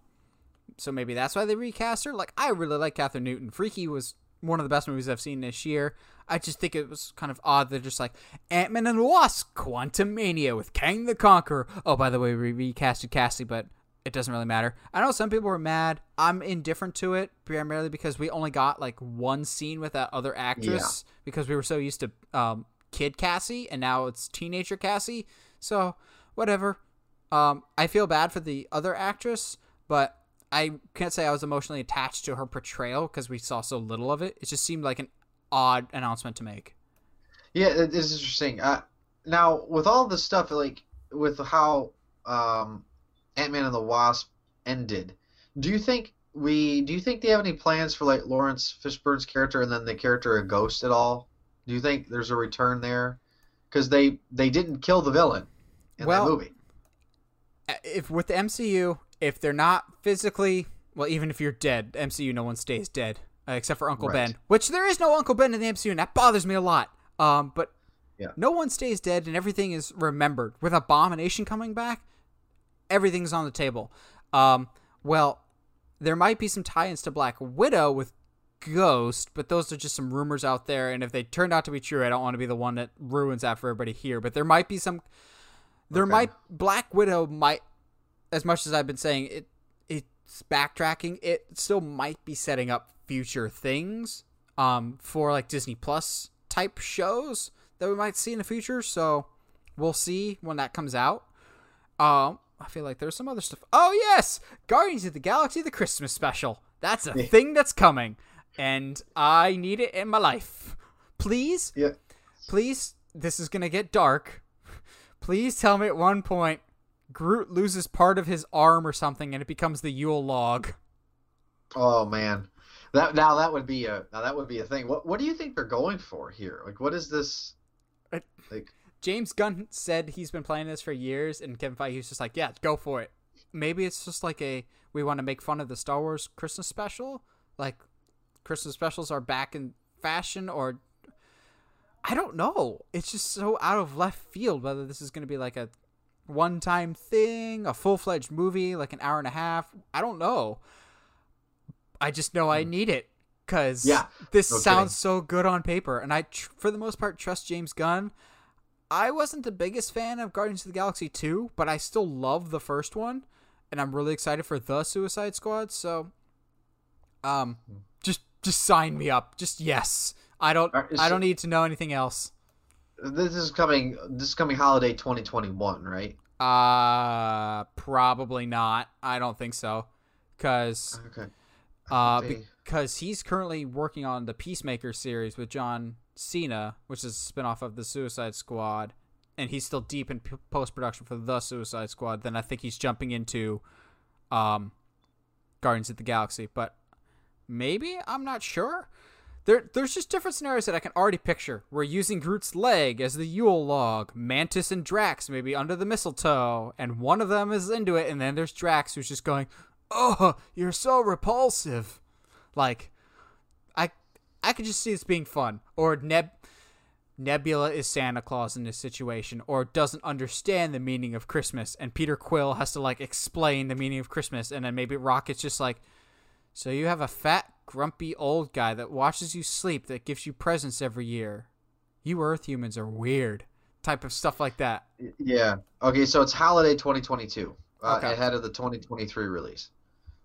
so maybe that's why they recast her. Like, I really like Kathryn Newton. Freaky was one of the best movies I've seen this year. I just think it was kind of odd. They're just like Ant Man and the Wasp, Quantum Mania with Kang the Conqueror. Oh, by the way, we recasted Cassie, but it doesn't really matter. I know some people were mad. I'm indifferent to it primarily because we only got like one scene with that other actress because we were so used to um, kid Cassie and now it's teenager Cassie. So whatever. Um, I feel bad for the other actress, but I can't say I was emotionally attached to her portrayal because we saw so little of it. It just seemed like an odd announcement to make. Yeah, it is interesting. Uh, now, with all this stuff, like with how um, Ant Man and the Wasp ended, do you think we? Do you think they have any plans for like Laurence Fishburne's character and then the character of Ghost at all? Do you think there's a return there? Because they they didn't kill the villain in Well, that movie. If with the MCU, if they're not physically well, even if you're dead, MCU, no one stays dead uh, except for Uncle Right. Ben, which there is no Uncle Ben in the MCU, and that bothers me a lot. Um, but Yeah. no one stays dead, and everything is remembered. With Abomination coming back, everything's on the table. Um, well, there might be some tie-ins to Black Widow with Ghost, but those are just some rumors out there. And if they turned out to be true, I don't want to be the one that ruins that for everybody here. But there might be some. There Okay. might Black Widow might, as much as I've been saying it, it's backtracking. It still might be setting up future things, um, for like Disney Plus type shows that we might see in the future. So we'll see when that comes out. Um, I feel like there's some other stuff. Oh yes, Guardians of the Galaxy: The Christmas Special. That's a thing that's coming, and I need it in my life. Please, Yeah. please, this is gonna get dark. Please tell me at one point Groot loses part of his arm or something, and it becomes the Yule log. Oh man, that now that would be a now that would be a thing. What what do you think they're going for here? Like, what is this? Uh, like, James Gunn said he's been playing this for years, and Kevin Feige was just like, "Yeah, go for it." Maybe it's just like a we want to make fun of the Star Wars Christmas special, like Christmas specials are back in fashion, or I don't know. It's just so out of left field whether this is going to be like a one-time thing, a full-fledged movie, like an hour and a half. I don't know. I just know I need it because Yeah, this no sounds so good on paper, and I, tr- for the most part, trust James Gunn. I wasn't the biggest fan of Guardians of the Galaxy 2, but I still love the first one, and I'm really excited for the Suicide Squad. So, um, just just sign me up. Just yes. I don't Are- I don't need to know anything else. this is coming. This is coming holiday 2021, right? Uh, probably not. I don't think so, because Okay. uh, because he's currently working on the Peacemaker series with John Cena, which is a spinoff of the Suicide Squad, and he's still deep in p- post production for the Suicide Squad. Then I think he's jumping into, um, Guardians of the Galaxy, but maybe I'm not sure. There, there's just different scenarios that I can already picture. We're using Groot's leg as the Yule log. Mantis and Drax maybe under the mistletoe, and one of them is into it, and then there's Drax who's just going, "Oh, you're so repulsive." Like, I, I could just see this being fun. Or Neb, Nebula is Santa Claus in this situation, or doesn't understand the meaning of Christmas, and Peter Quill has to like explain the meaning of Christmas, and then maybe Rocket's just like, so you have a fat, grumpy old guy that watches you sleep that gives you presents every year. You Earth humans are weird. Type of stuff like that. Yeah. Okay, so it's holiday 2022, uh, Okay. ahead of the 2023 release.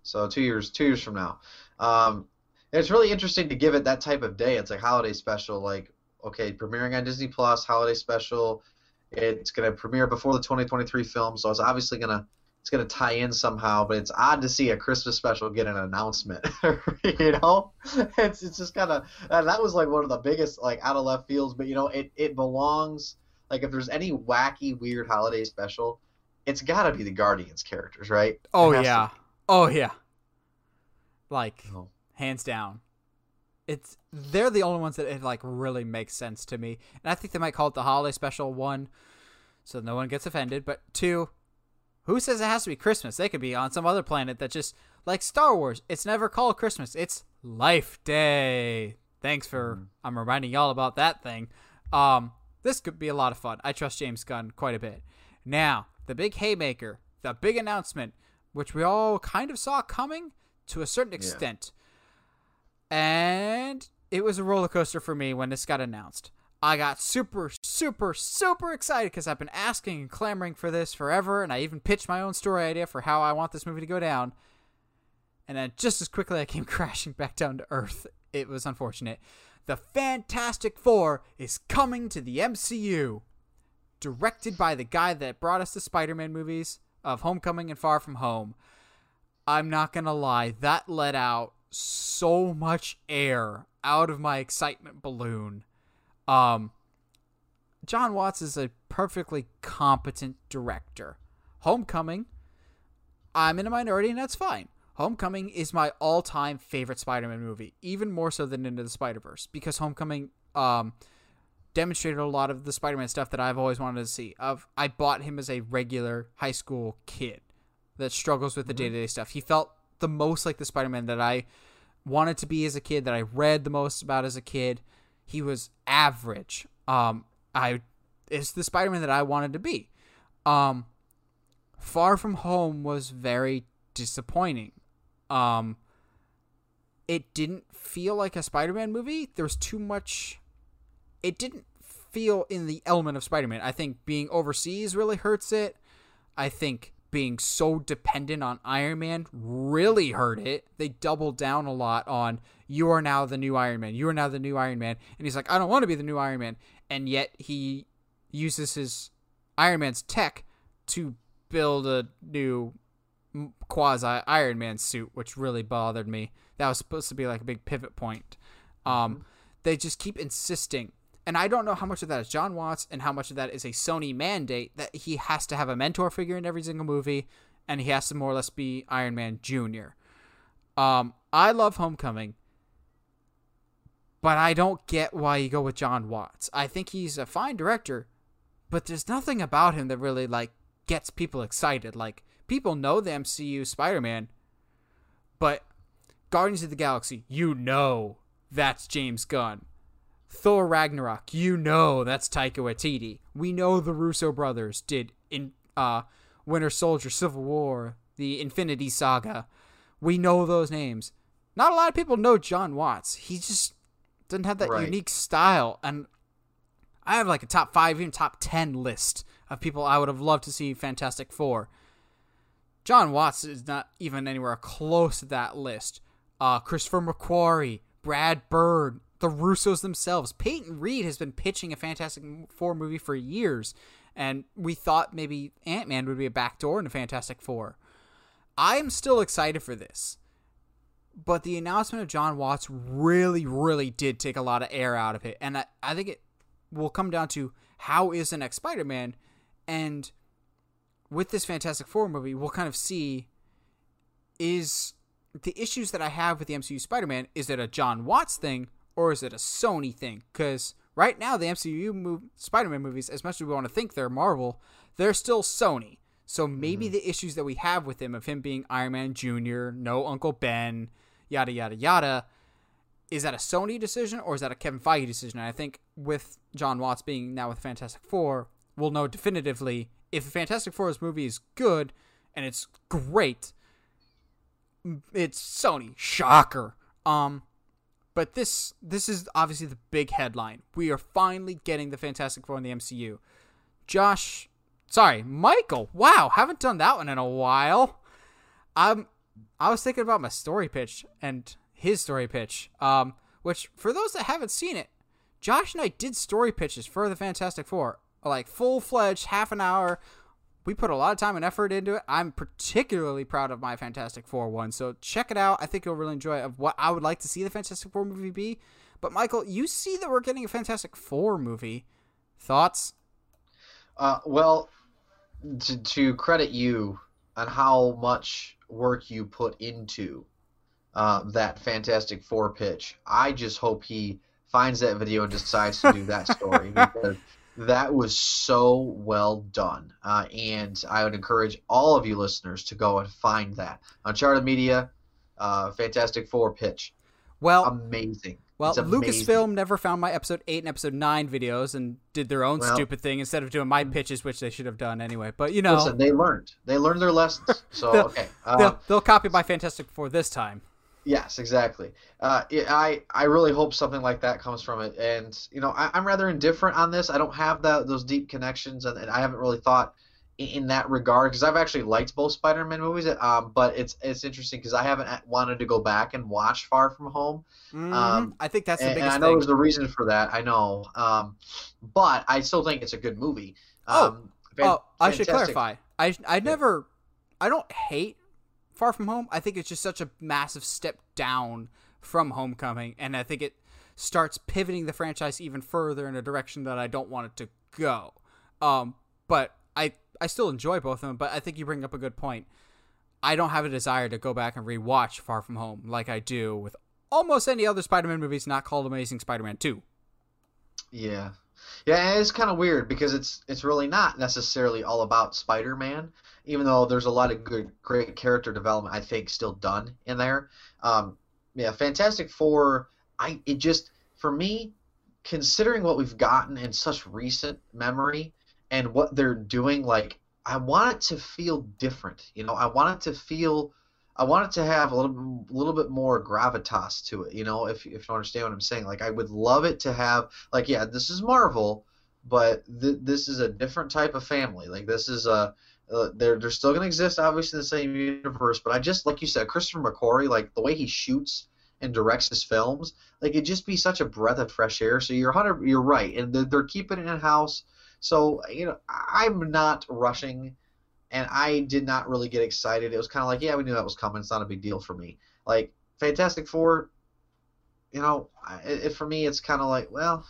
So two years, two years from now. Um, it's really interesting to give it that type of day. It's like holiday special, like okay, premiering on Disney Plus, holiday special. It's gonna premiere before the 2023 film, so it's obviously gonna it's gonna tie in somehow. But it's odd to see a Christmas special get an announcement. <laughs> you know, it's it's just kind of uh, that was like one of the biggest like out of left fields. But you know, it it belongs. Like if there's any wacky, weird holiday special, it's got to be the Guardians characters, right? Oh to yeah. Oh yeah. Like Oh. hands down. It's they're the only ones that it like really makes sense to me. And I think they might call it the holiday special one so no one gets offended, but two who says it has to be Christmas? They could be on some other planet that just like Star Wars. It's never called Christmas. It's Life Day. Thanks for Mhm. I'm reminding y'all about that thing. Um this could be a lot of fun. I trust James Gunn quite a bit. Now, the big haymaker, the big announcement, which we all kind of saw coming to a certain extent. And it was a roller coaster for me when this got announced. I got super, super, super excited because I've been asking and clamoring for this forever, and I even pitched my own story idea for how I want this movie to go down. And then just as quickly I came <laughs> crashing back down to earth. It was unfortunate. The Fantastic Four is coming to the MCU. Directed by the guy that brought us the Spider Man movies of Homecoming and Far From Home. I'm not gonna lie, that let out so much air out of my excitement balloon. Um, Jon Watts is a perfectly competent director. Homecoming, I'm in a minority, and that's fine. Homecoming is my all-time favorite Spider-Man movie, even more so than Into the Spider-Verse, because Homecoming um, demonstrated a lot of the Spider-Man stuff that I've always wanted to see. Of I bought him as a regular high school kid that struggles with the day-to-day stuff. He felt the most like the Spider-Man that I wanted to be as a kid, that I read the most about as a kid. He was average. Um, I it's the Spider-Man that I wanted to be. Um, Far From Home was very disappointing. Um, it didn't feel like a Spider-Man movie. There was too much. It didn't feel in the element of Spider-Man. I think being overseas really hurts it. I think being so dependent on Iron Man really hurt it. They doubled down a lot on you are now the new Iron Man. You are now the new Iron Man. And he's like, I don't want to be the new Iron Man. And yet he uses his Iron Man's tech to build a new quasi Iron Man suit, which really bothered me. That was supposed to be like a big pivot point. Um, mm-hmm. They just keep insisting, and I don't know how much of that is Jon Watts and how much of that is a Sony mandate that he has to have a mentor figure in every single movie, and he has to more or less be Iron Man Junior. Um, I love Homecoming, but I don't get why you go with Jon Watts. I think he's a fine director, but there's nothing about him that really like gets people excited. Like people know the MCU Spider Man, but Guardians of the Galaxy, you know that's James Gunn. Thor Ragnarok, you know that's Taika Waititi. We know the Russo brothers did in uh, Winter Soldier, Civil War, the Infinity Saga. We know those names. Not a lot of people know Jon Watts. He just doesn't have that right. unique style. And I have like a top five, even top ten list of people I would have loved to see Fantastic Four. Jon Watts is not even anywhere close to that list. Uh, Christopher McQuarrie, Brad Bird, the Russos themselves. Peyton Reed has been pitching a Fantastic Four movie for years, and we thought maybe Ant Man would be a backdoor into Fantastic Four. I am still excited for this, but the announcement of Jon Watts really, really did take a lot of air out of it, and I, I think it will come down to how is the next Spider Man, and with this Fantastic Four movie, we'll kind of see is the issues that I have with the MCU Spider Man, is it a Jon Watts thing or is it a Sony thing? Because right now, the MCU move, Spider Man movies, as much as we want to think they're Marvel, they're still Sony. So maybe mm-hmm. the issues that we have with him, of him being Iron Man Jr., no Uncle Ben, yada, yada, yada, is that a Sony decision or is that a Kevin Feige decision? And I think with Jon Watts being now with Fantastic Four, we'll know definitively if the Fantastic Four's movie is good and it's great, it's Sony. Shocker. Um, but this this is obviously the big headline. We are finally getting the Fantastic Four in the MCU. Josh, sorry, Michael. Wow, haven't done that one in a while. Um, I was thinking about my story pitch and his story pitch. Um, which for those that haven't seen it, Josh and I did story pitches for the Fantastic Four like full fledged half an hour. We put a lot of time and effort into it. I'm particularly proud of my Fantastic Four one. So check it out. I think you'll really enjoy it of what I would like to see the Fantastic Four movie be. But Michael, you see that we're getting a Fantastic Four movie. Thoughts? Uh, well, to, to credit you on how much work you put into uh, that Fantastic Four pitch, I just hope he finds that video and decides to do that story <laughs> because that was so well done. Uh, and I would encourage all of you listeners to go and find that. Uncharted Media, uh, Fantastic Four pitch. Well, amazing. Well, Lucasfilm never found my episode 8 and episode 9 videos and did their own well, stupid thing instead of doing my pitches, which they should have done anyway. But, you know. Listen, they learned. They learned their lessons. <laughs> So, they'll, okay. Uh, they'll, they'll copy my Fantastic Four this time. Yes, exactly. Uh, I I really hope something like that comes from it, and you know I, am rather indifferent on this. I don't have that those deep connections, and, and I haven't really thought in, in that regard because I've actually liked both Spider-Man movies. Um, but it's it's interesting because I haven't wanted to go back and watch Far From Home. Mm-hmm. Um, I think that's the and, biggest. And I know thing. there's a reason for that. I know, um, but I still think it's a good movie. oh, um, oh, I should clarify. I I never, I don't hate Far From Home, I think it's just such a massive step down from Homecoming, and I think it starts pivoting the franchise even further in a direction that I don't want it to go. Um, but I I still enjoy both of them. But I think you bring up a good point. I don't have a desire to go back and rewatch Far From Home like I do with almost any other Spider-Man movies not called Amazing Spider-Man Two. Yeah, Yeah, it's kind of weird because it's it's really not necessarily all about Spider-Man, even though there's a lot of good, great character development I think still done in there. Um, yeah, Fantastic Four. I it just for me, considering what we've gotten in such recent memory and what they're doing, like I want it to feel different. You know, I want it to feel. I want it to have a little, little bit more gravitas to it. You know, if if you understand what I'm saying, like I would love it to have, like, yeah, this is Marvel, but th- this is a different type of family. Like this is a, uh, they're they're still gonna exist, obviously in the same universe. But I just, like you said, Christopher McQuarrie, like the way he shoots and directs his films, like it'd just be such a breath of fresh air. So you're hundred, you're right, and they're, they're keeping it in house. So you know, I'm not rushing and I did not really get excited. It was kind of like, yeah, we knew that was coming. It's not a big deal for me. Like Fantastic Four, you know, it, it for me, it's kind of like, well,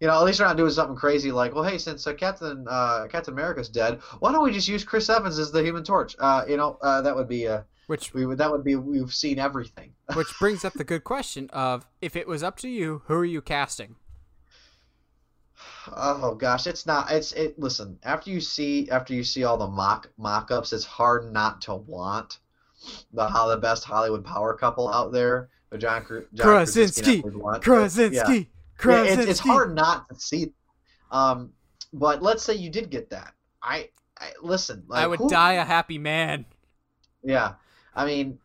you know, at least they're not doing something crazy like, well, hey, since uh, Captain uh, Captain America's dead, why don't we just use Chris Evans as the Human Torch? Uh, you know, uh, that would be uh, which we would that would be we've seen everything. <laughs> which brings up the good question of if it was up to you, who are you casting? Oh gosh, it's not. It's it. Listen, after you see after you see all the mock mock-ups, it's hard not to want the how the best Hollywood power couple out there. But John, John Krasinski, Krasinski, yeah. Krasinski. Yeah, it's, it's hard not to see. Um, but let's say you did get that. I, I listen. Like, I would who, die a happy man. Yeah, I mean,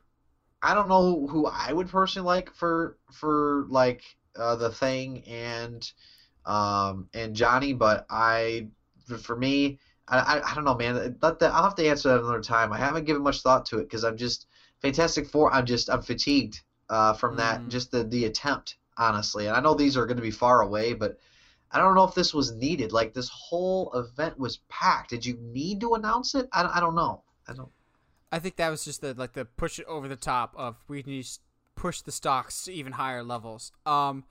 I don't know who I would personally like for for like uh, the thing and um, and Johnny, but I, for me, I, I, I don't know, man. Let the, I'll have to answer that another time. I haven't given much thought to it because I'm just Fantastic Four. I'm just I'm fatigued uh, from that, mm. just the the attempt, honestly. And I know these are going to be far away, but I don't know if this was needed. Like this whole event was packed. Did you need to announce it? I, I don't know. I don't. I think that was just the like the push it over the top of we need to push the stocks to even higher levels. Um,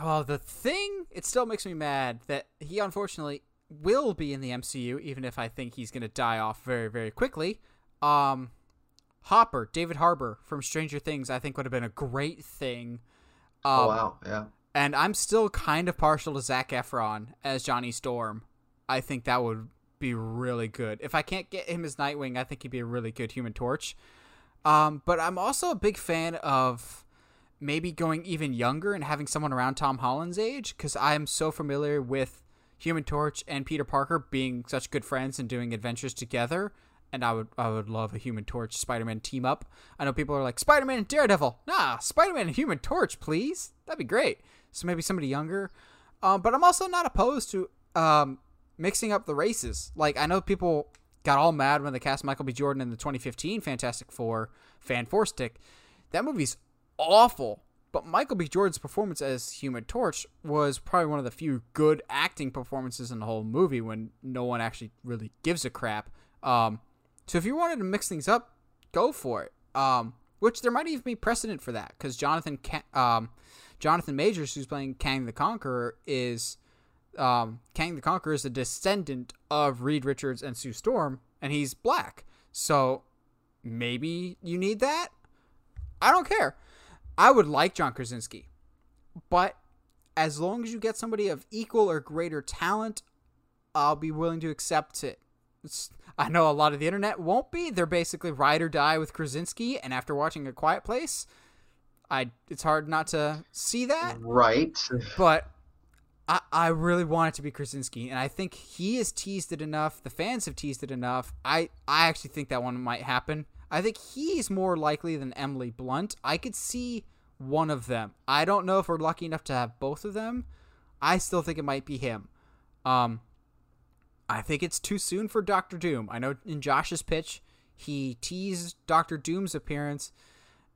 Oh, the thing, it still makes me mad that he unfortunately will be in the MCU, even if I think he's going to die off very, very quickly. Um, Hopper, David Harbour from Stranger Things, I think would have been a great thing. Oh, um, oh, wow. Yeah. And I'm still kind of partial to Zac Efron as Johnny Storm. I think that would be really good. If I can't get him as Nightwing, I think he'd be a really good Human Torch. Um, but I'm also a big fan of maybe going even younger and having someone around Tom Holland's age because I'm so familiar with Human Torch and Peter Parker being such good friends and doing adventures together. And I would I would love a Human Torch Spider Man team up. I know people are like Spider Man and Daredevil. Nah, Spider Man and Human Torch, please. That'd be great. So maybe somebody younger. Um, but I'm also not opposed to um, mixing up the races. Like I know people got all mad when they cast Michael B. Jordan in the 2015 Fantastic Four fan four stick. That movie's awful. But Michael B. Jordan's performance as Human Torch was probably one of the few good acting performances in the whole movie when no one actually really gives a crap. Um, so if you wanted to mix things up, go for it. Um, which there might even be precedent for that because Jonathan um, Jonathan Majors, who's playing Kang the Conqueror, is um, Kang the Conqueror is a descendant of Reed Richards and Sue Storm, and he's black. So maybe you need that. I don't care. I would like John Krasinski, but as long as you get somebody of equal or greater talent, I'll be willing to accept it. It's, I know a lot of the internet won't be. They're basically ride or die with Krasinski, and after watching A Quiet Place, I it's hard not to see that. Right. But I, I really want it to be Krasinski, and I think he has teased it enough. The fans have teased it enough. I, I actually think that one might happen. I think he's more likely than Emily Blunt. I could see one of them. I don't know if we're lucky enough to have both of them. I still think it might be him. Um, I think it's too soon for Doctor Doom. I know in Josh's pitch, he teased Doctor Doom's appearance,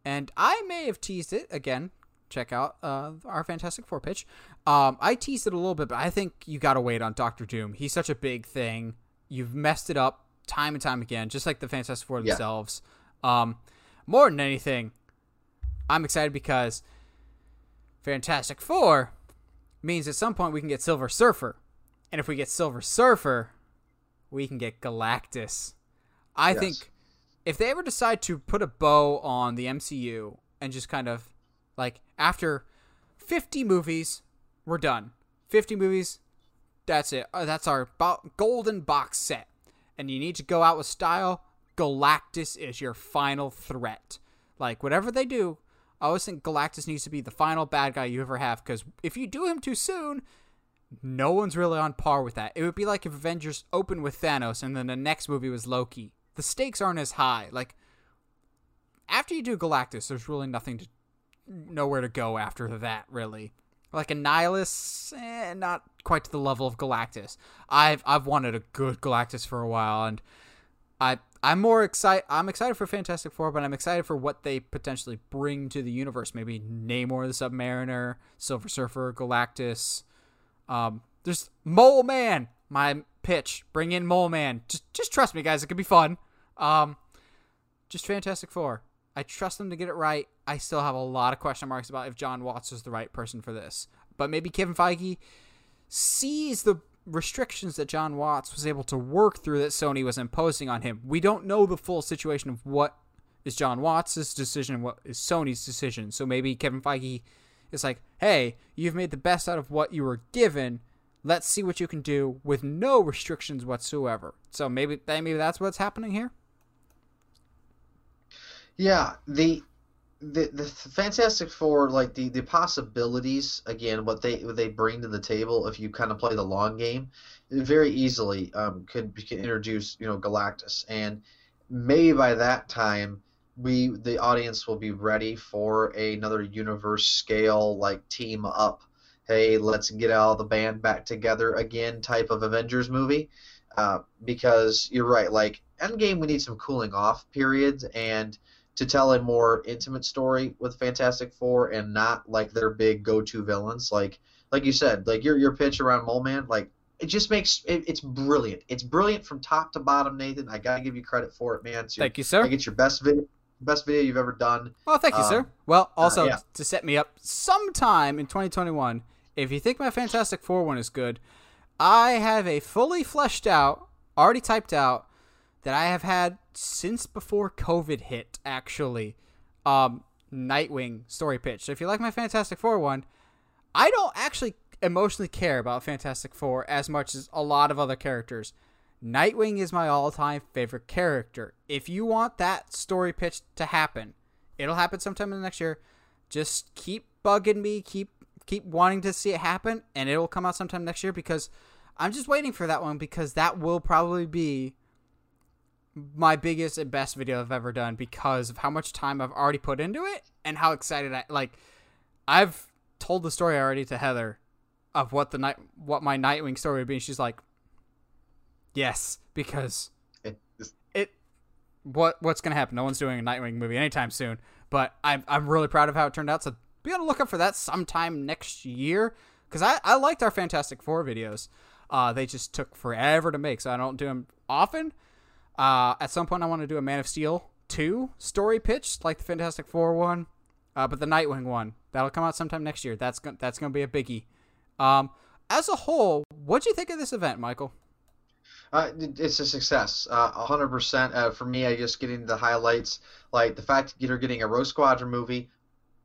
and I may have teased it again. Check out uh, our Fantastic Four pitch. Um, I teased it a little bit, but I think you got to wait on Doctor Doom. He's such a big thing. You've messed it up time and time again, just like the Fantastic Four themselves. Yeah. Um, more than anything, I'm excited because Fantastic Four means at some point we can get Silver Surfer. And if we get Silver Surfer, we can get Galactus. I yes. think if they ever decide to put a bow on the MCU and just kind of like after 50 movies, we're done. 50 movies. That's it. Uh, that's our bo- golden box set. And you need to go out with style. Galactus is your final threat. Like, whatever they do, I always think Galactus needs to be the final bad guy you ever have because if you do him too soon, no one's really on par with that. It would be like if Avengers opened with Thanos and then the next movie was Loki. The stakes aren't as high. Like, after you do Galactus, there's really nothing to nowhere to go after that, really. Like Annihilus, eh, not quite to the level of Galactus. I've I've wanted a good Galactus for a while, and I I'm more excited. I'm excited for Fantastic Four, but I'm excited for what they potentially bring to the universe. Maybe Namor the Submariner, Silver Surfer, Galactus. Um, there's Mole Man. My pitch: bring in Mole Man. Just just trust me, guys. It could be fun. Um, just Fantastic Four. I trust them to get it right. I still have a lot of question marks about if Jon Watts is the right person for this. But maybe Kevin Feige sees the restrictions that Jon Watts was able to work through that Sony was imposing on him. We don't know the full situation of what is Jon Watts' decision what is Sony's decision. So maybe Kevin Feige is like, hey, you've made the best out of what you were given. Let's see what you can do with no restrictions whatsoever. So maybe maybe that's what's happening here. Yeah, the the the Fantastic Four, like the the possibilities again, what they what they bring to the table if you kind of play the long game, very easily um, could could introduce you know Galactus, and maybe by that time we the audience will be ready for another universe scale like team up. Hey, let's get all the band back together again type of Avengers movie. Uh, because you're right, like Endgame, we need some cooling off periods and to tell a more intimate story with Fantastic Four and not like their big go-to villains. Like like you said, like your your pitch around Mole Man, like it just makes it, it's brilliant. It's brilliant from top to bottom, Nathan. I gotta give you credit for it, man. Thank you, sir. I get your best video best video you've ever done. Well, thank you, um, sir. Well, also uh, yeah. to set me up sometime in 2021, if you think my Fantastic Four one is good, I have a fully fleshed out, already typed out that I have had since before COVID hit, actually. Um, Nightwing story pitch. So if you like my Fantastic Four one, I don't actually emotionally care about Fantastic Four as much as a lot of other characters. Nightwing is my all-time favorite character. If you want that story pitch to happen, it'll happen sometime in the next year. Just keep bugging me, keep keep wanting to see it happen, and it'll come out sometime next year because I'm just waiting for that one because that will probably be my biggest and best video I've ever done because of how much time I've already put into it and how excited I like. I've told the story already to Heather of what the night what my Nightwing story would be. And she's like, "Yes," because it, what what's gonna happen? No one's doing a Nightwing movie anytime soon. But I'm I'm really proud of how it turned out. So be on the lookout for that sometime next year because I I liked our Fantastic Four videos. Uh, they just took forever to make, so I don't do them often. Uh, at some point, I want to do a Man of Steel 2 story pitch, like the Fantastic Four one, uh, but the Nightwing one. That'll come out sometime next year. That's, go- that's going to be a biggie. Um, as a whole, what do you think of this event, Michael? Uh, it's a success, uh, 100%. Uh, for me, I just getting the highlights, like the fact that you're getting a Rogue Squadron movie,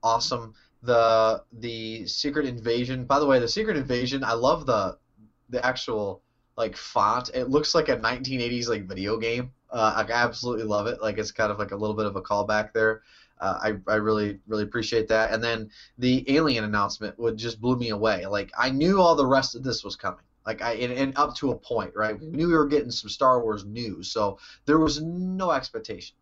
awesome. The the Secret Invasion. By the way, the Secret Invasion. I love the the actual like font. It looks like a 1980s like video game. Uh, I absolutely love it. Like it's kind of like a little bit of a callback there. Uh, I I really really appreciate that. And then the Alien announcement would just blew me away. Like I knew all the rest of this was coming. Like I and, and up to a point, right? We knew we were getting some Star Wars news, so there was no expectation.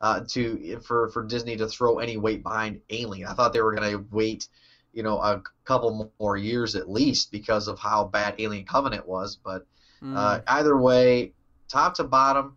Uh, to for for Disney to throw any weight behind Alien. I thought they were going to wait, you know, a couple more years at least because of how bad Alien Covenant was. But Mm. Uh, either way, top to bottom,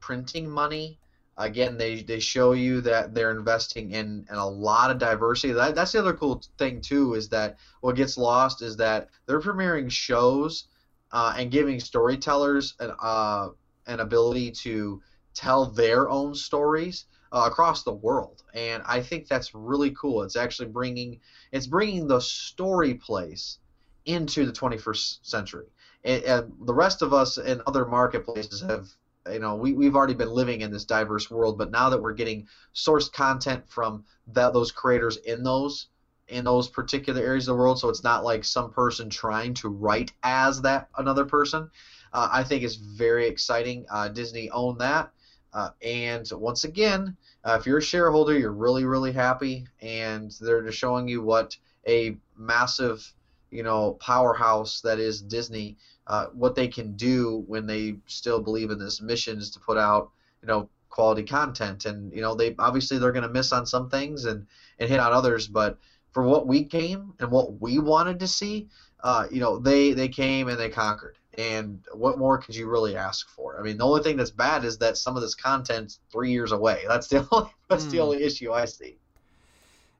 printing money. Again, they, they show you that they're investing in, in a lot of diversity. That, that's the other cool thing too is that what gets lost is that they're premiering shows uh, and giving storytellers an uh, an ability to tell their own stories uh, across the world, and I think that's really cool. It's actually bringing it's bringing the story place into the 21st century and, and the rest of us in other marketplaces have you know we, we've already been living in this diverse world but now that we're getting sourced content from that, those creators in those in those particular areas of the world, so it's not like some person trying to write as that another person. Uh, I think is very exciting. Uh, Disney owned that, uh, and once again, uh, if you're a shareholder, you're really really happy, and they're just showing you what a massive you know powerhouse that is Disney, uh, what they can do when they still believe in this mission is to put out you know quality content, and you know they obviously they're going to miss on some things and and hit on others, but for what we came and what we wanted to see, uh, you know, they they came and they conquered. And what more could you really ask for? I mean, the only thing that's bad is that some of this content's three years away. <laughs> That's the only that's mm. the hmm. only issue I see.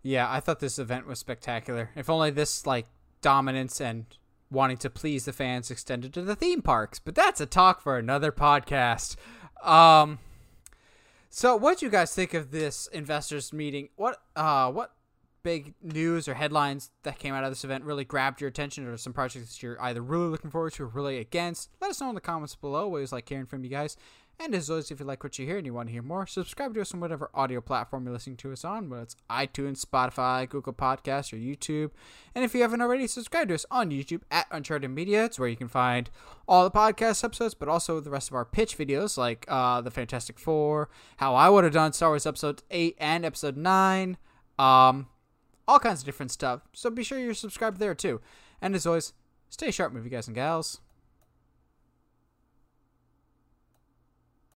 Yeah, I thought this event was spectacular. If only this like dominance and wanting to please the fans extended to the theme parks. But that's a talk for another podcast. Um, so what do you guys think of this investors meeting? What uh what big news or headlines that came out of this event really grabbed your attention or some projects that you're either really looking forward to or really against, let us know in the comments below. Always like hearing from you guys. And as always, if you like what you hear and you want to hear more, subscribe to us on whatever audio platform you're listening to us on, whether it's iTunes, Spotify, Google Podcasts, or YouTube. And if you haven't already, subscribe to us on YouTube at Uncharted Media. It's where you can find all the podcast episodes, but also the rest of our pitch videos like uh, The Fantastic Four, how I would have done Star Wars Episode 8 and Episode 9. Um, all kinds of different stuff. So be sure you're subscribed there too. And as always, stay sharp, movie guys and gals.